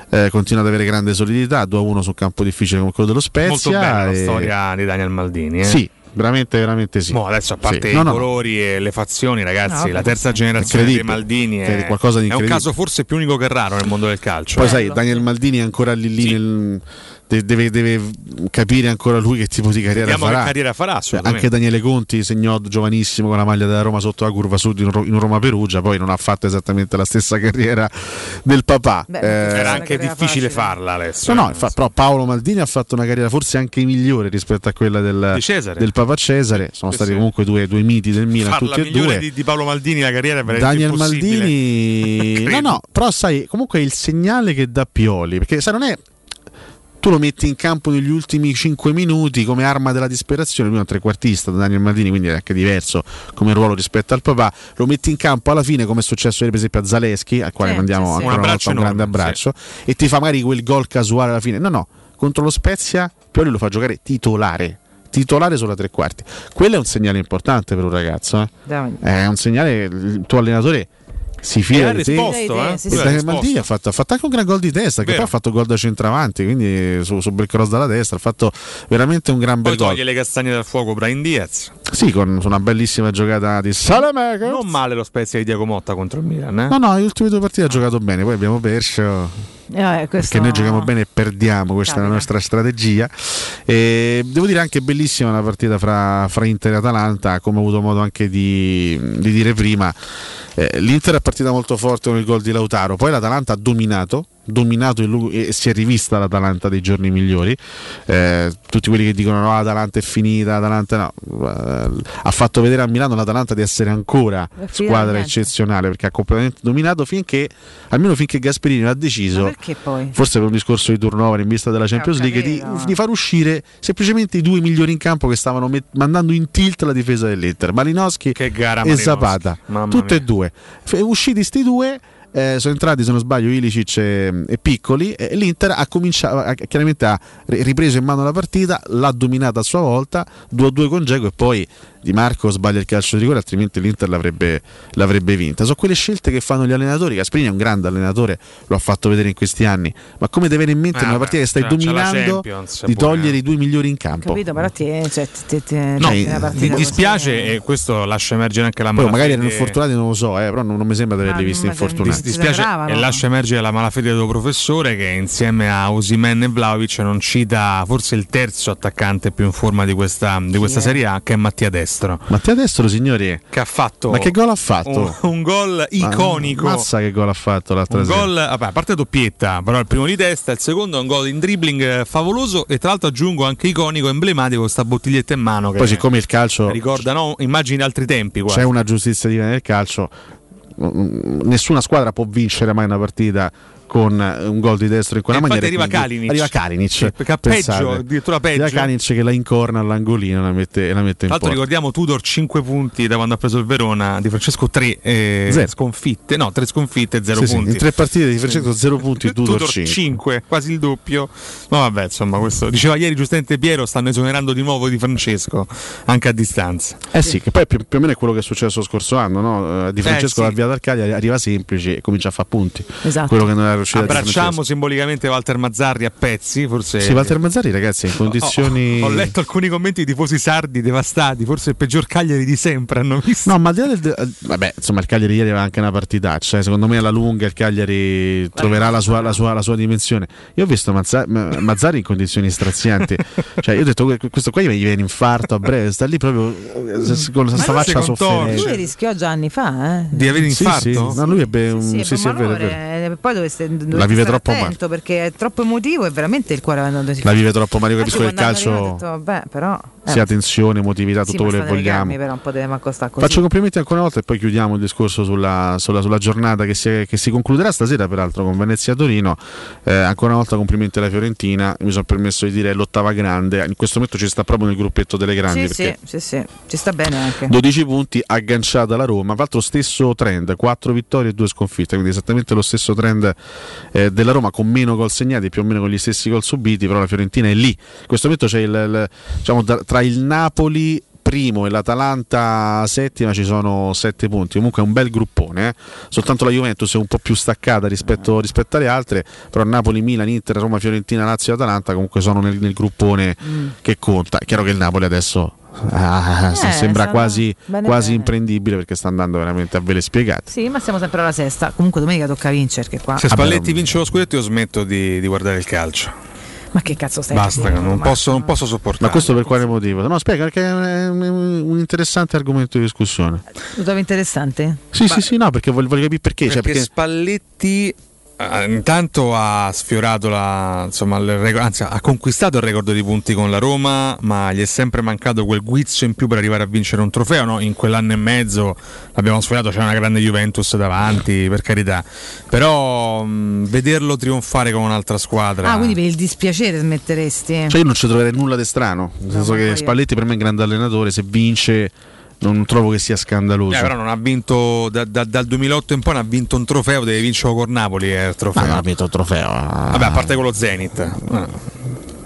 eh, continua ad avere grande solidità, 2-1 su un campo difficile come quello dello Spezia. Molto bella la e- storia di Daniel Maldini. Eh? Sì, veramente, veramente sì. Mo adesso a parte Sì. i No, no, colori e le fazioni, ragazzi, No, la terza generazione dei incredibile. Maldini è, è qualcosa di è un caso forse più unico che raro nel mondo del calcio. Poi eh. sai, Daniel Maldini è ancora lì lì nel- de- deve, deve capire ancora lui che tipo di carriera Vediamo che farà. carriera farà, Cioè, anche Daniele Conti segnò giovanissimo con la maglia della Roma sotto la curva sud in, Ro- in Roma Perugia, poi non ha fatto esattamente la stessa carriera del papà. Beh, Eh, era anche difficile farla adesso. No, no, infa- però Paolo Maldini ha fatto una carriera forse anche migliore rispetto a quella del, del Papa Cesare. Sono Sì, stati sì. comunque due, due miti del Milan, Farla tutti e due. di, di Paolo Maldini la carriera è veramente Daniel. Maldini, no, no, però sai, comunque è il segnale che dà Pioli, perché sai, non è tu lo metti in campo negli ultimi 5 minuti come arma della disperazione, lui è un trequartista Daniel Maldini, quindi è anche diverso come ruolo rispetto al papà, lo metti in campo alla fine come è successo ieri per esempio a Zaleschi, al quale Sì, mandiamo sì, sì. ancora Un una abbraccio volta un grande abbraccio e ti fa magari quel gol casuale alla fine. No, no, contro lo Spezia Pioli lo fa giocare titolare. Titolare sulla tre quarti, quello è un segnale importante per un ragazzo. eh. È un segnale, il tuo allenatore si fida ha di risposto, eh? Sì, sì. Ha Maldini ha fatto, ha fatto anche un gran gol di testa, che Vero. poi ha fatto gol da centravanti, quindi su, su bel cross dalla destra, ha fatto veramente un gran Poi bel gol. toglie le castagne dal fuoco Brian Diaz. Sì, con una bellissima giocata di Salameka. Non male lo Spezia di Diego Motta contro il Milan. Eh? No, no, le ultime due partite ha giocato bene, poi abbiamo perso. Eh, questo- Perché noi giochiamo bene e perdiamo, questa è la Capita. nostra strategia. E devo dire anche bellissima la partita fra, fra Inter e Atalanta, come ho avuto modo anche di, di dire prima. Eh, L'Inter è partita molto forte con il gol di Lautaro, poi l'Atalanta ha dominato, dominato il lungo- e si è rivista l'Atalanta dei giorni migliori. Eh, tutti quelli che dicono no, l'Atalanta è finita, l'Atalanta no, eh, ha fatto vedere a Milano l'Atalanta di essere ancora Finalmente. squadra eccezionale perché ha completamente dominato finché, almeno finché Gasperini ha deciso, forse per un discorso di turnover in vista della Champions League, di, di far uscire semplicemente i due migliori in campo che stavano met- mandando in tilt la difesa dell'Inter, Malinowski Che gara e Malinowski. Zapata, Mamma tutte mia. e due. F- usciti sti due. Eh, sono entrati, se non sbaglio, Ilicic e, e Piccoli. E l'Inter ha cominciato, ha- chiaramente ha ri- ripreso in mano la partita, l'ha dominata a sua volta, 2-2 con Geco e poi Di Marco sbaglia il calcio di rigore, altrimenti l'Inter l'avrebbe, l'avrebbe vinta. Sono quelle scelte che fanno gli allenatori. Gasperini è un grande allenatore, lo ha fatto vedere in questi anni, ma come deve avere in mente Ah, in una partita che stai la dominando di togliere i due migliori in campo? Capito, però ti, cioè, ti, ti, ti- No, cioè, partita mi così- dispiace e questo lascia emergere anche la Poi malafede. magari erano infortunati, non lo so, eh, però non, non mi sembra di averli Ah, visti infortunati. Dis- dispiace e lascia emergere la malafede del tuo professore che insieme a Osimen e Vlaovic non cita forse il terzo attaccante più in forma di questa, di questa? Serie A che è Mattia Destro Mattia Destro, signori, che ha fatto ma che gol ha fatto? un, un gol iconico Ma- Mazza che gol ha fatto l'altra un sera. gol, vabbè, a parte doppietta, però il primo di testa, il secondo è un gol in dribbling eh, favoloso e tra l'altro aggiungo anche iconico, emblematico, questa bottiglietta in mano che Poi siccome il calcio ricorda no, immagini di altri tempi quasi. c'è una giustizia divina nel calcio, nessuna squadra può vincere mai una partita con eh, un gol di destro in quella E maniera. arriva Kalinic. Arriva Kalinic. Sì, perché peggio, addirittura peggio. Arriva Kalinic che la incorna all'angolino e la mette, e la mette in Tra l'altro porta. ricordiamo Tudor 5 punti da quando ha preso il Verona, di Francesco 3 Zero. sconfitte, no 3 sconfitte e 0 Sì, sì, punti. in tre partite di Francesco 0 punti, Tudor, Tudor 5. 5, quasi il doppio. No vabbè, insomma, questo diceva ieri giustamente Piero, stanno esonerando di nuovo di Francesco, anche a distanza. Eh sì, che poi più, più o meno è quello che è successo lo scorso anno, no? Eh, Di Francesco sì. l'ha avviata al Cagliari, arriva semplice e comincia a fare punti. Esatto. Quello che non era Di Abbracciamo simbolicamente Walter Mazzarri a pezzi, forse Sì, Walter Mazzari, ragazzi, in condizioni. Ho, ho letto alcuni commenti di tifosi sardi devastati, forse il peggior Cagliari di sempre hanno visto. No, ma al di là del. eh, Vabbè, insomma, il Cagliari ieri aveva anche una partitaccia. eh. Secondo me alla lunga il Cagliari troverà la sua, la sua- la sua dimensione. Io ho visto Mazza- Ma- Mazzari in condizioni strazianti. cioè, io ho detto, "Que- questo qua gli viene un infarto a breve, sta lì proprio eh, con questa lui faccia sofferente. Lui rischiò già anni fa, eh. Di avere Sì, infarto? sì. No, lui ebbe un. Sì, Sì, sì, è vero, è vero. eh, poi doveste La vive troppo attento perché è troppo emotivo e veramente il cuore non La vive troppo male. Io capisco che il calcio detto, vabbè, però eh, sia tensione, emotività, tutto quello che vogliamo. così. Faccio complimenti ancora una volta e poi chiudiamo il discorso sulla, sulla- sulla giornata che si, che si concluderà stasera, peraltro con Venezia Torino. Eh, ancora una volta complimenti alla Fiorentina. Mi sono permesso di dire l'ottava grande. In questo momento ci sta proprio nel gruppetto delle grandi Sì, perché sì, sì, ci sta bene anche. 12 punti agganciata alla Roma, tra l'altro stesso trend, 4 vittorie e 2 sconfitte, quindi esattamente lo stesso trend eh, della Roma con meno gol segnati, più o meno con gli stessi gol subiti, però la Fiorentina è lì. In questo momento c'è il, il- diciamo, tra il Napoli primo e l'Atalanta settima ci sono 7 punti, comunque è un bel gruppone, eh. soltanto la Juventus è un po' più staccata rispetto, rispetto alle altre, però Napoli, Milan, Inter, Roma, Fiorentina, Lazio e Atalanta comunque sono nel, nel gruppone Mm. che conta. È chiaro che il Napoli adesso ah, Eh, sembra quasi, bene quasi bene. imprendibile perché sta andando veramente a vele spiegate. Sì, ma siamo sempre alla sesta. Comunque domenica tocca vincere, che qua. Se Spalletti vince lo scudetto io smetto di, di guardare il calcio. Ma che cazzo stai Basta, dicendo? non Ma- posso, non posso sopportare. Ma questo per quale motivo? No, spiega perché è un interessante argomento di discussione. Lo trovi interessante? Sì, sì, sì, no, perché voglio, voglio capire perché. Perché, cioè, perché Spalletti intanto ha sfiorato la, insomma, il record- anzi ha conquistato il record di punti con la Roma, ma gli è sempre mancato quel guizzo in più per arrivare a vincere un trofeo. no? In quell'anno e mezzo l'abbiamo sfiorato, c'è una grande Juventus davanti, per carità. Però mh, vederlo trionfare con un'altra squadra. Ah, quindi per il dispiacere smetteresti? Cioè io non ci troverei nulla di strano, nel senso ma che Spalletti per me è un grande allenatore, se vince non trovo che sia scandaloso. Eh, però non ha vinto da- da- dal 2008 in poi non ha vinto un trofeo, deve vincerlo con Napoli. È il trofeo. Ma non ha vinto un trofeo. Vabbè, a parte con lo Zenit. Eh.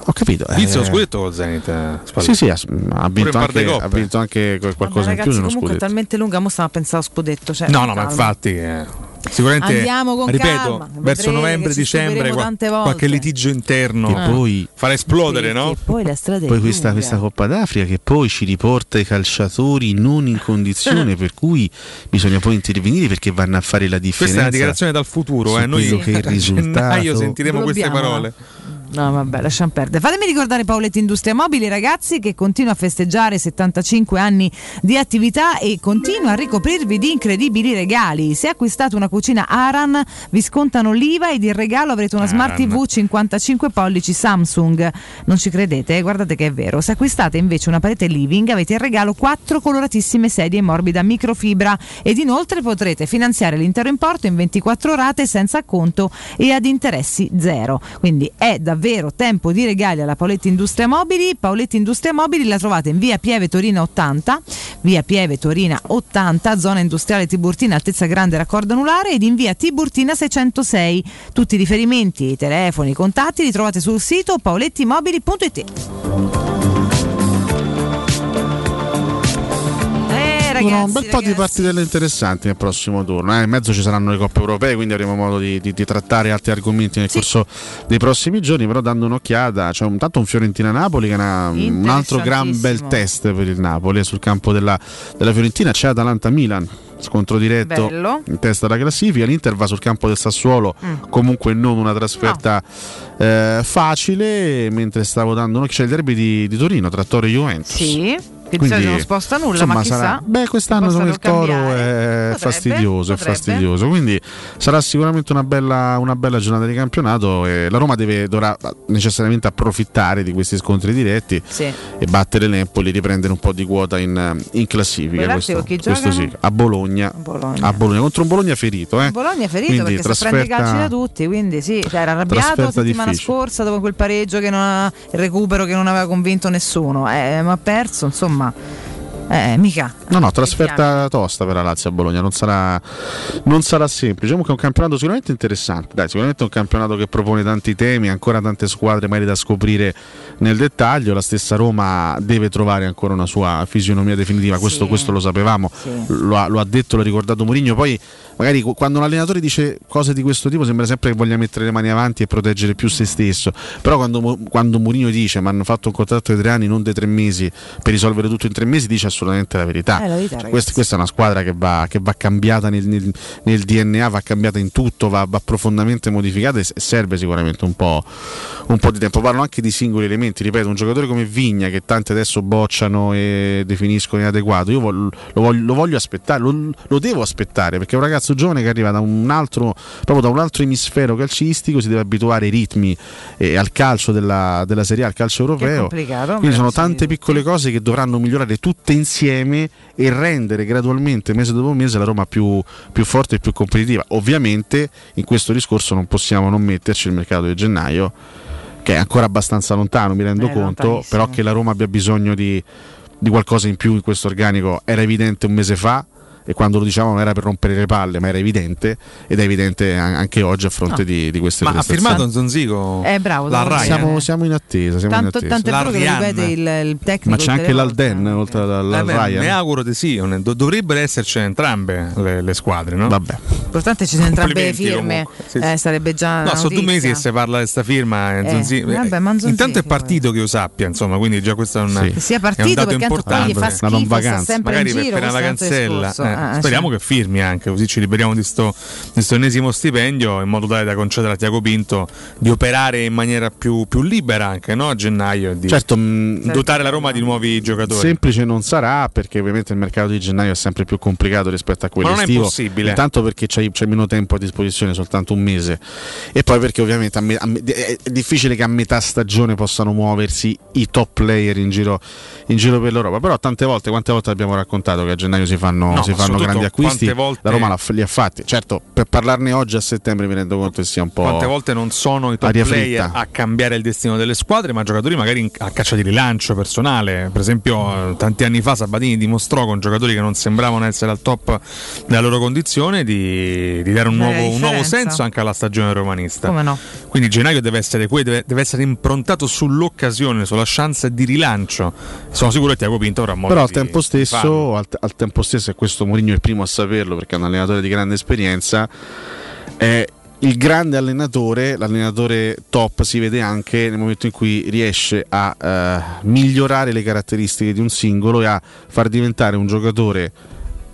Ho capito. eh. Vinse lo scudetto con lo Zenit. eh, Sì, Spalletti. sì, ha, ha Pure vinto anche, ha vinto anche qual- qualcosa Ma in più ragazzi, comunque è scudetto. talmente lunga, mo stiamo a pensare allo scudetto. Cioè, No, no, ma calma. infatti eh, sicuramente Andiamo con ripeto, calma, verso vedrete novembre, che ci dicembre scoperemo qua- tante volte. qualche litigio interno Che poi- farà esplodere, no? E poi la strada Poi questa, questa Coppa d'Africa che poi ci riporta i calciatori non in condizione per cui bisogna poi intervenire perché vanno a fare la differenza. Questa è una dichiarazione dal futuro, eh. noi che il risultato. sentiremo queste Dobbiamo. parole. No, vabbè, lasciamo perdere. Fatemi ricordare Paoletti Industria Mobili, ragazzi, che continua a festeggiare 75 anni di attività e continua a ricoprirvi di incredibili regali. Se acquistate una cucina Aran, vi scontano l'IVA ed in regalo avrete una Smart. TV 55 pollici Samsung. Non ci credete? Eh? Guardate che è vero. Se acquistate invece una parete living, avete in regalo quattro coloratissime sedie morbida microfibra ed inoltre potrete finanziare l'intero importo in 24 rate senza acconto e ad interessi zero. Quindi è davvero tempo di regali alla Paoletti Industria Mobili. Paoletti Industria Mobili la trovate in via Pieve Torina 80, via Pieve Torina 80, zona industriale Tiburtina, altezza grande raccordo anulare ed in via Tiburtina 606. Tutti i riferimenti, i telefoni, i contatti li trovate sul sito paolettimobili.it. ragazzi, un bel po' di partite interessanti nel prossimo turno. eh. In mezzo ci saranno le coppe europee, quindi avremo modo di, di- di trattare altri argomenti nel corso dei prossimi giorni. Però, dando un'occhiata, c'è un, tanto un Fiorentina-Napoli che è una- un altro gran bel test per il Napoli eh, sul campo della, della Fiorentina. C'è Atalanta-Milan. Scontro diretto Bello. in testa alla classifica. L'Inter va sul campo del Sassuolo, Mm. comunque non una trasferta eh, facile. Mentre stavo dando un'occhiata, c'è il derby di, di Torino tra Toro e Juventus. Sì, che di solito non sposta nulla, ma insomma, chissà. sarà- beh, quest'anno sono il toro cambiare. è Potrebbe, fastidioso, è potrebbe. fastidioso. Quindi sarà sicuramente una bella, una bella giornata di campionato. E la Roma deve, dovrà necessariamente approfittare di questi scontri diretti Sì. e battere l'Empoli, riprendere un po' di quota in, in classifica. Questo, questo sì, a Bologna, Bologna. a Bologna, contro un Bologna ferito. Eh. Bologna è ferito Quindi perché se prende i calci trasferta- da tutti, quindi sì, cioè, era arrabbiato la Trasferta settimana difficile. scorsa dopo quel pareggio che non ha, il recupero che non aveva convinto nessuno, eh, ma ha perso, insomma. 啊 Eh, mica. No, no, trasferta tosta per la Lazio a Bologna, non sarà, non sarà semplice. Comunque è un campionato sicuramente interessante. Dai, sicuramente è un campionato che propone tanti temi, ancora tante squadre magari da scoprire nel dettaglio. La stessa Roma deve trovare ancora una sua fisionomia definitiva, questo, questo lo sapevamo, lo, ha, lo ha detto, l'ha ricordato Mourinho. Poi magari qu- quando un allenatore dice cose di questo tipo sembra sempre che voglia mettere le mani avanti e proteggere più se stesso. Però quando, quando Mourinho dice mi hanno fatto un contratto di tre anni, non di tre mesi, per risolvere tutto in tre mesi, dice assolutamente la verità. Eh, la verità, Cioè, questa, questa è una squadra che va, che va cambiata nel, nel- nel DNA, va cambiata in tutto, va, va profondamente modificata e serve sicuramente un po', un po' di tempo. Parlo anche di singoli elementi, ripeto, un giocatore come Vigna che tanti adesso bocciano e definiscono inadeguato, io lo, voglio, lo voglio aspettare, lo, lo devo aspettare perché è un ragazzo giovane che arriva da un altro, proprio da un altro emisfero calcistico, si deve abituare ai ritmi e al calcio della, della Serie A, al calcio europeo. Quindi sono tante piccole cose che dovranno migliorare tutte insieme e rendere gradualmente, mese dopo mese, la Roma più, più forte e più competitiva. Ovviamente in questo discorso non possiamo non metterci il mercato di gennaio, che è ancora abbastanza lontano, mi rendo È conto, lontanissimo. però che la Roma abbia bisogno di, di qualcosa in più in questo organico era evidente un mese fa. E quando lo diciamo non era per rompere le palle, ma era evidente ed è evidente an- anche oggi a fronte No. di, di queste Ma ha prestazioni. firmato Zonzico? Eh, bravo, la devo Ryan. dire. Siamo, siamo in attesa. Siamo Tanto, in attesa. tanto è vero che lo ripete il, il tecnico. Ma c'è anche l'Alden oltre alla Eh Ryan. Mi auguro di sì, dovrebbero esserci entrambe le, le squadre, no? Vabbè. L'importante ci sono entrambe le firme. Sì, sì. Eh, sarebbe già. No, sono due mesi che si parla di questa firma. eh, Eh, Zonzi- vabbè, ma Zonzi- intanto è partito che io sappia, insomma, quindi già questo è un, sia è un partito dato importante. schifo, non sta vacanza. sempre Magari per, una vacanzella. Eh, Ah, speriamo sì. che firmi anche, così ci liberiamo di sto, di sto ennesimo stipendio in modo tale da concedere a Tiago Pinto di operare in maniera più, più libera anche no? a gennaio e di Certo, mh, dotare la Roma di nuovi giocatori. Semplice non sarà perché ovviamente il mercato di gennaio è sempre più complicato rispetto a quello Ma non è estivo. impossibile. Intanto perché c'hai, c'hai meno tempo a disposizione, soltanto un mese. E poi perché ovviamente a me- a me- è è difficile che a metà stagione possano muoversi i top player in giro, in giro per l'Europa. Però tante volte, quante volte abbiamo raccontato che a gennaio si fanno, No, si fanno grandi acquisti. volte- La Roma li ha fatti. Certo, per parlarne oggi a settembre mi rendo conto che sia un po'. Quante volte non sono i top player fritta. a cambiare il destino delle squadre, ma giocatori magari a caccia di rilancio personale. Per esempio, eh, tanti anni fa Sabatini dimostrò con giocatori che non sembravano essere al top della loro condizione di, di dare un nuovo, un nuovo senso anche alla stagione romanista. Come no? Quindi gennaio deve essere, deve, deve essere improntato sull'occasione, sulla chance di rilancio. Sono sicuro che Tiago Pinto avrà modo Però al tempo stesso, al, al tempo stesso, e questo Mourinho è il primo a saperlo perché è un allenatore di grande esperienza, è il grande allenatore, l'allenatore top si vede anche nel momento in cui riesce a eh, migliorare le caratteristiche di un singolo e a far diventare un giocatore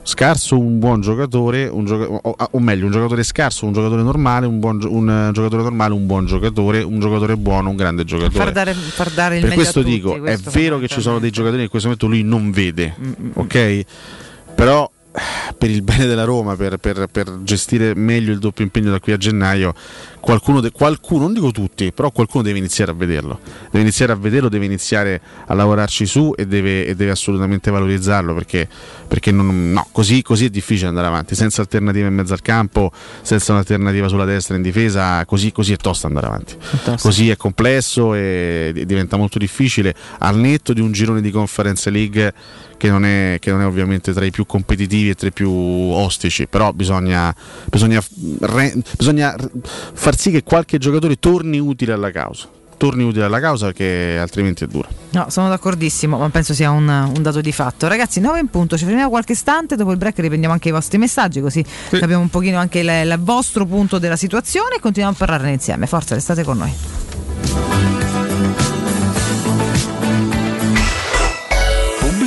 scarso un buon giocatore, un gioca- o, o meglio, un giocatore scarso, un giocatore normale, un, buon gio- un eh, giocatore normale, un buon giocatore, un giocatore buono, un grande giocatore. Far dare, far dare per questo tutti, dico, è questo vero che ci sono dei giocatori che in questo momento lui non vede, ok? Però per il bene della Roma, per, per- per gestire meglio il doppio impegno da qui a gennaio, qualcuno, de- qualcuno, non dico tutti, però qualcuno deve iniziare a vederlo. Deve iniziare a vederlo, deve iniziare a lavorarci su e deve, e deve assolutamente valorizzarlo perché, perché non- no, così, così è difficile andare avanti. Senza alternativa in mezzo al campo, senza un'alternativa sulla destra in difesa, così, così è tosto andare avanti. Così è complesso e di- diventa molto difficile al netto di un girone di Conference League che non è, che non è ovviamente tra i più competitivi e tra i più ostici, però bisogna, bisogna, re- bisogna far sì che qualche giocatore torni utile alla causa. Torni utile alla causa perché altrimenti è dura. No, sono d'accordissimo, ma penso sia un, un dato di fatto. Ragazzi, 9 in punto, ci fermiamo qualche istante, dopo il break riprendiamo anche i vostri messaggi, così capiamo un pochino anche il, il vostro punto della situazione e continuiamo a parlarne insieme. Forza, restate con noi.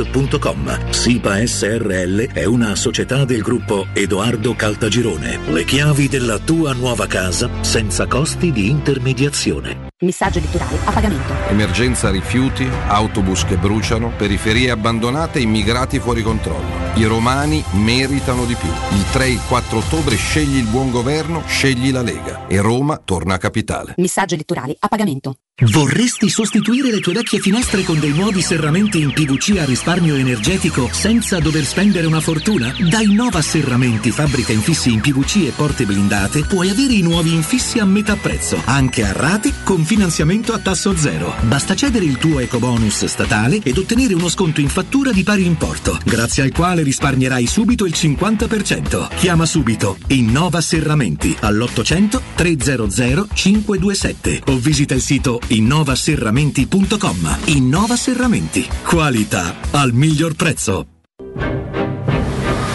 www.kcult.com. SIPA SRL è una società del gruppo Edoardo Caltagirone. Le chiavi della tua nuova casa senza costi di intermediazione. Messaggio elettorale a pagamento. Emergenza rifiuti, autobus che bruciano, periferie abbandonate, immigrati fuori controllo. I romani meritano di più. Il 3 e il 4 ottobre scegli il buon governo, scegli la Lega e Roma torna capitale. Messaggio elettorale a pagamento. Vorresti sostituire le tue vecchie finestre con dei nuovi serramenti in PVC a risparmio energetico senza dover spendere una fortuna? Da Innova Serramenti, fabbrica infissi in PVC e porte blindate, puoi avere i nuovi infissi a metà prezzo, anche a rate con finanziamento a tasso zero. Basta cedere il tuo ecobonus statale ed ottenere uno sconto in fattura di pari importo, grazie al quale risparmierai subito il 50%. Chiama subito Innova Serramenti all'800 300 527 o visita il sito innovaserramenti.com. Innova Serramenti. Qualità al miglior prezzo.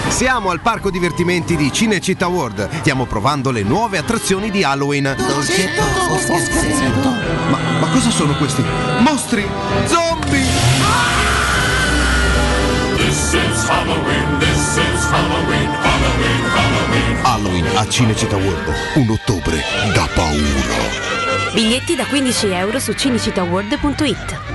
Siamo al parco divertimenti di Cinecittà World. Stiamo provando le nuove attrazioni di Halloween. Ma, ma cosa sono questi? Mostri! Zombie! This is Halloween, this is Halloween, Halloween, Halloween. Halloween a Cinecittà World. Un ottobre da paura. Biglietti da 15 euro su cinecittàworld.it.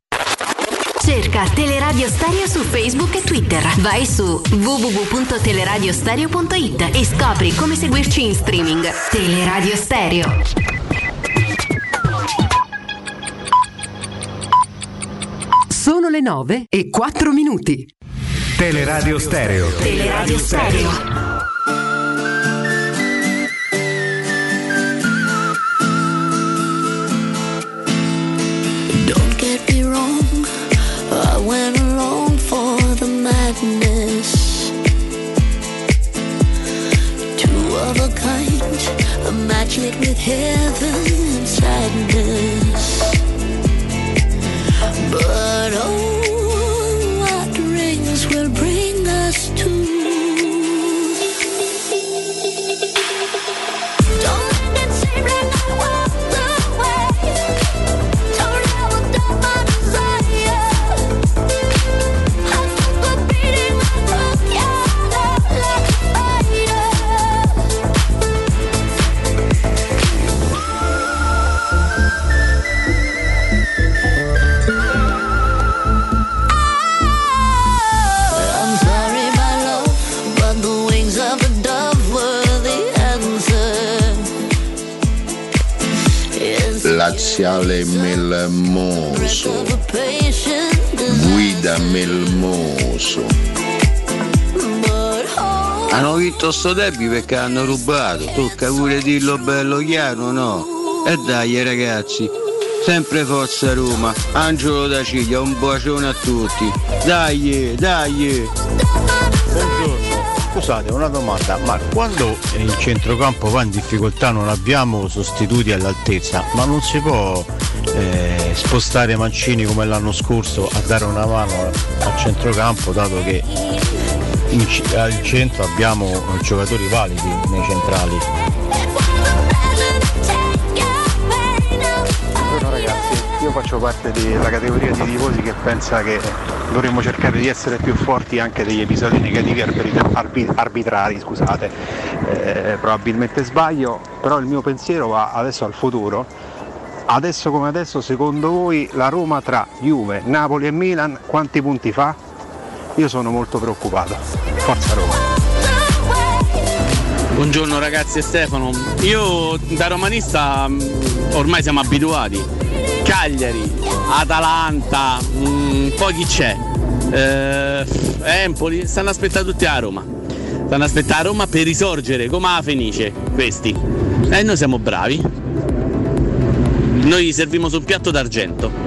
Cerca Teleradio Stereo su Facebook e Twitter. Vai su www.teleradiostereo.it e scopri come seguirci in streaming. Teleradio Stereo. Sono le 9 e 4 minuti. Teleradio Stereo. Teleradio Stereo. Went along for the madness. Two of a kind, a match made with heaven and sadness. But oh, what rings will bring us to? Laziale Melmoso, of a patient guida Melmoso. but Hanno vinto sto derby perché hanno rubato. Tocca pure dirlo bello chiaro, no? E dai ragazzi, sempre forza Roma. Angelo da Ciglia, un bacione a tutti. Dai, dai. Buongiorno, scusate una domanda, ma quando il centrocampo va in difficoltà non abbiamo sostituti all'altezza, ma non si può eh, spostare Mancini come l'anno scorso a dare una mano al centrocampo dato che in al centro abbiamo giocatori validi nei centrali. Faccio parte della categoria di tifosi che pensa che dovremmo cercare di essere più forti anche degli episodi negativi arbitra- arbi- arbitrari, scusate. Eh, probabilmente sbaglio, però il mio pensiero va adesso al futuro. Adesso come adesso, secondo voi la Roma tra Juve, Napoli e Milan quanti punti fa? Io sono molto preoccupato. Forza Roma. Buongiorno ragazzi e Stefano, io da romanista mh, ormai siamo abituati. Cagliari, Atalanta, mh, poi chi c'è? Eh, Empoli, stanno aspettando tutti a Roma. Stanno aspettando a Roma per risorgere come la Fenice, questi. E noi siamo bravi. Noi serviamo sul piatto d'argento.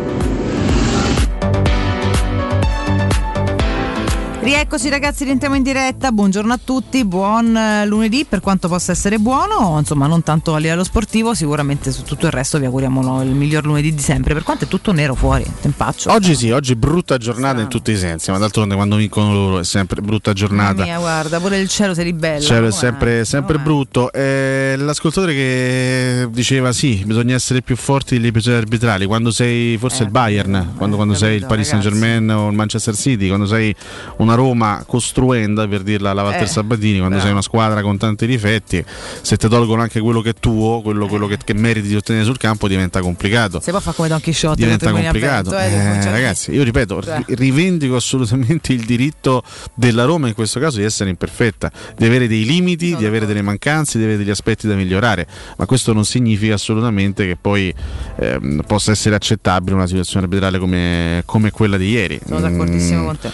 Rieccoci ragazzi, rientriamo in diretta, buongiorno a tutti, buon eh, lunedì per quanto possa essere buono, insomma non tanto a livello sportivo, sicuramente su tutto il resto vi auguriamo no, il miglior lunedì di sempre, per quanto è tutto nero fuori, tempaccio. Oggi sì, oggi brutta giornata in tutti i sensi, ma d'altronde quando vincono loro è sempre brutta giornata. Mamma mia, guarda, pure il cielo si ribella. Il cielo è sempre, sempre brutto. Eh, l'ascoltatore che diceva sì, bisogna essere più forti degli episodi arbitrali. Quando sei forse il Bayern, quando, quando sei il Paris Saint Germain o il Manchester City, quando sei una Roma costruenda, per dirla alla Walter Eh, Sabatini, quando bravo. sei una squadra con tanti difetti, se ti tolgono anche quello che è tuo, quello, quello che, che meriti di ottenere sul campo, diventa complicato. Se poi fa come Don Chisciotte, Diventa complicato. a vento, eh, Eh, ragazzi, io ripeto, Cioè. ri- rivendico assolutamente il diritto della Roma in questo caso di essere imperfetta, di avere dei limiti, di avere delle mancanze, di avere degli aspetti da migliorare, ma questo non significa assolutamente che poi ehm, possa essere accettabile una situazione arbitrale come, come quella di ieri. Sono d'accordissimo Mm, con te.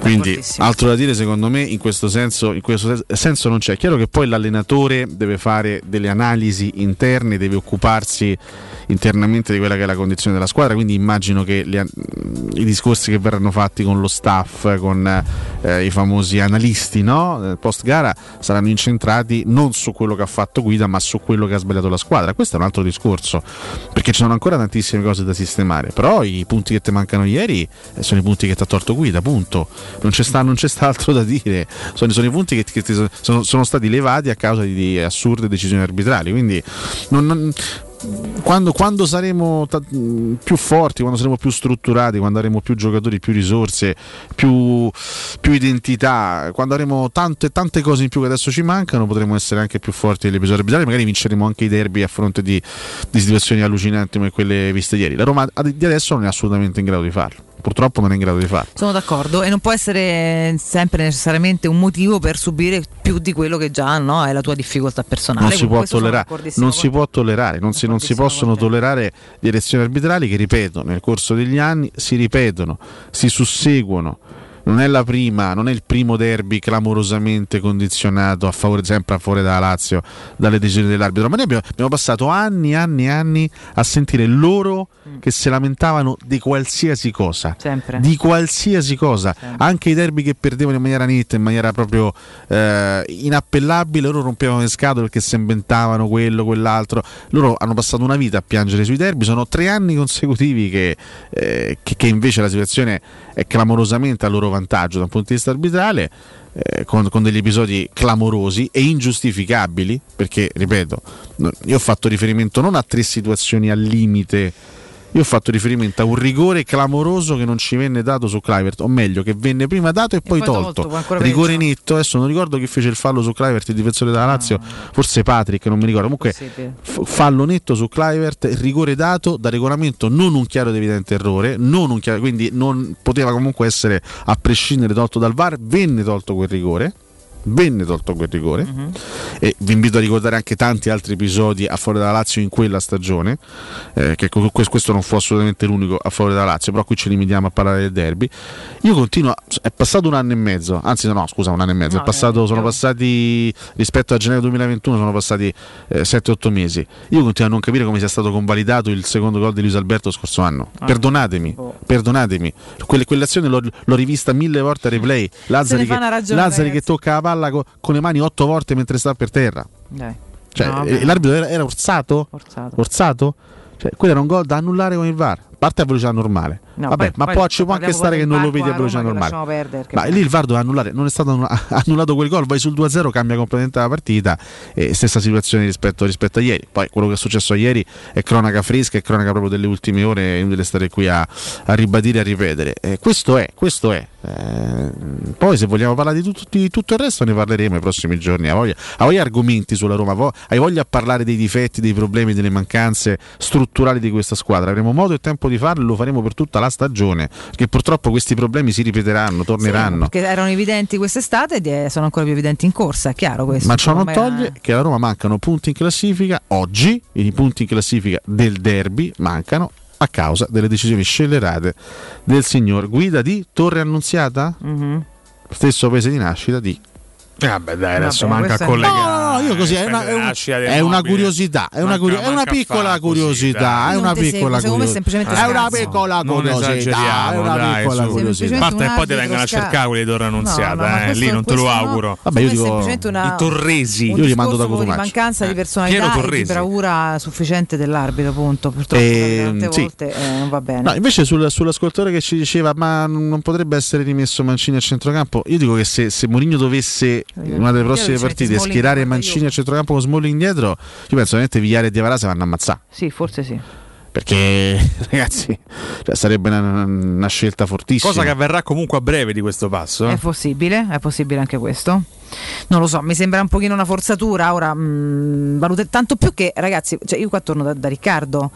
Quindi altro da dire secondo me in questo senso, in questo sen- senso non c'è. È chiaro che poi l'allenatore deve fare delle analisi interne, deve occuparsi internamente di quella che è la condizione della squadra, quindi immagino che le i discorsi che verranno fatti con lo staff, con eh, i famosi analisti no? post gara saranno incentrati non su quello che ha fatto Guida ma su quello che ha sbagliato la squadra. Questo è un altro discorso, perché ci sono ancora tantissime cose da sistemare, però i punti che ti mancano ieri eh, sono i punti che ti ha torto Guida, punto. Non c'è, sta, non c'è altro da dire, sono, sono i punti che, che sono- sono, sono stati levati a causa di, di assurde decisioni arbitrali, quindi non- non- quando, quando saremo mh, più forti, quando saremo più strutturati, quando avremo più giocatori, più risorse, più, più identità, quando avremo tante, tante cose in più che adesso ci mancano, potremo essere anche più forti negli episodi arbitrali, magari vinceremo anche i derby a fronte di, di situazioni allucinanti come quelle viste ieri. La Roma di adesso non è assolutamente in grado di farlo, purtroppo non è in grado di farlo. Sono d'accordo e non può essere sempre necessariamente un motivo per subire più di quello che già no, è la tua difficoltà personale. non si può tollerare, non si può tollerare, non si, non si possono tollerare direzioni arbitrali che, ripeto, nel corso degli anni si ripetono, si susseguono. Non è la prima, non è il primo derby clamorosamente condizionato a favore, sempre a favore della Lazio dalle decisioni dell'arbitro. Ma noi abbiamo, abbiamo passato anni e anni e anni a sentire loro che si lamentavano di qualsiasi cosa. Sempre. Di qualsiasi cosa. Anche i derby che perdevano in maniera netta, in maniera proprio eh, inappellabile, loro rompevano le scatole perché si inventavano quello, quell'altro. Loro hanno passato una vita a piangere sui derby, sono tre anni consecutivi che, eh, che- che invece la situazione è clamorosamente a loro vantaggio da un punto di vista arbitrale. eh, con, con degli episodi clamorosi e ingiustificabili perché ripeto io ho fatto riferimento non a tre situazioni al limite io ho fatto riferimento a un rigore clamoroso che non ci venne dato su Clivert, o meglio, che venne prima dato e, poi, poi tolto, tolto. rigore peggio. netto, adesso non ricordo chi fece il fallo su Clivert, il difensore della Lazio, forse Patrick, non mi ricordo. Comunque, f- fallo netto su Clivert, rigore dato da regolamento, non un chiaro ed evidente errore, non un chiaro- quindi non poteva comunque essere a prescindere tolto dal VAR, venne tolto quel rigore. Venne tolto quel rigore Mhm. e vi invito a ricordare anche tanti altri episodi a favore della Lazio in quella stagione, eh, che questo non fu assolutamente l'unico a favore della Lazio, però qui ci limitiamo a parlare del derby. Io continuo, a- è passato un anno e mezzo, anzi no, scusa, un anno e mezzo, No, è passato, eh, sono passati rispetto a gennaio 2021 sono passati 7-8 mesi. Io continuo a non capire come sia stato convalidato il secondo gol di Luis Alberto scorso anno. Ah. Perdonatemi, perdonatemi. Quelle- quell'azione l'ho, l'ho rivista mille volte a replay. Lazzari, che, Lazzari che tocca la palla co- con le mani otto volte mentre sta per terra. Dai. Cioè, No, eh, l'arbitro era, era orsato? Orsato. Cioè, quello era un gol da annullare con il VAR. Parte a velocità normale. No, Vabbè, poi- ma poi poi ci può anche stare che non lo vedi a velocità normale. Ma lì il VAR doveva annullare, non è stato annu- annullato quel gol, vai sul 2-0, cambia completamente la partita. E stessa situazione rispetto, rispetto a ieri. Poi quello che è successo ieri è cronaca fresca, è cronaca proprio delle ultime ore, è inutile stare qui a, a ribadire e a ripetere. Eh, questo è, questo è. Eh, poi se vogliamo parlare di, tut- di tutto il resto ne parleremo nei prossimi giorni. Ha voglia, ha voglia argomenti sulla Roma, hai voglia a parlare dei difetti, dei problemi, delle mancanze strutturali di questa squadra. Avremo modo e tempo di farlo lo faremo per tutta la stagione. Perché purtroppo questi problemi si ripeteranno, torneranno. Perché erano evidenti quest'estate eh, sono ancora più evidenti in corsa, è chiaro questo. Ma ciò non toglie che alla Roma mancano punti in classifica oggi, i punti in classifica del derby mancano a causa delle decisioni scellerate del signor guida di Torre Annunziata, Mhm. stesso paese di nascita di Eh, vabbè, dai, adesso Vabbè, manca collegare. No, no, no, io così è una, è una- è una curiosità, è una, Manca- curio- è una piccola curiosità, è una piccola secondo me curiosità. semplicemente È una piccola Non curiosità, è una dai, piccola su. curiosità. Parte e poi ti vengono a cercare quelli Torre Annunziata, eh, lì non te lo auguro. Vabbè, io dico- è semplicemente una- I Torresi. un Io li mando da Cotumaccio. mancanza di Piero personalità e di bravura sufficiente dell'arbitro, punto. Purtroppo Ehm, tante volte eh, non va bene. No, invece sul- sull'ascoltatore che ci diceva ma non potrebbe essere rimesso Mancini a centrocampo, io dico che se, se Mourinho dovesse una delle prossime partite Smalling schierare Mancini a centrocampo con Smalling dietro, io penso veramente Vigliare e Diavara si vanno a ammazzare. Sì, forse sì. Perché ragazzi cioè, sarebbe una, una scelta fortissima. Cosa che avverrà comunque a breve di questo passo. È possibile, è possibile anche questo. Non lo so, mi sembra un pochino una forzatura. Ora, mh, valute- tanto più che, ragazzi, cioè io qua torno da, da Riccardo.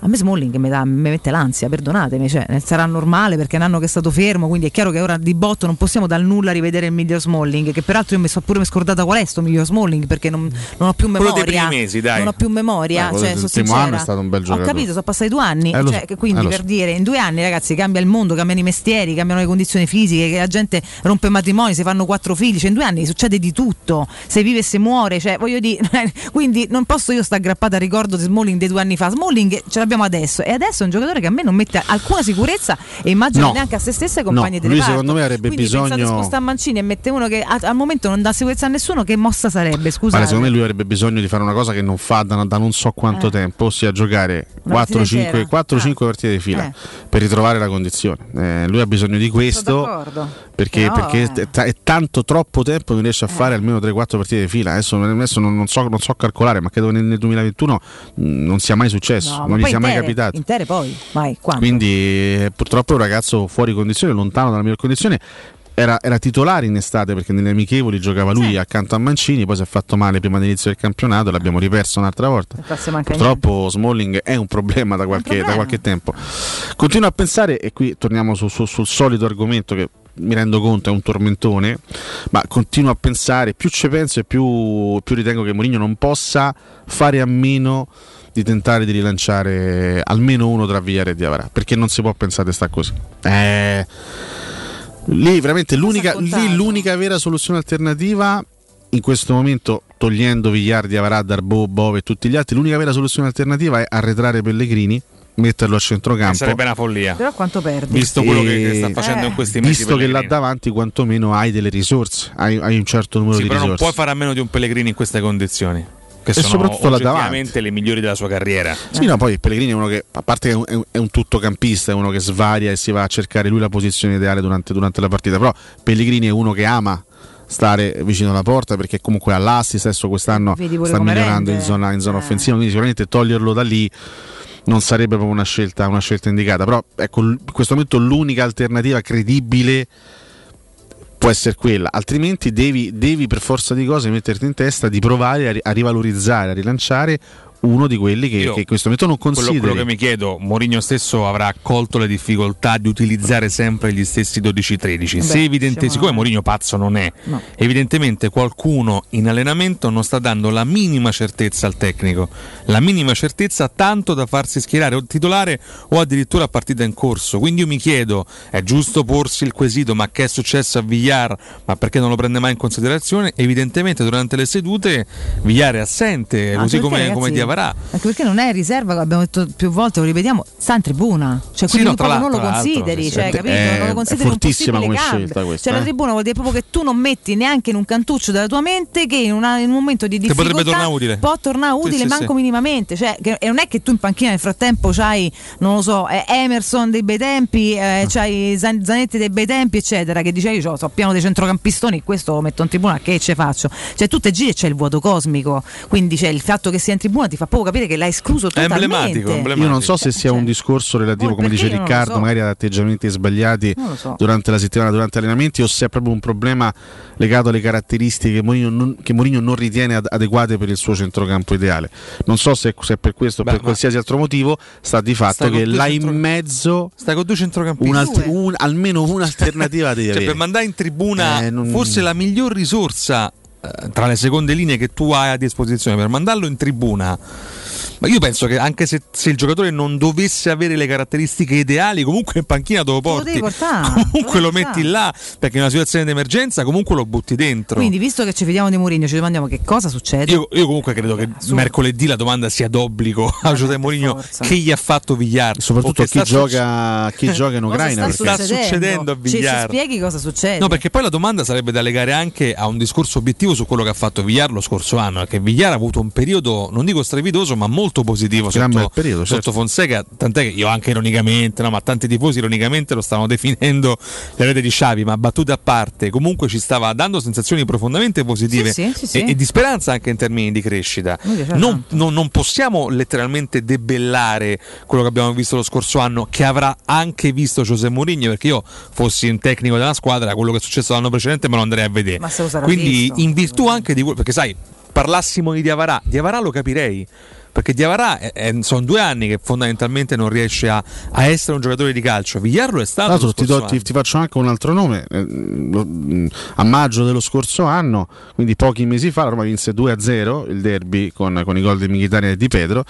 A me Smalling mi, dà- mi mette l'ansia, perdonatemi, cioè, eh, sarà normale perché è un anno che è stato fermo, quindi è chiaro che ora di botto non possiamo dal nulla rivedere il miglior Smalling, che peraltro io mi sono pure scordata qual è sto miglior Smalling perché non, non ho più Quello memoria. dei primi mesi, dai. Non ho più memoria, Eh, quello cioè, sono primo anno è stato un bel Ho giocatore. capito, sono passati due anni, Eh, cioè, so, quindi eh, per so. dire in due anni ragazzi cambia il mondo, cambiano i mestieri, cambiano le condizioni fisiche, che la gente rompe matrimoni, si fanno quattro figli, cioè in due anni succede di tutto, se vive e se muore, cioè voglio dire, quindi non posso io stare aggrappata al ricordo di Smalling dei due anni fa, Smalling ce l'abbiamo adesso e adesso è un giocatore che a me non mette alcuna sicurezza e immagino No. neanche a se stesso e ai compagni No, di lui reparto. secondo me avrebbe Quindi bisogno- pensate a spostare Mancini e mette uno che a- al momento non dà sicurezza a nessuno, che mossa sarebbe? Scusate. Guarda, secondo me lui avrebbe bisogno di fare una cosa che non fa da, da non so quanto Eh. tempo, ossia giocare Una partita 4-5 intera. 4-5 partite di fila Eh. per ritrovare la condizione. Eh, lui ha bisogno di questo. Perché, Però, perché eh. è, ta- è tanto troppo tempo che riesce a fare almeno 3-4 partite di fila. Adesso, adesso non, non so, non so calcolare, ma credo che nel, nel 2021 mh, non sia mai successo, No, non gli sia mai intere, capitato. Intere poi, vai, quanto? Quindi eh, purtroppo è un ragazzo fuori condizione, lontano dalla miglior condizione. Era, era titolare in estate perché nelle amichevoli giocava lui accanto a Mancini, poi si è fatto male prima dell'inizio del campionato, l'abbiamo riperso un'altra volta. Purtroppo Smalling è un problema da qualche, problema. da qualche tempo. Continuo a pensare, e qui torniamo su- su- sul solito argomento che mi rendo conto è un tormentone, ma continuo a pensare, più ci penso e più, più ritengo che Mourinho non possa fare a meno di tentare di rilanciare almeno uno tra Villar e Diavara, perché non si può pensare sta così. Eh, lì veramente l'unica, lì l'unica vera soluzione alternativa in questo momento togliendo Villar, Diavara, Darbo, Bove e tutti gli altri, l'unica vera soluzione alternativa è arretrare Pellegrini, metterlo a centrocampo. Sarebbe una follia. Però quanto perdi? Visto quello che, che sta facendo Eh. in questi mesi. Visto che là davanti quantomeno hai delle risorse, hai, hai un certo numero Sì, di però non risorse. puoi fare a meno di un Pellegrini in queste condizioni. Che E sono soprattutto là oggettivamente le migliori della sua carriera. Sì, no, poi Pellegrini è uno che, a parte che è un, è un- tuttocampista, è uno che svaria e si va a cercare lui la posizione ideale durante, durante la partita, però Pellegrini è uno che ama stare vicino alla porta perché comunque all'assist adesso quest'anno sta migliorando in rende. zona, in zona Eh. offensiva, quindi sicuramente toglierlo da lì non sarebbe proprio una scelta, una scelta indicata, però ecco, in questo momento l'unica alternativa credibile può essere quella, altrimenti devi, devi per forza di cose metterti in testa di provare a rivalorizzare, a rilanciare uno di quelli che, Io- che in questo momento non Quello, consideri. quello che mi chiedo, Mourinho stesso avrà colto le difficoltà di utilizzare sempre gli stessi 12-13. Se evidente, diciamo- siccome Mourinho pazzo non è, No. evidentemente qualcuno in allenamento non sta dando la minima certezza al tecnico, la minima certezza tanto da farsi schierare o titolare o addirittura a partita in corso. Quindi io mi chiedo, è giusto porsi il quesito, ma che è successo a Villar? Ma perché non lo prende mai in considerazione? Evidentemente durante le sedute Villar è assente, Anche così come, ragazzi, come Diavarà. Anche perché non è riserva, abbiamo detto più volte, lo ripetiamo, sta in tribuna. Cioè, Sì, quindi no, tra proprio non lo consideri, sì, cioè, sì. capito? È- non lo consideri un possibile come cambio. scelta questa, Cioè, la eh. tribuna vuol dire proprio che tu non metti neanche in un cantuccio della tua mente che in, una- in un momento di difficoltà potrebbe tornare utile. può tornare Sì, utile sì, manco sì. minimamente. Cioè, che- e non è che tu in panchina nel frattempo c'hai, non lo so, eh, Emerson dei bei tempi, eh, c'hai Zan- Zanetti dei bei tempi, eccetera, che dicevi, io so pieno dei centrocampistoni, questo lo metto in tribuna, che ce faccio? Cioè, tu te giri e c'è il vuoto cosmico, quindi c'è il fatto che sia in tribuna ti fa proprio capire che l'hai escluso È totalmente. emblematico, emblematico. Io non so se sia un discorso relativo, come dice Riccardo, so. magari ad atteggiamenti sbagliati so. durante la settimana, durante gli allenamenti, o se è proprio un problema legato alle caratteristiche che Mourinho non, che Mourinho non ritiene ad- adeguate per il suo centrocampo ideale. Non so se, se è per questo o per qualsiasi altro motivo, sta di fatto che là centro- in mezzo Stai con due centrocampisti. un- almeno un'alternativa devi Cioè, avere. per mandare in tribuna Eh, non- forse la miglior risorsa tra le seconde linee che tu hai a disposizione per mandarlo in tribuna. Ma io penso che anche se, se il giocatore non dovesse avere le caratteristiche ideali, comunque in panchina te lo Lo porti. devi portare. Comunque lo devi metti là perché in una situazione di emergenza comunque lo butti dentro. Quindi, visto che ci fidiamo di Mourinho, ci domandiamo che cosa succede. Io, io comunque credo che mercoledì la domanda sia d'obbligo a José Mourinho che gli ha fatto Villar. Soprattutto chi che sta gioca, chi gioca in Cosa Ucraina. sta, perché- succedendo a Ci, ci Villar? spieghi cosa succede? No, perché poi la domanda sarebbe da legare anche a un discorso obiettivo su quello che ha fatto Villar lo scorso anno, perché Villar ha avuto un periodo, non dico strepitoso, ma molto positivo Gran sotto, bel periodo, certo. sotto Fonseca, tant'è che io anche ironicamente, no, ma tanti tifosi ironicamente lo stavano definendo le rete di Xavi, ma battute a parte, comunque ci stava dando sensazioni profondamente positive Sì, sì, sì, sì. E, e di speranza anche in termini di crescita. Non, non- non possiamo letteralmente debellare quello che abbiamo visto lo scorso anno, che avrà anche visto José Mourinho, perché io fossi un tecnico della squadra, quello che è successo l'anno precedente me lo andrei a vedere. Ma se lo sarà Quindi visto. in virtù anche di quello, perché sai, parlassimo di Diavarà, Diavarà lo capirei. Perché Diavarà sono due anni che fondamentalmente non riesce a, a essere un giocatore di calcio. Villar lo è stato. Lo ti, do- ti- ti faccio anche un altro nome. eh, mh, A maggio dello scorso anno, quindi pochi mesi fa, la Roma vinse 2-0 il derby con, con i gol di Mkhitaryan e di Pedro.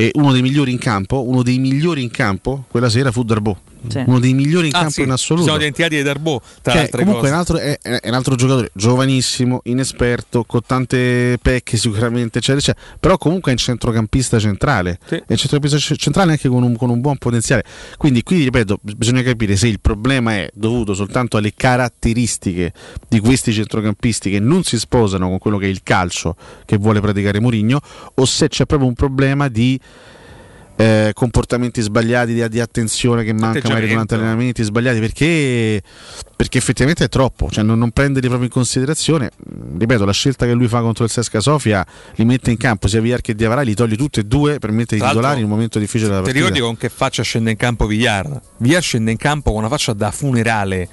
E uno dei migliori in campo, uno dei migliori in campo quella sera fu Darbo. Sì. Uno dei migliori in Ah, campo sì, in assoluto. Siamo dimenticati di Darbo, tra Che altre comunque è un, altro, è, è un altro giocatore giovanissimo, inesperto, con tante pecche sicuramente, eccetera, eccetera, però comunque è un centrocampista centrale. È un centrocampista centrale anche con un, con un buon potenziale. Quindi qui, ripeto, bisogna capire se il problema è dovuto soltanto alle caratteristiche di questi centrocampisti che non si sposano con quello che è il calcio che vuole praticare Mourinho, o se c'è proprio un problema di eh, comportamenti sbagliati di, di attenzione che manca magari durante allenamenti sbagliati perché, perché effettivamente è troppo cioè non, non prenderli proprio in considerazione ripeto la scelta che lui fa contro il Sesca Sofia li mette in campo sia Villar che Diavara li toglie tutti e due per mettere i titolari in un momento difficile della Ti partita ricordi con che faccia scende in campo Villar? Villar scende in campo con una faccia da funerale.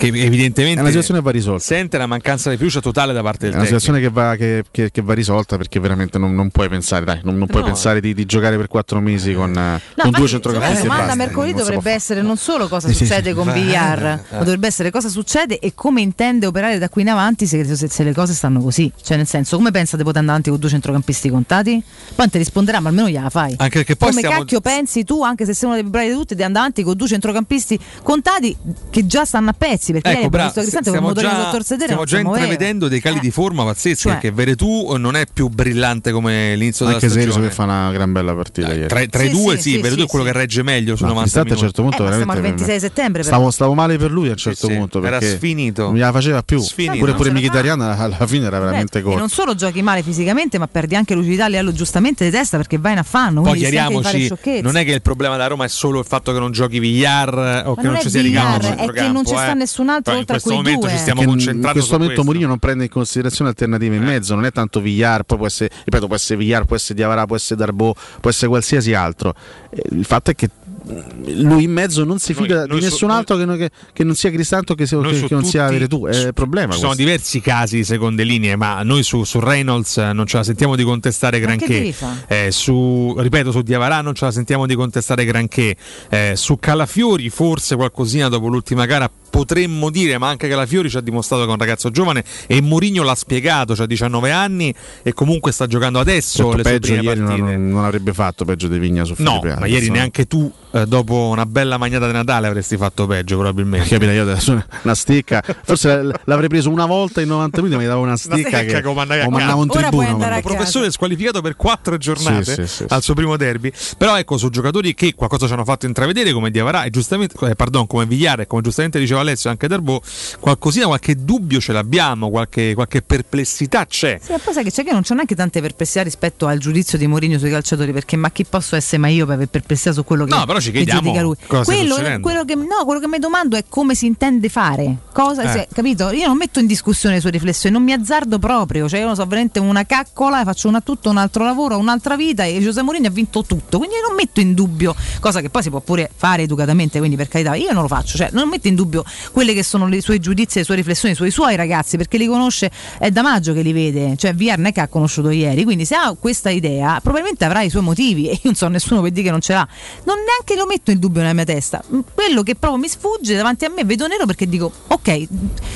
Che evidentemente È una situazione che va risolta. sente una mancanza di fiducia totale da parte è del una tecnico. situazione che va, che, che- che va risolta perché veramente non, non puoi pensare dai, non, non puoi No. pensare di, di giocare per quattro mesi con, eh, con due centrocampisti La domanda mercoledì dovrebbe essere non solo cosa succede sì. con Villar, eh. ma dovrebbe essere cosa succede e come intende operare da qui in avanti se, se- se le cose stanno così. Cioè, nel senso, come pensa di poter andare avanti con due centrocampisti contati? Poi non ti risponderà, ma almeno gliela fai. Anche perché poi come stiamo- cacchio pensi tu, anche se sei uno dei più bravi di tutti, di andare avanti con due centrocampisti contati che già stanno a pezzi? Perché ieri Ecco, visto Cristante con il stiamo già, sedere. stiamo già intravedendo dei cali di forma pazzeschi Cioè- perché Veretù non è più brillante come l'inizio Anche della se stagione. che fa una gran bella partita ieri. Tra, tra i Sì, due sì, sì, sì, Veretù sì, è quello che regge meglio su No, 90 Cristante a un certo punto Eh, ma siamo al veramente 26 settembre, stavo, stavo male per lui a un certo sì, punto era perché sfinito. non gliela faceva più Sfinito. pure pure Mkhitaryan alla fine era veramente Eh, corto non solo giochi male fisicamente, ma perdi anche lucidità a livello giustamente di testa perché vai in affanno. Poi anche chiariamoci, non è che il problema della Roma è solo il fatto che non giochi Villar eh, o che non, ci sia Ricampo è che non ci sta nessun altro in oltre a questo quei momento due. ci stiamo Che concentrando in questo su momento. Mourinho non prende in considerazione alternative in mezzo, non è tanto Villar, poi può essere, ripeto, può essere Villar, può essere Diavara, può essere Darbo, può essere qualsiasi altro. Eh, Il fatto è che mm, lui in mezzo non si Noi- fida noi di su- nessun altro che, non- che- che non sia Cristanto che, se- Noi che- su che non sia tutti- Veretù, è il problema. Ci sono questo. diversi casi di seconde linee, ma noi su, su Reynolds eh, non ce la sentiamo di contestare granché. Eh, su, ripeto, su Diavarà non ce la sentiamo di contestare granché. Eh, su Calafiori, forse qualcosina dopo l'ultima gara potremmo dire, ma anche Calafiori ci ha dimostrato che è un ragazzo giovane e Mourinho l'ha spiegato, ha 19 anni e comunque sta giocando adesso Certo, le sue peggio prime ieri non, partite. non- non avrebbe fatto peggio di Vigna su No, Felipe ma ieri neanche tu, eh, dopo una bella magnata di Natale, avresti fatto peggio probabilmente. Capita, io adesso una stecca, forse l'avrei preso una volta in 90 minuti, mi dava una stecca stecca che come mandavi a o casa. mandavo in Ora puoi tribuna. andare a ma- casa. professore squalificato per quattro giornate Sì, sì, sì, al suo primo derby. Però ecco, su giocatori che qualcosa ci hanno fatto intravedere, come Diavarà e giustamente, eh, pardon, come Vigliare e come giustamente diceva Alessio, anche Darbo, qualcosina, qualche dubbio ce l'abbiamo, qualche, qualche perplessità c'è. Sì, poi sai che c'è che non c'è neanche tante perplessità rispetto al giudizio di Mourinho sui calciatori, perché ma chi posso essere mai io per aver perplessità su quello che, No, però ci chiediamo lui? cosa quello, quello che, no, quello che mi domando è come si intende fare. Cosa, Eh. se- capito? Io non metto in discussione le sue riflessioni, non mi azzardo proprio, cioè io non so veramente una caccola, faccio una, tutto un altro lavoro, un'altra vita e Giuseppe Mourinho ha vinto tutto, quindi io non metto in dubbio, cosa che poi si può pure fare educatamente, quindi per carità, io non lo faccio, cioè non metto in dubbio quelle che sono le sue giudizi, le sue riflessioni sui suoi ragazzi, perché li conosce, è da maggio che li vede, cioè VR non che ha conosciuto ieri, quindi se ha questa idea probabilmente avrà i suoi motivi e io non so nessuno per dire che non ce l'ha, non neanche lo metto in dubbio nella mia testa, quello che proprio mi sfugge davanti a me vedo nero perché dico ok,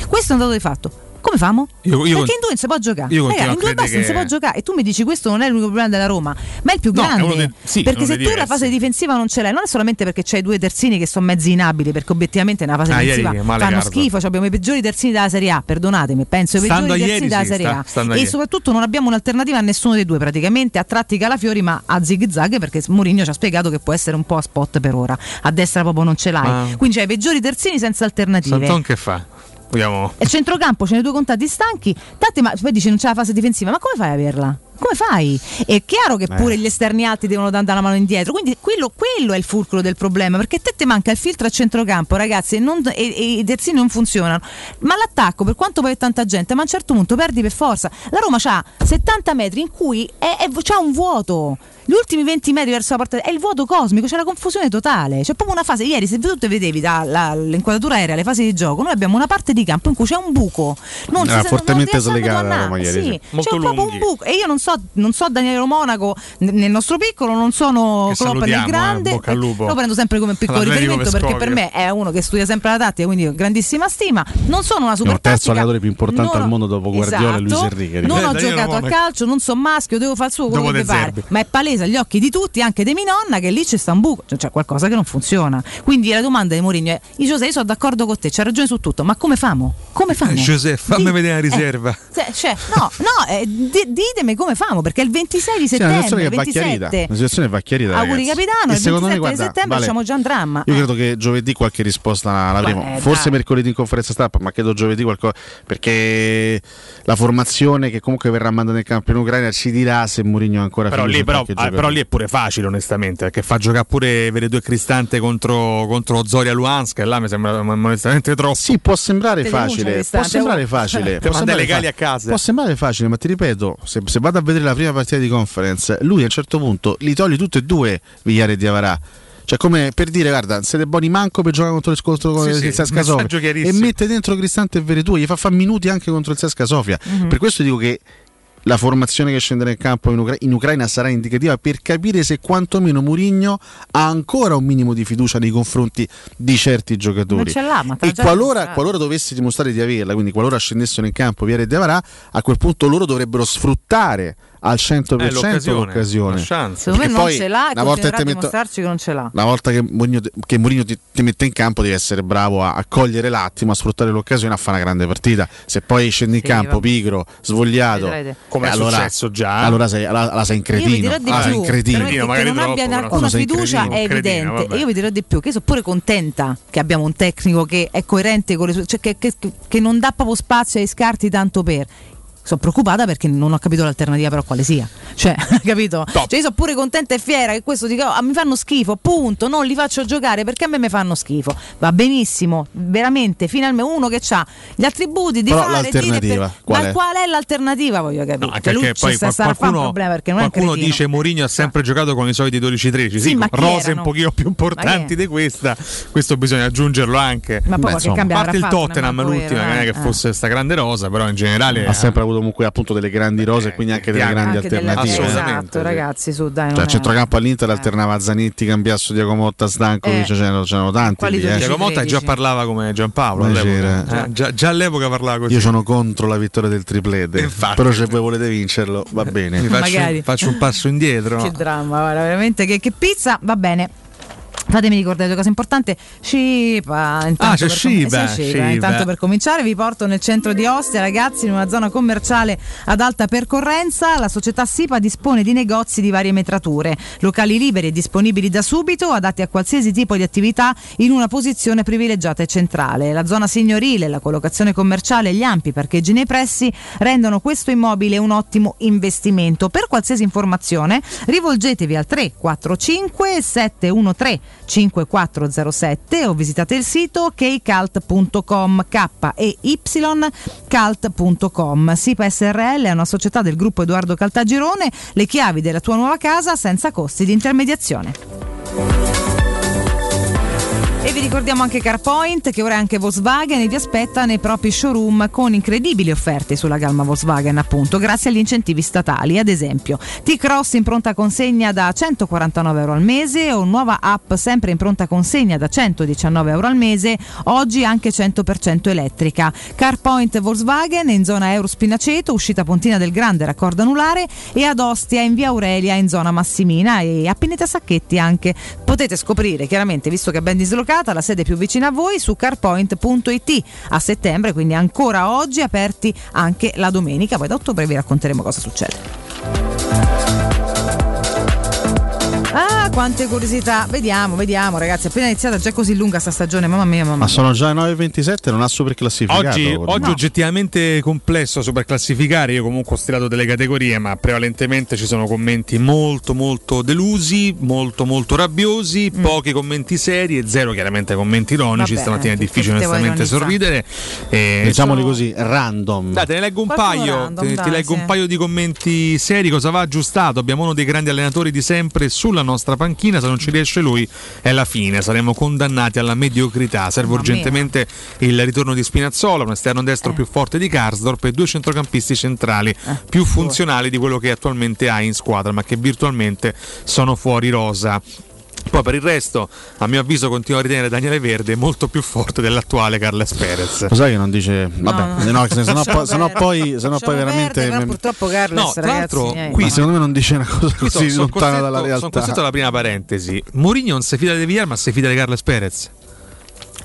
questo è un dato di fatto. Come famo? Io- io- Perché in due non si può giocare. io Raga, in due basta non si che- può giocare. E tu mi dici questo non è l'unico problema della Roma, ma è il più No, grande. dei- sì, perché se tu la diversi. fase difensiva non ce l'hai, non è solamente perché c'hai due terzini che sono mezzi inabili, perché obiettivamente nella fase Ah, ieri difensiva male fanno Garza. schifo. cioè abbiamo i peggiori terzini della Serie A, perdonatemi, penso i peggiori terzini ieri, della sì, Serie A. E ieri. soprattutto non abbiamo un'alternativa a nessuno dei due, praticamente a tratti Calafiori, ma a zig zag perché Mourinho ci ha spiegato che può essere un po' a spot per ora. A destra proprio non ce l'hai. Ma- Quindi c'hai i peggiori terzini senza alternative. Santon che fa? Vogliamo... E centrocampo ce ne due contati stanchi. Tante, ma poi dici non c'è la fase difensiva, ma come fai a averla? Come fai? È chiaro che Eh. pure gli esterni alti devono dare una mano indietro. Quindi quello, quello è il fulcro del problema. Perché a te ti manca il filtro a centrocampo, ragazzi, e, non- e- e i terzini non funzionano. Ma l'attacco, per quanto poi è tanta gente, ma a un certo punto perdi per forza. La Roma ha 70 metri in cui è, è- c'ha un vuoto. Gli ultimi 20 metri verso la porta è il vuoto cosmico, c'è la confusione totale. C'è proprio una fase. Ieri, se tu te vedevi dall'inquadratura aerea, le fasi di gioco, noi abbiamo una parte di campo in cui c'è un buco. Non Era si- fortemente non slegata la. Roma ieri, Sì, sì. Molto c'è proprio lunghi. un buco. E io non so non so Daniele Monaco nel nostro piccolo, non sono Che Klopp nel eh, grande. lupo. Lo prendo sempre come piccolo All'Americo riferimento perché per me è uno che studia sempre la tattica, quindi grandissima stima. Non sono una super il terzo allenatore più importante non al mondo dopo Guardiola e Luis Esatto. Enrique. Non ricordo. ho Daniele giocato a Monaco. calcio, non so maschio, devo fare il suo quello Dopo che pare. Ma è palese agli occhi di tutti, anche di mia nonna, che lì c'è sta un buco, cioè c'è qualcosa che non funziona. Quindi la domanda di Mourinho è: Giuseppe, io sono d'accordo con te, c'ha ragione su tutto, ma come famo? Come famo? Giuseppe, fammi Di- vedere la riserva. Eh, cioè, no, no, eh, di- ditemi come famo, perché il 26 di Sì, è una situazione settembre, che va chiarita. 27 Una situazione va chiarita. auguri ragazzi. capitano, E il secondo 27 me, guarda, di settembre vale, facciamo già un dramma. Io Eh. credo che giovedì qualche risposta la- l'avremo. Beh, Forse dai. mercoledì in conferenza stampa, ma credo giovedì qualcosa. Perché la formazione che comunque verrà mandata in campo in Ucraina ci dirà se Mourinho ancora Però lì, però, ah, però lì è pure facile, onestamente, perché fa giocare pure vede due Cristante contro, contro Zoria Luhansk, e là mi sembra onestamente troppo. Sì, può sembrare Te facile. Può sembrare facile. Può sembrare facile, ma ti ripeto, se, se vado a vedere la prima partita di conference, lui a un certo punto li toglie tutti e due Vigliare e Diavarà. Cioè, come per dire, guarda, siete buoni manco per giocare contro il, contro Sì, il sì, Cesca messaggio Sofia. E mette dentro Cristante e Veretù, gli fa fare minuti anche contro il Cesca Sofia. Mhm. Per questo dico che la formazione che scenderà in campo in, Ucra- in Ucraina sarà indicativa per capire se quantomeno Mourinho ha ancora un minimo di fiducia nei confronti di certi giocatori. E qualora, qualora dovessi dimostrare di averla, quindi qualora scendessero in campo Viera e Devarà, a quel punto loro dovrebbero sfruttare al 100% Eh, l'occasione, l'occasione. la chance. Secondo me non poi, ce l'ha e una volta che metto- dimostrarci che non ce l'ha. una volta che Mourinho, che Mourinho ti, ti mette in campo devi essere bravo a, a cogliere l'attimo, a sfruttare l'occasione, a fare una grande partita. Se poi scendi in Sì, campo vabbè. pigro, svogliato. Come eh, è allora, successo già. allora sei, allora, allora sei in Io vi cretino. dirò di Ah, più, cretino. che non troppo, abbia però. alcuna fiducia cretino. è Cretino, evidente. vabbè. Io vi dirò di più, che sono pure contenta che abbiamo un tecnico che è coerente con le sue, cioè che, che- che non dà proprio spazio ai scarti tanto per. Sono preoccupata perché non ho capito l'alternativa, però quale sia. Cioè, capito? Cioè, io sono pure contenta e fiera che questo dica, "Ah, mi fanno schifo, punto, non li faccio giocare perché a me mi fanno schifo. Va benissimo, veramente, finalmente uno che ha gli attributi di Però fare dire l'alternativa, per- qual ma è? qual è l'alternativa? Voglio capire. No, anche lui perché poi sta, sarà a fare un qualcuno, problema perché non è un qualcuno dice Mourinho ha sempre giocato con i soliti 12-13. Sì, Sì, rose erano? un pochino più importanti di questa. Questo bisogna aggiungerlo anche. Ma poi Beh, insomma, a parte il Tottenham, l'ultima, che non è eh. che fosse sta grande rosa, però in generale Ha sempre avuto comunque appunto delle grandi rose e quindi anche delle anche grandi Anche delle- alternative. Assolutamente, Esatto, ragazzi, su dai. Cioè, è- centrocampo all'Inter alternava Zanetti, Cambiasso, Diacomotta, Stankovic, Eh. c'erano, c'erano tanti. Quali lì, eh. 12? Diego Motta già 13. parlava come Giampaolo. All'epoca. c'era. Già, già- già all'epoca parlava così. Io sono contro la vittoria del triplete, Infatti. però se voi volete vincerlo va bene. Mi faccio, faccio un passo indietro. Che dramma, guarda, veramente che, che pizza, va bene. Fatemi ricordare due cose importanti. Shiba, intanto, Ah, c'è per com- Shiba, sì. Shiba. intanto per cominciare vi porto nel centro di Ostia, ragazzi, in una zona commerciale ad alta percorrenza. La società SIPA dispone di negozi di varie metrature, locali liberi e disponibili da subito, adatti a qualsiasi tipo di attività in una posizione privilegiata e centrale. La zona signorile, la collocazione commerciale e gli ampi parcheggi nei pressi rendono questo immobile un ottimo investimento. Per qualsiasi informazione rivolgetevi al 345 713 5407 o visitate il sito kcalt.com k e y calt.com. SIPA SRL è una società del gruppo Edoardo Caltagirone, le chiavi della tua nuova casa senza costi di intermediazione. E vi ricordiamo anche CarPoint che ora è anche Volkswagen e vi aspetta nei propri showroom con incredibili offerte sulla gamma Volkswagen appunto grazie agli incentivi statali. Ad esempio T-Cross in pronta consegna da 149 euro al mese o nuova app sempre in pronta consegna da 119 euro al mese oggi anche 100% elettrica. CarPoint Volkswagen in zona Euro Spinaceto uscita Pontina del Grande raccordo anulare e ad Ostia in via Aurelia in zona Massimina. E a Pineta Sacchetti anche. Potete scoprire chiaramente visto che è ben dislocata la sede più vicina a voi su carpoint.it a settembre quindi ancora oggi aperti anche la domenica. Poi da ottobre vi racconteremo cosa succede Ah, quante curiosità. Vediamo, vediamo, ragazzi. Appena iniziata già così lunga sta stagione, mamma mia, mamma Ma mia. sono già le 9.27, non ha super classificato. Oggi, oggi oggettivamente complesso super classificare, io comunque ho stilato delle categorie, ma prevalentemente ci sono commenti molto molto delusi, molto molto rabbiosi, Mm. pochi commenti seri e zero chiaramente commenti ironici, Vabbè, stamattina è difficile onestamente sorridere. E Diciamoli sono- così, random. Dai, te ne leggo un Qualcuno paio, random, te- dai, ti leggo sì. un paio di commenti seri, cosa va aggiustato? Abbiamo uno dei grandi allenatori di sempre sulla nostra panchina, se non ci riesce lui è la fine, saremo condannati alla mediocrità. Serve urgentemente il ritorno di Spinazzola, un esterno destro più forte di Karsdorp e due centrocampisti centrali più funzionali di quello che attualmente ha in squadra, ma che virtualmente sono fuori rosa. Poi per il resto, a mio avviso, continuo a ritenere Daniele Verde molto più forte dell'attuale Carles Perez. Lo sai che non dice. Vabbè, no, se no, poi, se no poi, se no poi veramente. Verde, però purtroppo Carles, No, tra ragazzi, l'altro, eh. Qui secondo me non dice una cosa così sono- sono lontana dalla Sono realtà. costretto alla prima parentesi. Mourinho non si fida di Villar, ma si fida di Carles Perez.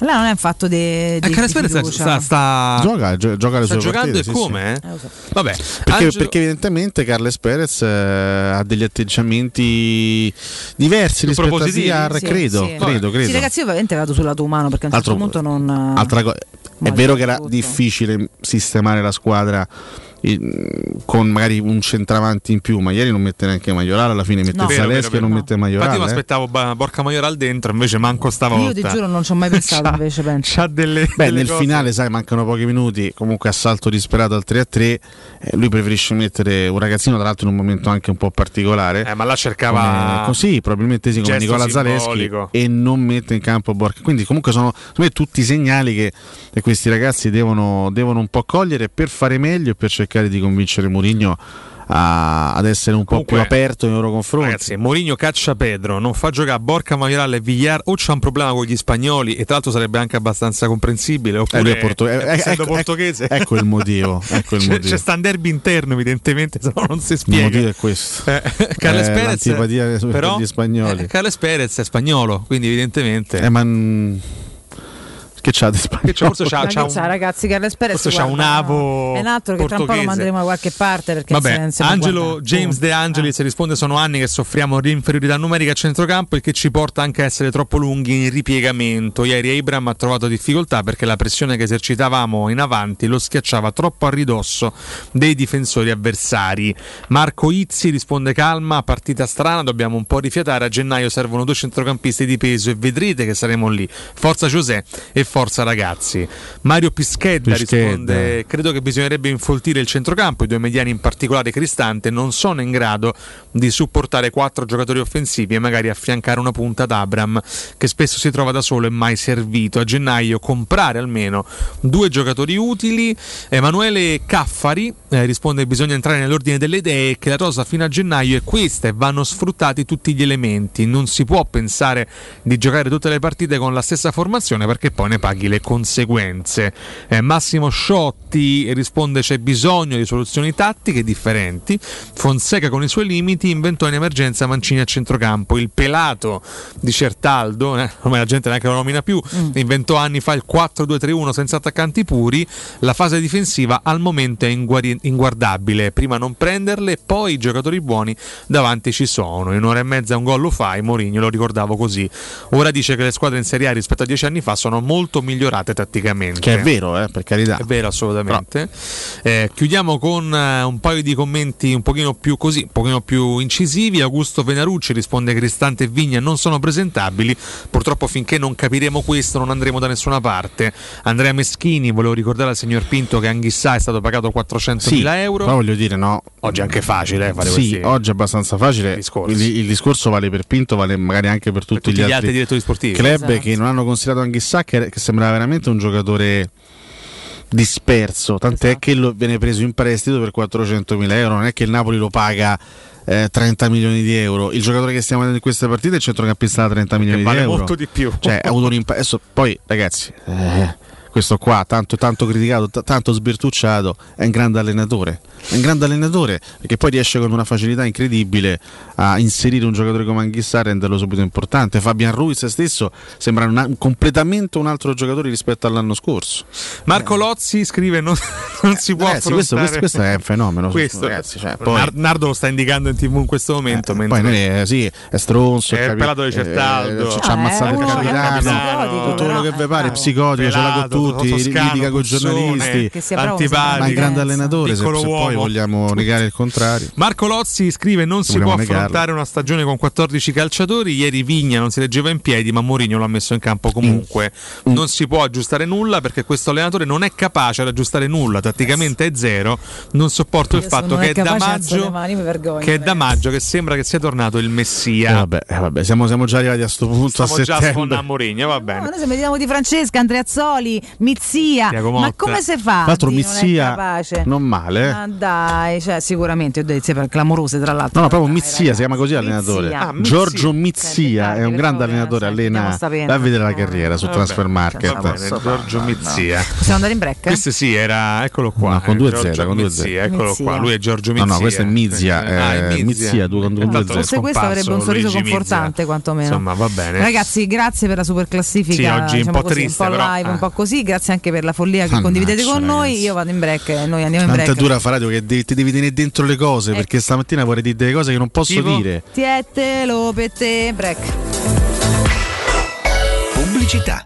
Là non è un fatto di, E di Perez fiducia. sta, sta, Gioca, gio- gioca le sta sue giocando partite, e sì, come? sì. eh? Vabbè, Perché, Angelo- perché evidentemente Carles Perez eh, ha degli atteggiamenti diversi Più rispetto a? Ziar, Sì, credo, sì. credo, credo. Sì, ragazzi, io ovviamente vado sul lato umano perché a un certo Altro- punto non. Altra co- è vero che era tutto. difficile sistemare la squadra eh, con magari un centravanti in più, ma ieri non mette neanche Maiorale, alla fine mette No. Zaleschi vero, e non vero. mette Infatti io eh. aspettavo Borca Maioral dentro, invece manco stavolta. Io ti giuro, non ci ho mai pensato invece. Penso. C'ha delle, Beh, delle nel cose- finale, sai, mancano pochi minuti. Comunque, assalto disperato al 3-3. eh, lui preferisce mettere un ragazzino, tra l'altro, in un momento anche un po' particolare. Eh, ma là cercava Come- così, probabilmente sì, come Nicola Zaleschi. simbolico. E non mette in campo Borca. Quindi, comunque, sono me, tutti i segnali che, che questi ragazzi devono, devono un po' cogliere per fare meglio e per cercare di convincere Mourinho ad essere un po' più Comunque, aperto nei loro confronti. Ragazzi, Mourinho caccia Pedro, non fa giocare Borca Maioral e Villar o c'ha un problema con gli spagnoli e tra l'altro sarebbe anche abbastanza comprensibile Eh, oppure è porto- eh, essendo ecco- portoghese. ecco il motivo, ecco il c'è, motivo. c'è sta un derby interno evidentemente, se no non si Il spiega. motivo è questo. Eh, Carles Eh, Perez l'antipatia per però, gli spagnoli. eh, Carles Perez è spagnolo, quindi evidentemente Eh, ma mm, che c'ha di spagnolo? Che c'ha- forse c'ha- c'ha un- c'ha, ragazzi, Carles Perez forse c'ha un avo È un altro che tra un po' lo portoghese. manderemo da qualche parte perché Vabbè, Angelo James De Angelis risponde: Sono anni che soffriamo di inferiorità numerica a centrocampo, il che ci porta anche a essere troppo lunghi in ripiegamento. Ieri Abram ha trovato difficoltà perché la pressione che esercitavamo in avanti lo schiacciava troppo a ridosso dei difensori avversari. Marco Izzi risponde: Calma, partita strana, dobbiamo un po' rifiatare. A gennaio servono due centrocampisti di peso e vedrete che saremo lì. Forza José e forza ragazzi. Mario Pischedda, Pischedda. risponde: Credo che bisognerebbe infoltire il centrocampo. I due mediani, in particolare Cristante, non sono in grado di supportare quattro giocatori offensivi e magari affiancare una punta ad Abram, che spesso si trova da solo e mai servito. A gennaio comprare almeno due giocatori utili. Emanuele Caffari eh, risponde: Bisogna entrare nell'ordine delle idee, che la rosa fino a gennaio è questa e vanno sfruttati tutti gli elementi. Non si può pensare di giocare tutte le partite con la stessa formazione perché poi ne paghi le conseguenze. Eh, Massimo Sciotti risponde: C'è bisogno di soluzioni tattiche differenti. Fonseca con i suoi limiti inventò in emergenza Mancini a centrocampo. Il pelato di Certaldo, eh, ormai la gente neanche lo nomina più, inventò anni fa il 4-2-3-1 senza attaccanti puri. La fase difensiva al momento è inguari- inguardabile. Prima non prenderle, poi i giocatori buoni davanti ci sono. In un'ora e mezza un gol lo fai. Mourinho lo ricordavo così. Ora dice che le squadre in Serie A rispetto a dieci anni fa sono molto migliorate tatticamente. Che è vero, eh, per carità. È vero, assolutamente. Eh, chiudiamo con eh, un paio di commenti un pochino più così, un pochino più incisivi. Augusto Venarucci risponde che Cristante e Vigna non sono presentabili. Purtroppo finché non capiremo questo non andremo da nessuna parte. Andrea Meschini, volevo ricordare al signor Pinto che Anghissà è stato pagato 400.000 Sì, euro. però voglio dire, no. Oggi è anche facile eh, fare Sì, questi oggi è abbastanza facile. Il, il discorso vale per Pinto, vale magari anche per tutti, tutti gli altri direttori sportivi. club Esatto. che non hanno considerato Anghissà che, che sembrava veramente un giocatore disperso. Tant'è Esatto. che lo viene preso in prestito per 400.000 euro. Non è che il Napoli lo paga. eh, 30 milioni di euro il giocatore che stiamo vedendo in queste partite è il centrocampista da 30 milioni vale di euro molto di più. cioè ha avuto un impatto adesso poi ragazzi eh, questo qua tanto, tanto criticato t- tanto sbirtucciato è un grande allenatore è un grande allenatore perché poi riesce con una facilità incredibile a inserire un giocatore come Anghissà e renderlo subito importante Fabian Ruiz stesso sembra una- completamente un altro giocatore rispetto all'anno scorso Marco Lozzi scrive: Non, non si può Ragazzi, questo, affrontare. questo- questo è un fenomeno Questo, ragazzi, cioè, poi- Nar- Nardo lo sta indicando in tv in questo momento. mentre poi noi, eh, sì, è stronzo, È il capi- pelato di Certaldo. eh, ci ha Ah, ammazzato è il capitano, tutto quello che vi pare, eh, psicotico, ce l'ha con pelato, tutti, litiga con i giornalisti, antipatico, ma è un grande allenatore, se, poi vogliamo negare il contrario. Marco Lozzi scrive: Non si può negarlo. Affrontare una stagione con 14 calciatori. Ieri Vigna non si reggeva in piedi, ma Mourinho l'ha messo in campo comunque. Mm. Non si può aggiustare nulla perché questo allenatore non è capace ad aggiustare nulla. Tatticamente è zero. Non sopporto il Io fatto sono che è da maggio. mani, vergogno. Che è da maggio che sembra che sia tornato il Messia. Eh, vabbè, eh, vabbè, siamo, siamo già arrivati a sto punto Stiamo a già settembre. sfondando Mourinho, va No, bene. noi se vediamo di Francesca, Andreazzoli, Mizia, ma come si fa? Tra l'altro di non Mizia capace? non male. Ma dai, cioè, sicuramente ho per clamorose tra l'altro. No, no, proprio Mizia, si chiama così l'allenatore. Mizia. Ah, Giorgio Mizia. Mizia è un grande allenatore, allena va a vedere la carriera su Transfer Market. bene, Giorgio Mizia. Possiamo andare in break? Questo sì, era. Eccolo qua. No, con eh, due Giorgio Z, con due Z. Eccolo qua. Lui è Giorgio No, Mizia. no, questo è Mizia, Ah, è eh, Mizia, due con due Tanto Z. Forse questo avrebbe un sorriso confortante, quantomeno. Insomma, va bene. Ragazzi, grazie per la super classifica. Sì, oggi un diciamo po' così, triste, un po' live, eh. un po' così. Grazie anche per la follia che condividete con noi. Io vado in break e noi andiamo in Tanta è break. dura fa radio che devi- ti devi tenere dentro le cose perché stamattina vorrei dire delle cose che non posso Tipo? Dire. Tiette, lo per te, break. Pubblicità.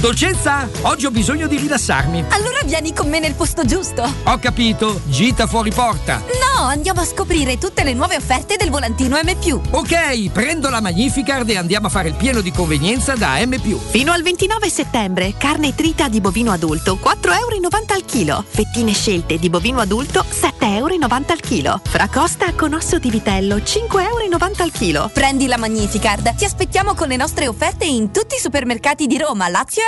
Dolcezza, oggi ho bisogno di rilassarmi. Allora vieni con me nel posto giusto. Ho capito, gita fuori porta. No, andiamo a scoprire tutte le nuove offerte del volantino M+. Ok, prendo la Magnificard e andiamo a fare il pieno di convenienza da M+. Fino al 29 settembre, carne trita di bovino adulto 4,90 euro al chilo. Fettine scelte di bovino adulto 7,90 euro al chilo. Fracosta con osso di vitello 5,90 euro al chilo. Prendi la Magnificard. Ti aspettiamo con le nostre offerte in tutti i supermercati di Roma, Lazio e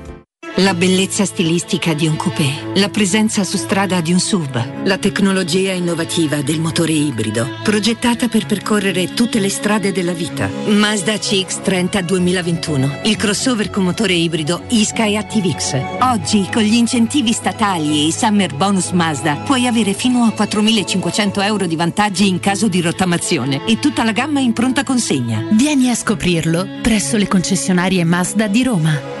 La bellezza stilistica di un coupé, la presenza su strada di un SUV, la tecnologia innovativa del motore ibrido, progettata per percorrere tutte le strade della vita. Mazda CX-30 2021, il crossover con motore ibrido Isky ActiveX. Oggi, con gli incentivi statali e i Summer Bonus Mazda, puoi avere fino a 4.500 euro di vantaggi in caso di rottamazione e tutta la gamma in pronta consegna. Vieni a scoprirlo presso le concessionarie Mazda di Roma.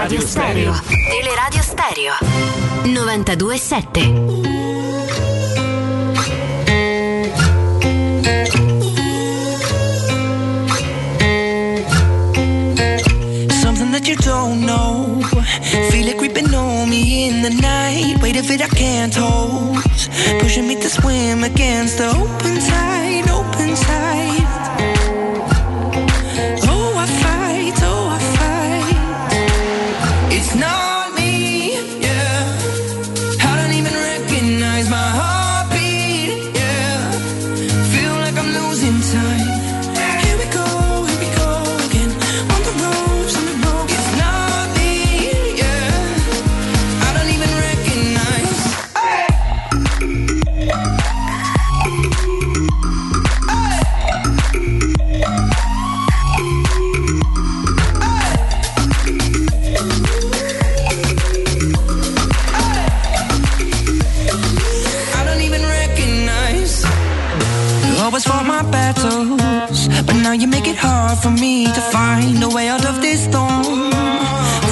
Teleradio Stereo. Teleradio Stereo. 92.7. Something that you don't know. Feel it creeping on me in the night. Weight of it I can't hold. Pushing me to swim against the open tide, open tide. Now you make it hard for me to find a way out of this storm.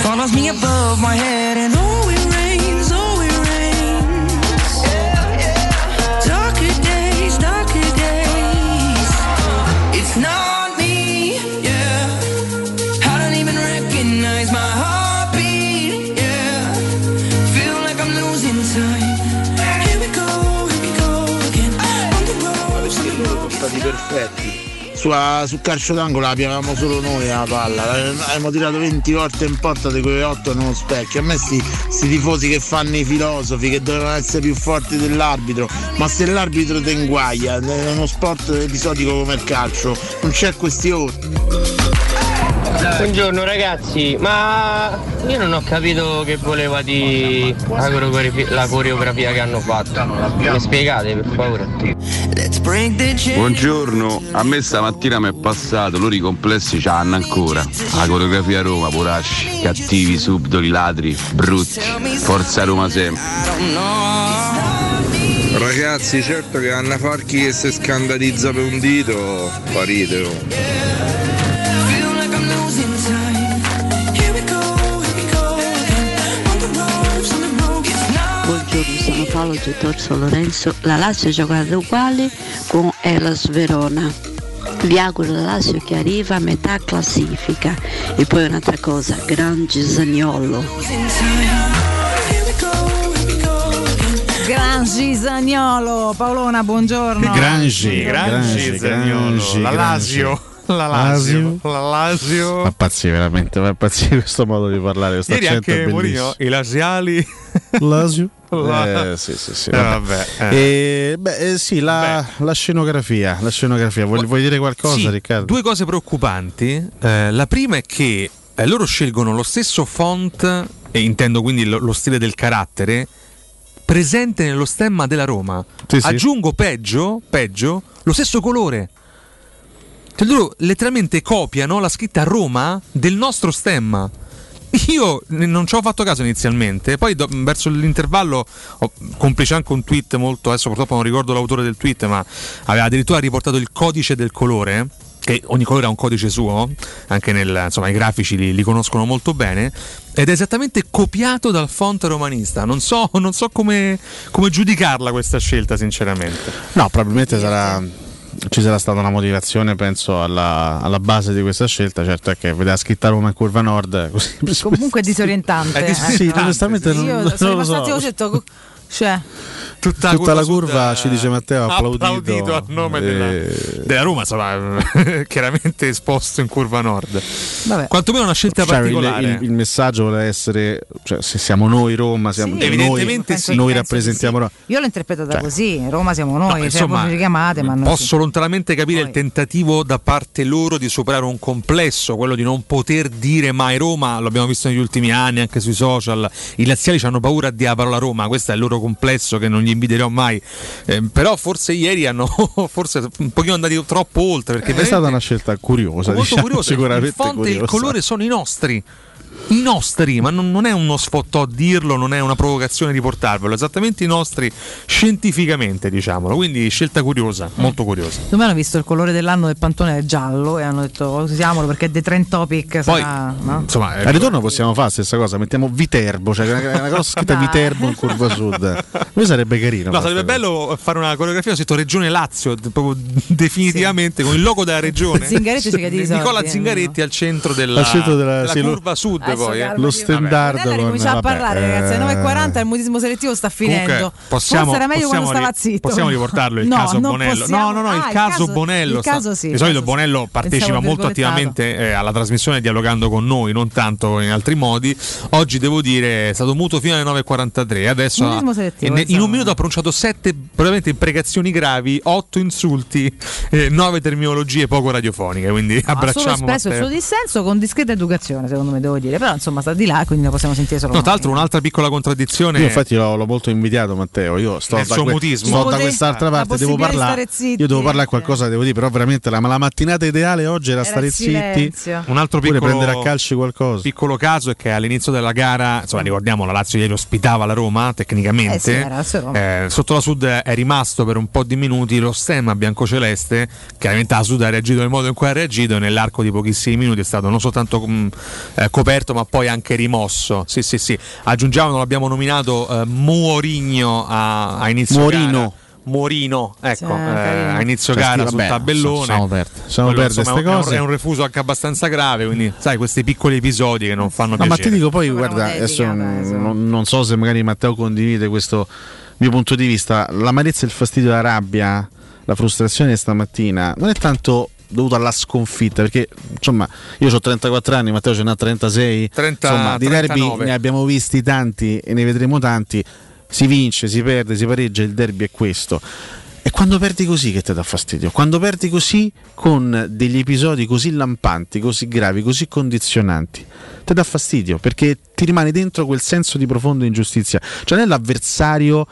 Follows me above my head, Sua- sul calcio d'angolo la piavamo solo noi la palla, La- abbiamo tirato 20 volte in porta di quelle 8 nello specchio. A me sti, tifosi che fanno i filosofi, che dovevano essere più forti dell'arbitro, ma se l'arbitro ti inguaglia, è uno sport episodico come il calcio, non c'è questione. Buongiorno ragazzi, ma io non ho capito che voleva di la coreografia, la coreografia che hanno fatto. Mi spiegate per favore? Buongiorno, a me stamattina mi è passato, loro i complessi ce l'hanno ancora. La coreografia a Roma, poracci, cattivi, subdoli, ladri, brutti. Forza Roma sempre. Ragazzi, certo che Anna Farchi che si scandalizza per un dito, fa Paolo Gettorso Lorenzo. La Lazio ha giocato uguale con Elas Verona. Vi auguro la Lazio che arriva a metà classifica. E poi un'altra cosa, Grangi Zagnolo. Gran Gisagnolo, Paolona, buongiorno. Grangi, Grangi, Zaniolo, la Lazio. La Lazio, la Lazio. Fa impazzire veramente, fa impazzire questo modo di parlare, questo Ieri anche. Mourinho, i lasiali. Lazio? La- Eh, sì, sì, sì. Eh, vabbè. eh. E, beh, eh, sì, la, la scenografia, la scenografia. Vuoi, vuoi dire qualcosa, Sì, Riccardo? Due cose preoccupanti. Eh, la prima è che eh, loro scelgono lo stesso font, e intendo quindi lo, lo stile del carattere, presente nello stemma della Roma. Sì. Aggiungo peggio, peggio, lo stesso colore. Cioè loro letteralmente copiano la scritta Roma del nostro stemma. Io non ci ho fatto caso inizialmente, poi do- verso l'intervallo, ho, complice anche un tweet molto, adesso purtroppo non ricordo l'autore del tweet, ma aveva addirittura riportato il codice del colore, che ogni colore ha un codice suo, anche nel, insomma i grafici li, li conoscono molto bene, ed è esattamente copiato dal font romanista. Non so, non so come, come giudicarla questa scelta, sinceramente. No, probabilmente sarà ci sarà stata una motivazione, penso, alla, alla base di questa scelta. Certo è che vedeva scritta Roma in curva nord. Così, Comunque è disorientante. Eh, sì, onestamente non- Io non sono lo so. ho detto, cioè, Tutta, Tutta la curva, sud, ci dice Matteo, ha applaudito. applaudito a nome Eh, della, della Roma, insomma, chiaramente esposto in curva nord. Vabbè. Quantomeno una scelta Cioè, il, particolare. il- il messaggio vuole essere, cioè, se siamo noi Roma, siamo, Sì, noi, evidentemente sì. noi rappresentiamo Roma. io l'ho interpretata Cioè. così, Roma siamo noi, No, cioè, insomma, voi ci chiamate, ma noi Posso sì. lontanamente capire il tentativo da parte loro di superare un complesso, quello di non poter dire mai Roma, l'abbiamo visto negli ultimi anni anche sui social, i laziali hanno paura a dire la parola Roma, questo è il loro complesso che non gli inviderò mai, Eh, però forse ieri hanno forse un pochino andati troppo oltre perché È stata una scelta curiosa, molto diciamo, curioso, sicuramente il fonte e il curiosa. colore sono i nostri. I nostri, ma non, non è uno sfottò dirlo, non è una provocazione di portarvelo, esattamente i nostri scientificamente, diciamolo. Quindi scelta curiosa, molto curiosa. Secondo hanno visto il colore dell'anno del pantone è giallo e hanno detto usiamolo perché The Trend Topic Poi, sarà, no? Insomma, Al ritorno possiamo fare la stessa cosa, mettiamo Viterbo, cioè una, una cosa scritta Dai. Viterbo in curva sud. Noi sarebbe carino. No, sarebbe bello fare una coreografia scritto Regione Lazio, proprio definitivamente con il logo della regione. Zingaretti Nicola eh, Zingaretti al centro della, Al centro della- della sì, curva sud Adesso poi. eh. Lo standard Nella con ricominciamo a vabbè, parlare, ragazzi. Alle eh, 9.40 il mutismo selettivo sta finendo. Comunque, possiamo, Forse era meglio possiamo quando stava zitto. possiamo riportarlo il No, caso Bonello. possiamo. No, no, no, il, Ah, caso, Bonello. Il sta- caso sì. di il solito. Bonello partecipa molto attivamente eh, alla trasmissione dialogando con noi, non tanto in altri modi. Oggi devo dire è stato muto fino alle 9.43. Adesso ha- in, in un minuto ha pronunciato sette probabilmente imprecazioni gravi, otto insulti, eh, nove terminologie poco radiofoniche. Quindi No, ha solo abbracciamo espresso il suo dissenso con discreta educazione, secondo me, devo dire. Però insomma sta di là, quindi lo possiamo sentire solo No, tra l'altro un'altra piccola contraddizione. Io infatti l'ho, l'ho molto invidiato Matteo, io sto, da, suo que- mutismo. sto da Poter- quest'altra la parte, devo parlare. stare zitti, Io devo parlare eh. qualcosa, devo dire, però veramente la, ma la mattinata ideale oggi era, Era stare zitti. Un altro piccolo, prendere a calci qualcosa. piccolo caso è che all'inizio della gara, insomma, ricordiamo la Lazio ieri ospitava la Roma tecnicamente. Eh sì, era Lazio Roma. Eh, sotto la Sud è rimasto per un po' di minuti lo stemma biancoceleste. Chiaramente la Sud ha reagito nel modo in cui ha reagito e nell'arco di pochissimi minuti è stato non soltanto mh, eh, coperto ma poi anche rimosso. Sì, sì, sì. Aggiungiamo, non l'abbiamo nominato, eh, Muorigno a, a inizio Muorino. gara. Muorino, ecco, eh, a inizio Cioè, gara sì, sul vabbè, tabellone. siamo aperti, siamo aperti a insomma, ste è un- cose. È un refuso anche abbastanza grave, quindi sai, questi piccoli episodi che non fanno No, ma piacere. ti dico poi, guarda, adesso. non- non so se magari Matteo condivide questo mio punto di vista. L'amarezza, il fastidio, la rabbia, la frustrazione stamattina non è tanto dovuto alla sconfitta perché insomma io ho 34 anni Matteo ce n'ha 36 30, insomma di derby 39. ne abbiamo visti tanti e ne vedremo tanti. Si vince, si perde, si pareggia il derby è questo. E quando perdi così che ti dà fastidio? Quando perdi così con degli episodi così lampanti, così gravi, così condizionanti ti dà fastidio perché ti rimane dentro quel senso di profonda ingiustizia. Cioè non è l'avversario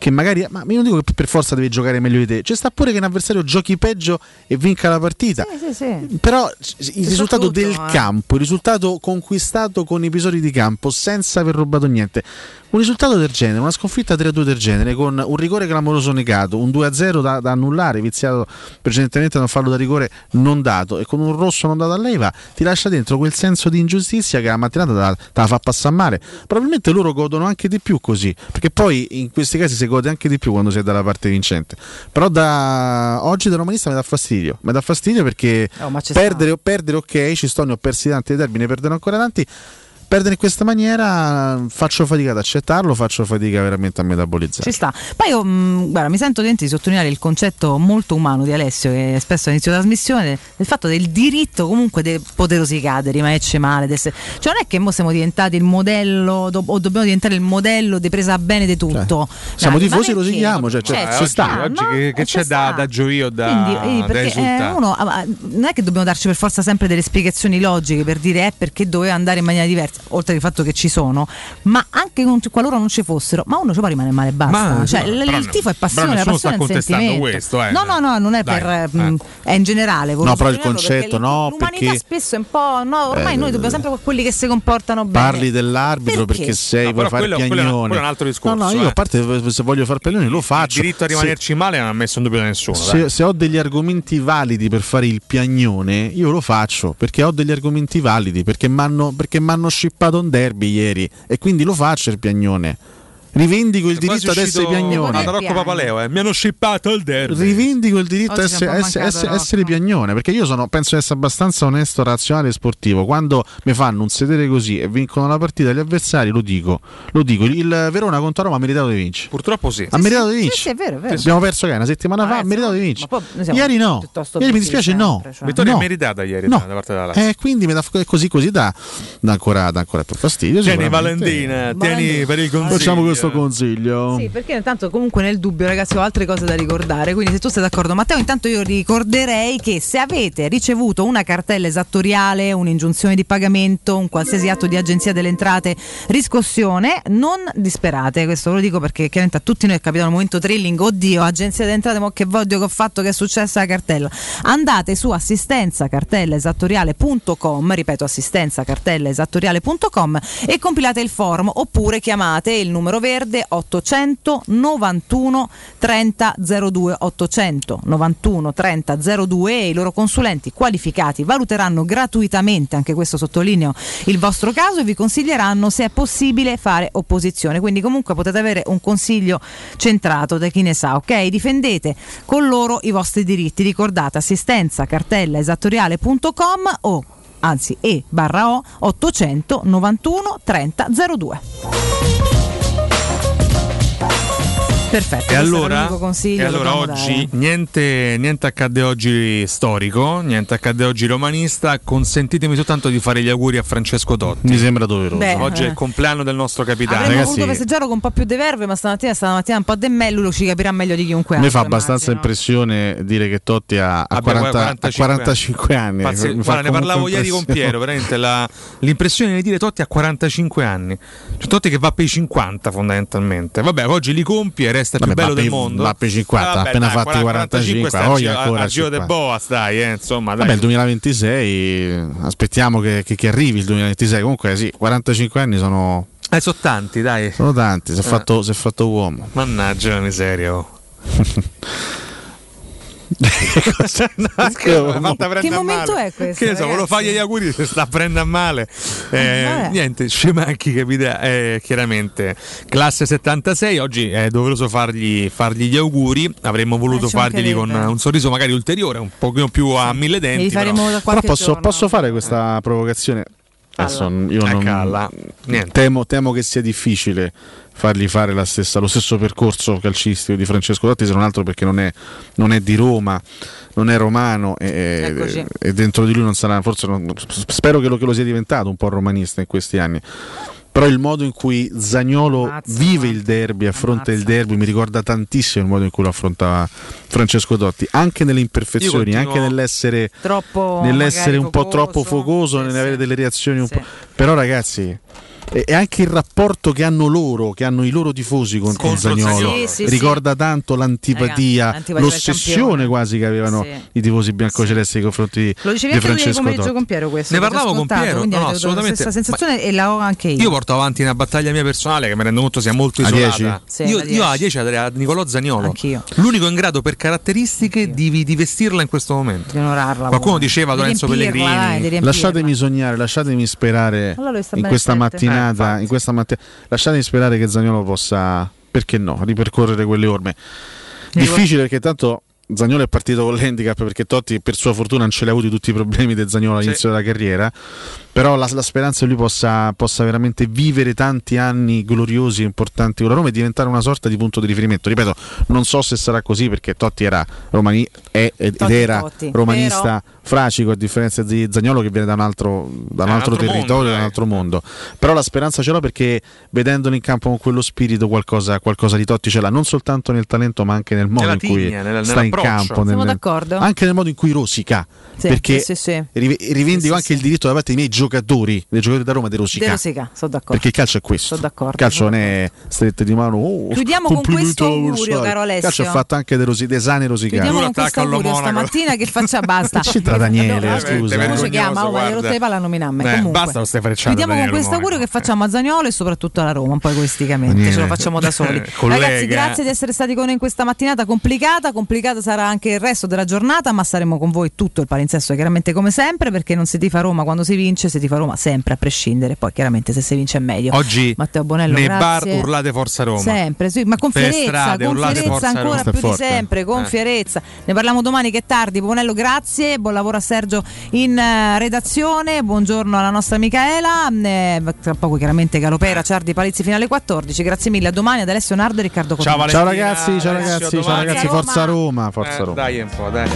che magari, ma io non dico che per forza devi giocare meglio di te, c'è sta pure che un avversario giochi peggio e vinca la partita. Sì, sì, sì. Però il risultato del eh. campo, il risultato conquistato con episodi di campo senza aver rubato niente, un risultato del genere, una sconfitta 3-2 del genere, con un rigore clamoroso negato, un 2-0 da, da annullare, viziato precedentemente da un fallo da rigore non dato e con un rosso non dato a Leiva, ti lascia dentro quel senso di ingiustizia che la mattinata te la, fa passare male. Probabilmente loro godono anche di più così, perché poi in questi casi si gode anche di più quando si è dalla parte vincente. Però da oggi da romanista mi dà fastidio, mi dà fastidio perché Oh, perdere o perdere ok, ci sto, ne ho persi tanti ne perderò ancora tanti. Perdere in questa maniera faccio fatica ad accettarlo, faccio fatica veramente a metabolizzare. Ci sta. Poi io mh, guarda, mi sento dentro di sottolineare il concetto molto umano di Alessio, che spesso all'inizio della trasmissione, del fatto del diritto comunque di poter rosicare, rimanerci male. di essere- Cioè non è che mo siamo diventati il modello, do- o dobbiamo diventare il modello di presa bene di tutto. Siamo Dai, tifosi, ma lo rosichiamo, cioè, cioè, Eh, ci ci sta. Oggi no? che, che Eh, c'è ci da, da gioio, da, Quindi, eh, da perché eh, esultare? uno ah, ma non è che dobbiamo darci per forza sempre delle spiegazioni logiche per dire eh, perché doveva andare in maniera diversa, oltre al fatto che ci sono, ma anche con- qualora non ci fossero, ma uno ci può rimanere male e basta. Ma, cioè, no, l- il tifo è passione, la passione sta è un contestando sentimento. questo, eh. No, no, no, non è Dai, per eh. mh, è in generale. No, però il concetto perché no, L'umanità perché- spesso è un po'. No, ormai Eh, noi dobbiamo sempre quelli che si comportano bene. Parli dell'arbitro perché, Perché? sei, No, vuoi fare quello- piagnone. quello è un altro discorso, No, no, io eh. a parte se voglio fare piagnone lo faccio. Il diritto a Se- rimanerci male non ha messo in dubbio da nessuno. Se, se ho degli argomenti validi per fare il piagnone, io lo faccio perché ho degli argomenti validi, perché mi hanno shippato un derby ieri e quindi lo faccio il piagnone. Rivendico il diritto ad essere piagnone. da Rocco Papaleo, eh. mi hanno scippato il derby. Rivendico il diritto ad essere, essere- essere- essere piagnone perché io sono, penso di essere abbastanza onesto, razionale e sportivo. Quando mi fanno un sedere così e vincono la partita gli avversari, lo dico, lo dico. Il Verona contro Roma ha meritato di vincere. Purtroppo sì. Ha meritato di Sì, vincere. sì, è vero, è vero. Abbiamo perso che una settimana fa, ha meritato di vincere. Ieri no. Ieri mi dispiace no. sempre, cioè. Vittoria No. meritata ieri No. da parte della Lazio. Eh, quindi mi dà così così dà, dà ancora, dà ancora più fastidio. Tieni. Valentina, tieni per il consiglio. Facciamo questo consiglio. Sì, perché intanto comunque nel dubbio ragazzi ho altre cose da ricordare, quindi se tu sei d'accordo Matteo intanto io ricorderei che se avete ricevuto una cartella esattoriale, un'ingiunzione di pagamento, un qualsiasi atto di agenzia delle entrate, riscossione, non disperate, questo ve lo dico perché chiaramente a tutti noi è capitato il momento thrilling, oddio agenzia delle entrate, ma che voglio che ho fatto, che è successa la cartella. Andate su assistenzacartellaesattoriale.com, ripeto assistenzacartellaesattoriale.com e compilate il forum oppure chiamate il numero verde 800 91 30 02 800 91 30 02 e i loro consulenti qualificati valuteranno gratuitamente, anche questo sottolineo, il vostro caso e vi consiglieranno se è possibile fare opposizione. Quindi comunque potete avere un consiglio centrato da chi ne sa, ok? Difendete con loro i vostri diritti. Ricordate assistenza cartella esattoriale.com o anzi e barra o 800 91 30 02. Perfetto, E allora, e allora oggi niente, niente accadde oggi storico, niente accadde oggi romanista. Consentitemi soltanto di fare gli auguri a Francesco Totti. Mi sembra doveroso. Beh, oggi è eh. il compleanno del nostro capitano. Avremmo voluto festeggiarlo con un po' più di verve, ma stamattina, stamattina un po' di me, lui lo ci capirà meglio di chiunque Mi altro. fa abbastanza impressione dire che Totti ha, ha Abbia 40, ha 45 45 anni. Pazzi- Mi fa guarda, ne parlavo ieri con. Piero, veramente la- l'impressione di dire Totti ha 45 anni. Cioè, Totti che va per i 50 fondamentalmente. Vabbè, oggi li compie e resta il più bello del mondo. i 50, Ah, vabbè, appena dai, fatti 45, sta oggi a- ancora a Giro de 50. Boas, dai, eh, insomma, dai. Vabbè, il 2026 aspettiamo che, che- che arrivi il 2026. Comunque, sì, 45 anni sono, Eh, sono tanti, dai. sono tanti. Si è Eh. fatto, si è fatto uomo. Mannaggia la miseria. Che Che momento è questo? Che ne so, volevo fargli gli auguri si sta prendendo a male. Eh, vabbè. niente, Scemacchi capita, eh, chiaramente classe 76. Oggi è doveroso fargli, fargli gli auguri. Avremmo voluto Eh, farglieli con un sorriso magari ulteriore, un pochino più a mille denti. però. da Però posso, posso fare questa provocazione? Adesso io Eh, non. Temo, temo che sia difficile fargli fare la stessa- lo stesso percorso calcistico di Francesco Totti, se non altro perché non è, non è di Roma, non è romano e, e dentro di lui non sarà, forse non- spero che lo, che lo sia diventato un po' romanista in questi anni. Però il modo in cui Zagnolo vive il derby, affronta il derby, mi ricorda tantissimo il modo in cui lo affrontava Francesco Totti, anche nelle imperfezioni, anche nell'essere Troppo nell'essere un po' focoso. troppo focoso, nell'avere delle reazioni un Sì. po'. Però, ragazzi. E e anche il rapporto che hanno loro, che hanno i loro tifosi con, Zagnolo, Zaniolo. Sì, sì, ricorda tanto l'antipatia, Raga, l'antipatia l'ossessione quasi che avevano Sì. i tifosi biancocelesti nei confronti di, Lo dicevi di Francesco Totti. con Piero questo. Ne parlavo con Piero, no, assolutamente. sensazione e la ho anche io. Io porto avanti una battaglia mia personale che mi rendo conto sia molto isolata. 10? Sì, io, a io a 10. 10 darei a Nicolò Zagnolo. Anch'io. L'unico in grado per caratteristiche di, di vestirla in questo momento. Di onorarla. Qualcuno pure. diceva Di Lorenzo Pellegrini. riempirla. Lasciatemi sognare, lasciatemi sperare in questa attento. Eh, mattinata, infatti. in questa mattina, lasciatemi sperare che Zagnolo possa, perché no, ripercorrere quelle orme. Difficile perché tanto Zagnolo è partito con l'handicap perché Totti per sua fortuna non ce li ha avuti tutti i problemi del Zagnolo all'inizio della carriera, però la, la speranza che lui possa, possa veramente vivere tanti anni gloriosi e importanti con la Roma e diventare una sorta di punto di riferimento. Ripeto, non so se sarà così perché Totti era romani- è- ed Totti, era Totti. romanista fracico a differenza di Zagnolo che viene da un altro, da un altro altro territorio, mondo, da un dai. altro mondo. Però la speranza ce l'ho perché vedendolo in campo con quello spirito qualcosa, qualcosa di Totti ce l'ha, non soltanto nel talento ma anche nel modo Nella in cui tigna, nella- sta in campo, Siamo nel- d'accordo? anche nel modo in cui rosica. Sì, perché sì, sì, sì. rive- rivendico anche sì. il diritto da parte dei miei giocatori, dei giocatori da Roma di rosicare. De Rosica, sono d'accordo. Perché il calcio è questo. Sono d'accordo, Il calcio non è strette di mano. oh, Chiudiamo con questo augurio, caro Il calcio è Alessio. fatto anche dei rosi- dei sani rosicari. Chiudiamo con questo augurio stamattina che faccia basta. Daniele, No, scusa. Come si chiama? Oh, ma hai rotto le palle a nominarmi. Eh, Comunque. basta con ste frecciate, Chiudiamo con questo augurio che facciamo a Zagnolo e soprattutto alla Roma, un po' egoisticamente. Ce lo facciamo da soli. Collega. Ragazzi, grazie di essere stati con noi in questa mattinata complicata. Complicata sarà anche il resto della giornata, ma saremo con voi tutto il palinsesto, chiaramente come sempre, perché non si tifa Roma quando si vince, si tifa Roma sempre a prescindere. Poi chiaramente se si vince è meglio. Oggi Matteo Bonello, nei grazie. bar urlate Forza Roma. Sempre, sì, ma con Per fierezza, strade, con fierezza ancora Roma. più di sempre, con Eh. fierezza. Ne parliamo domani che è tardi. Bonello, grazie, buon lavoro a Sergio in eh, redazione, buongiorno alla nostra Micaela. Eh, tra poco chiaramente Galopera, Ciardi Palizzi fino alle 14. Grazie mille, a domani ad Alessio Nardo e Riccardo Cotone. Ciao ragazzi, ciao ragazzi, ciao domani. ragazzi, forza Roma, forza Eh, Roma. Dai un po', dai.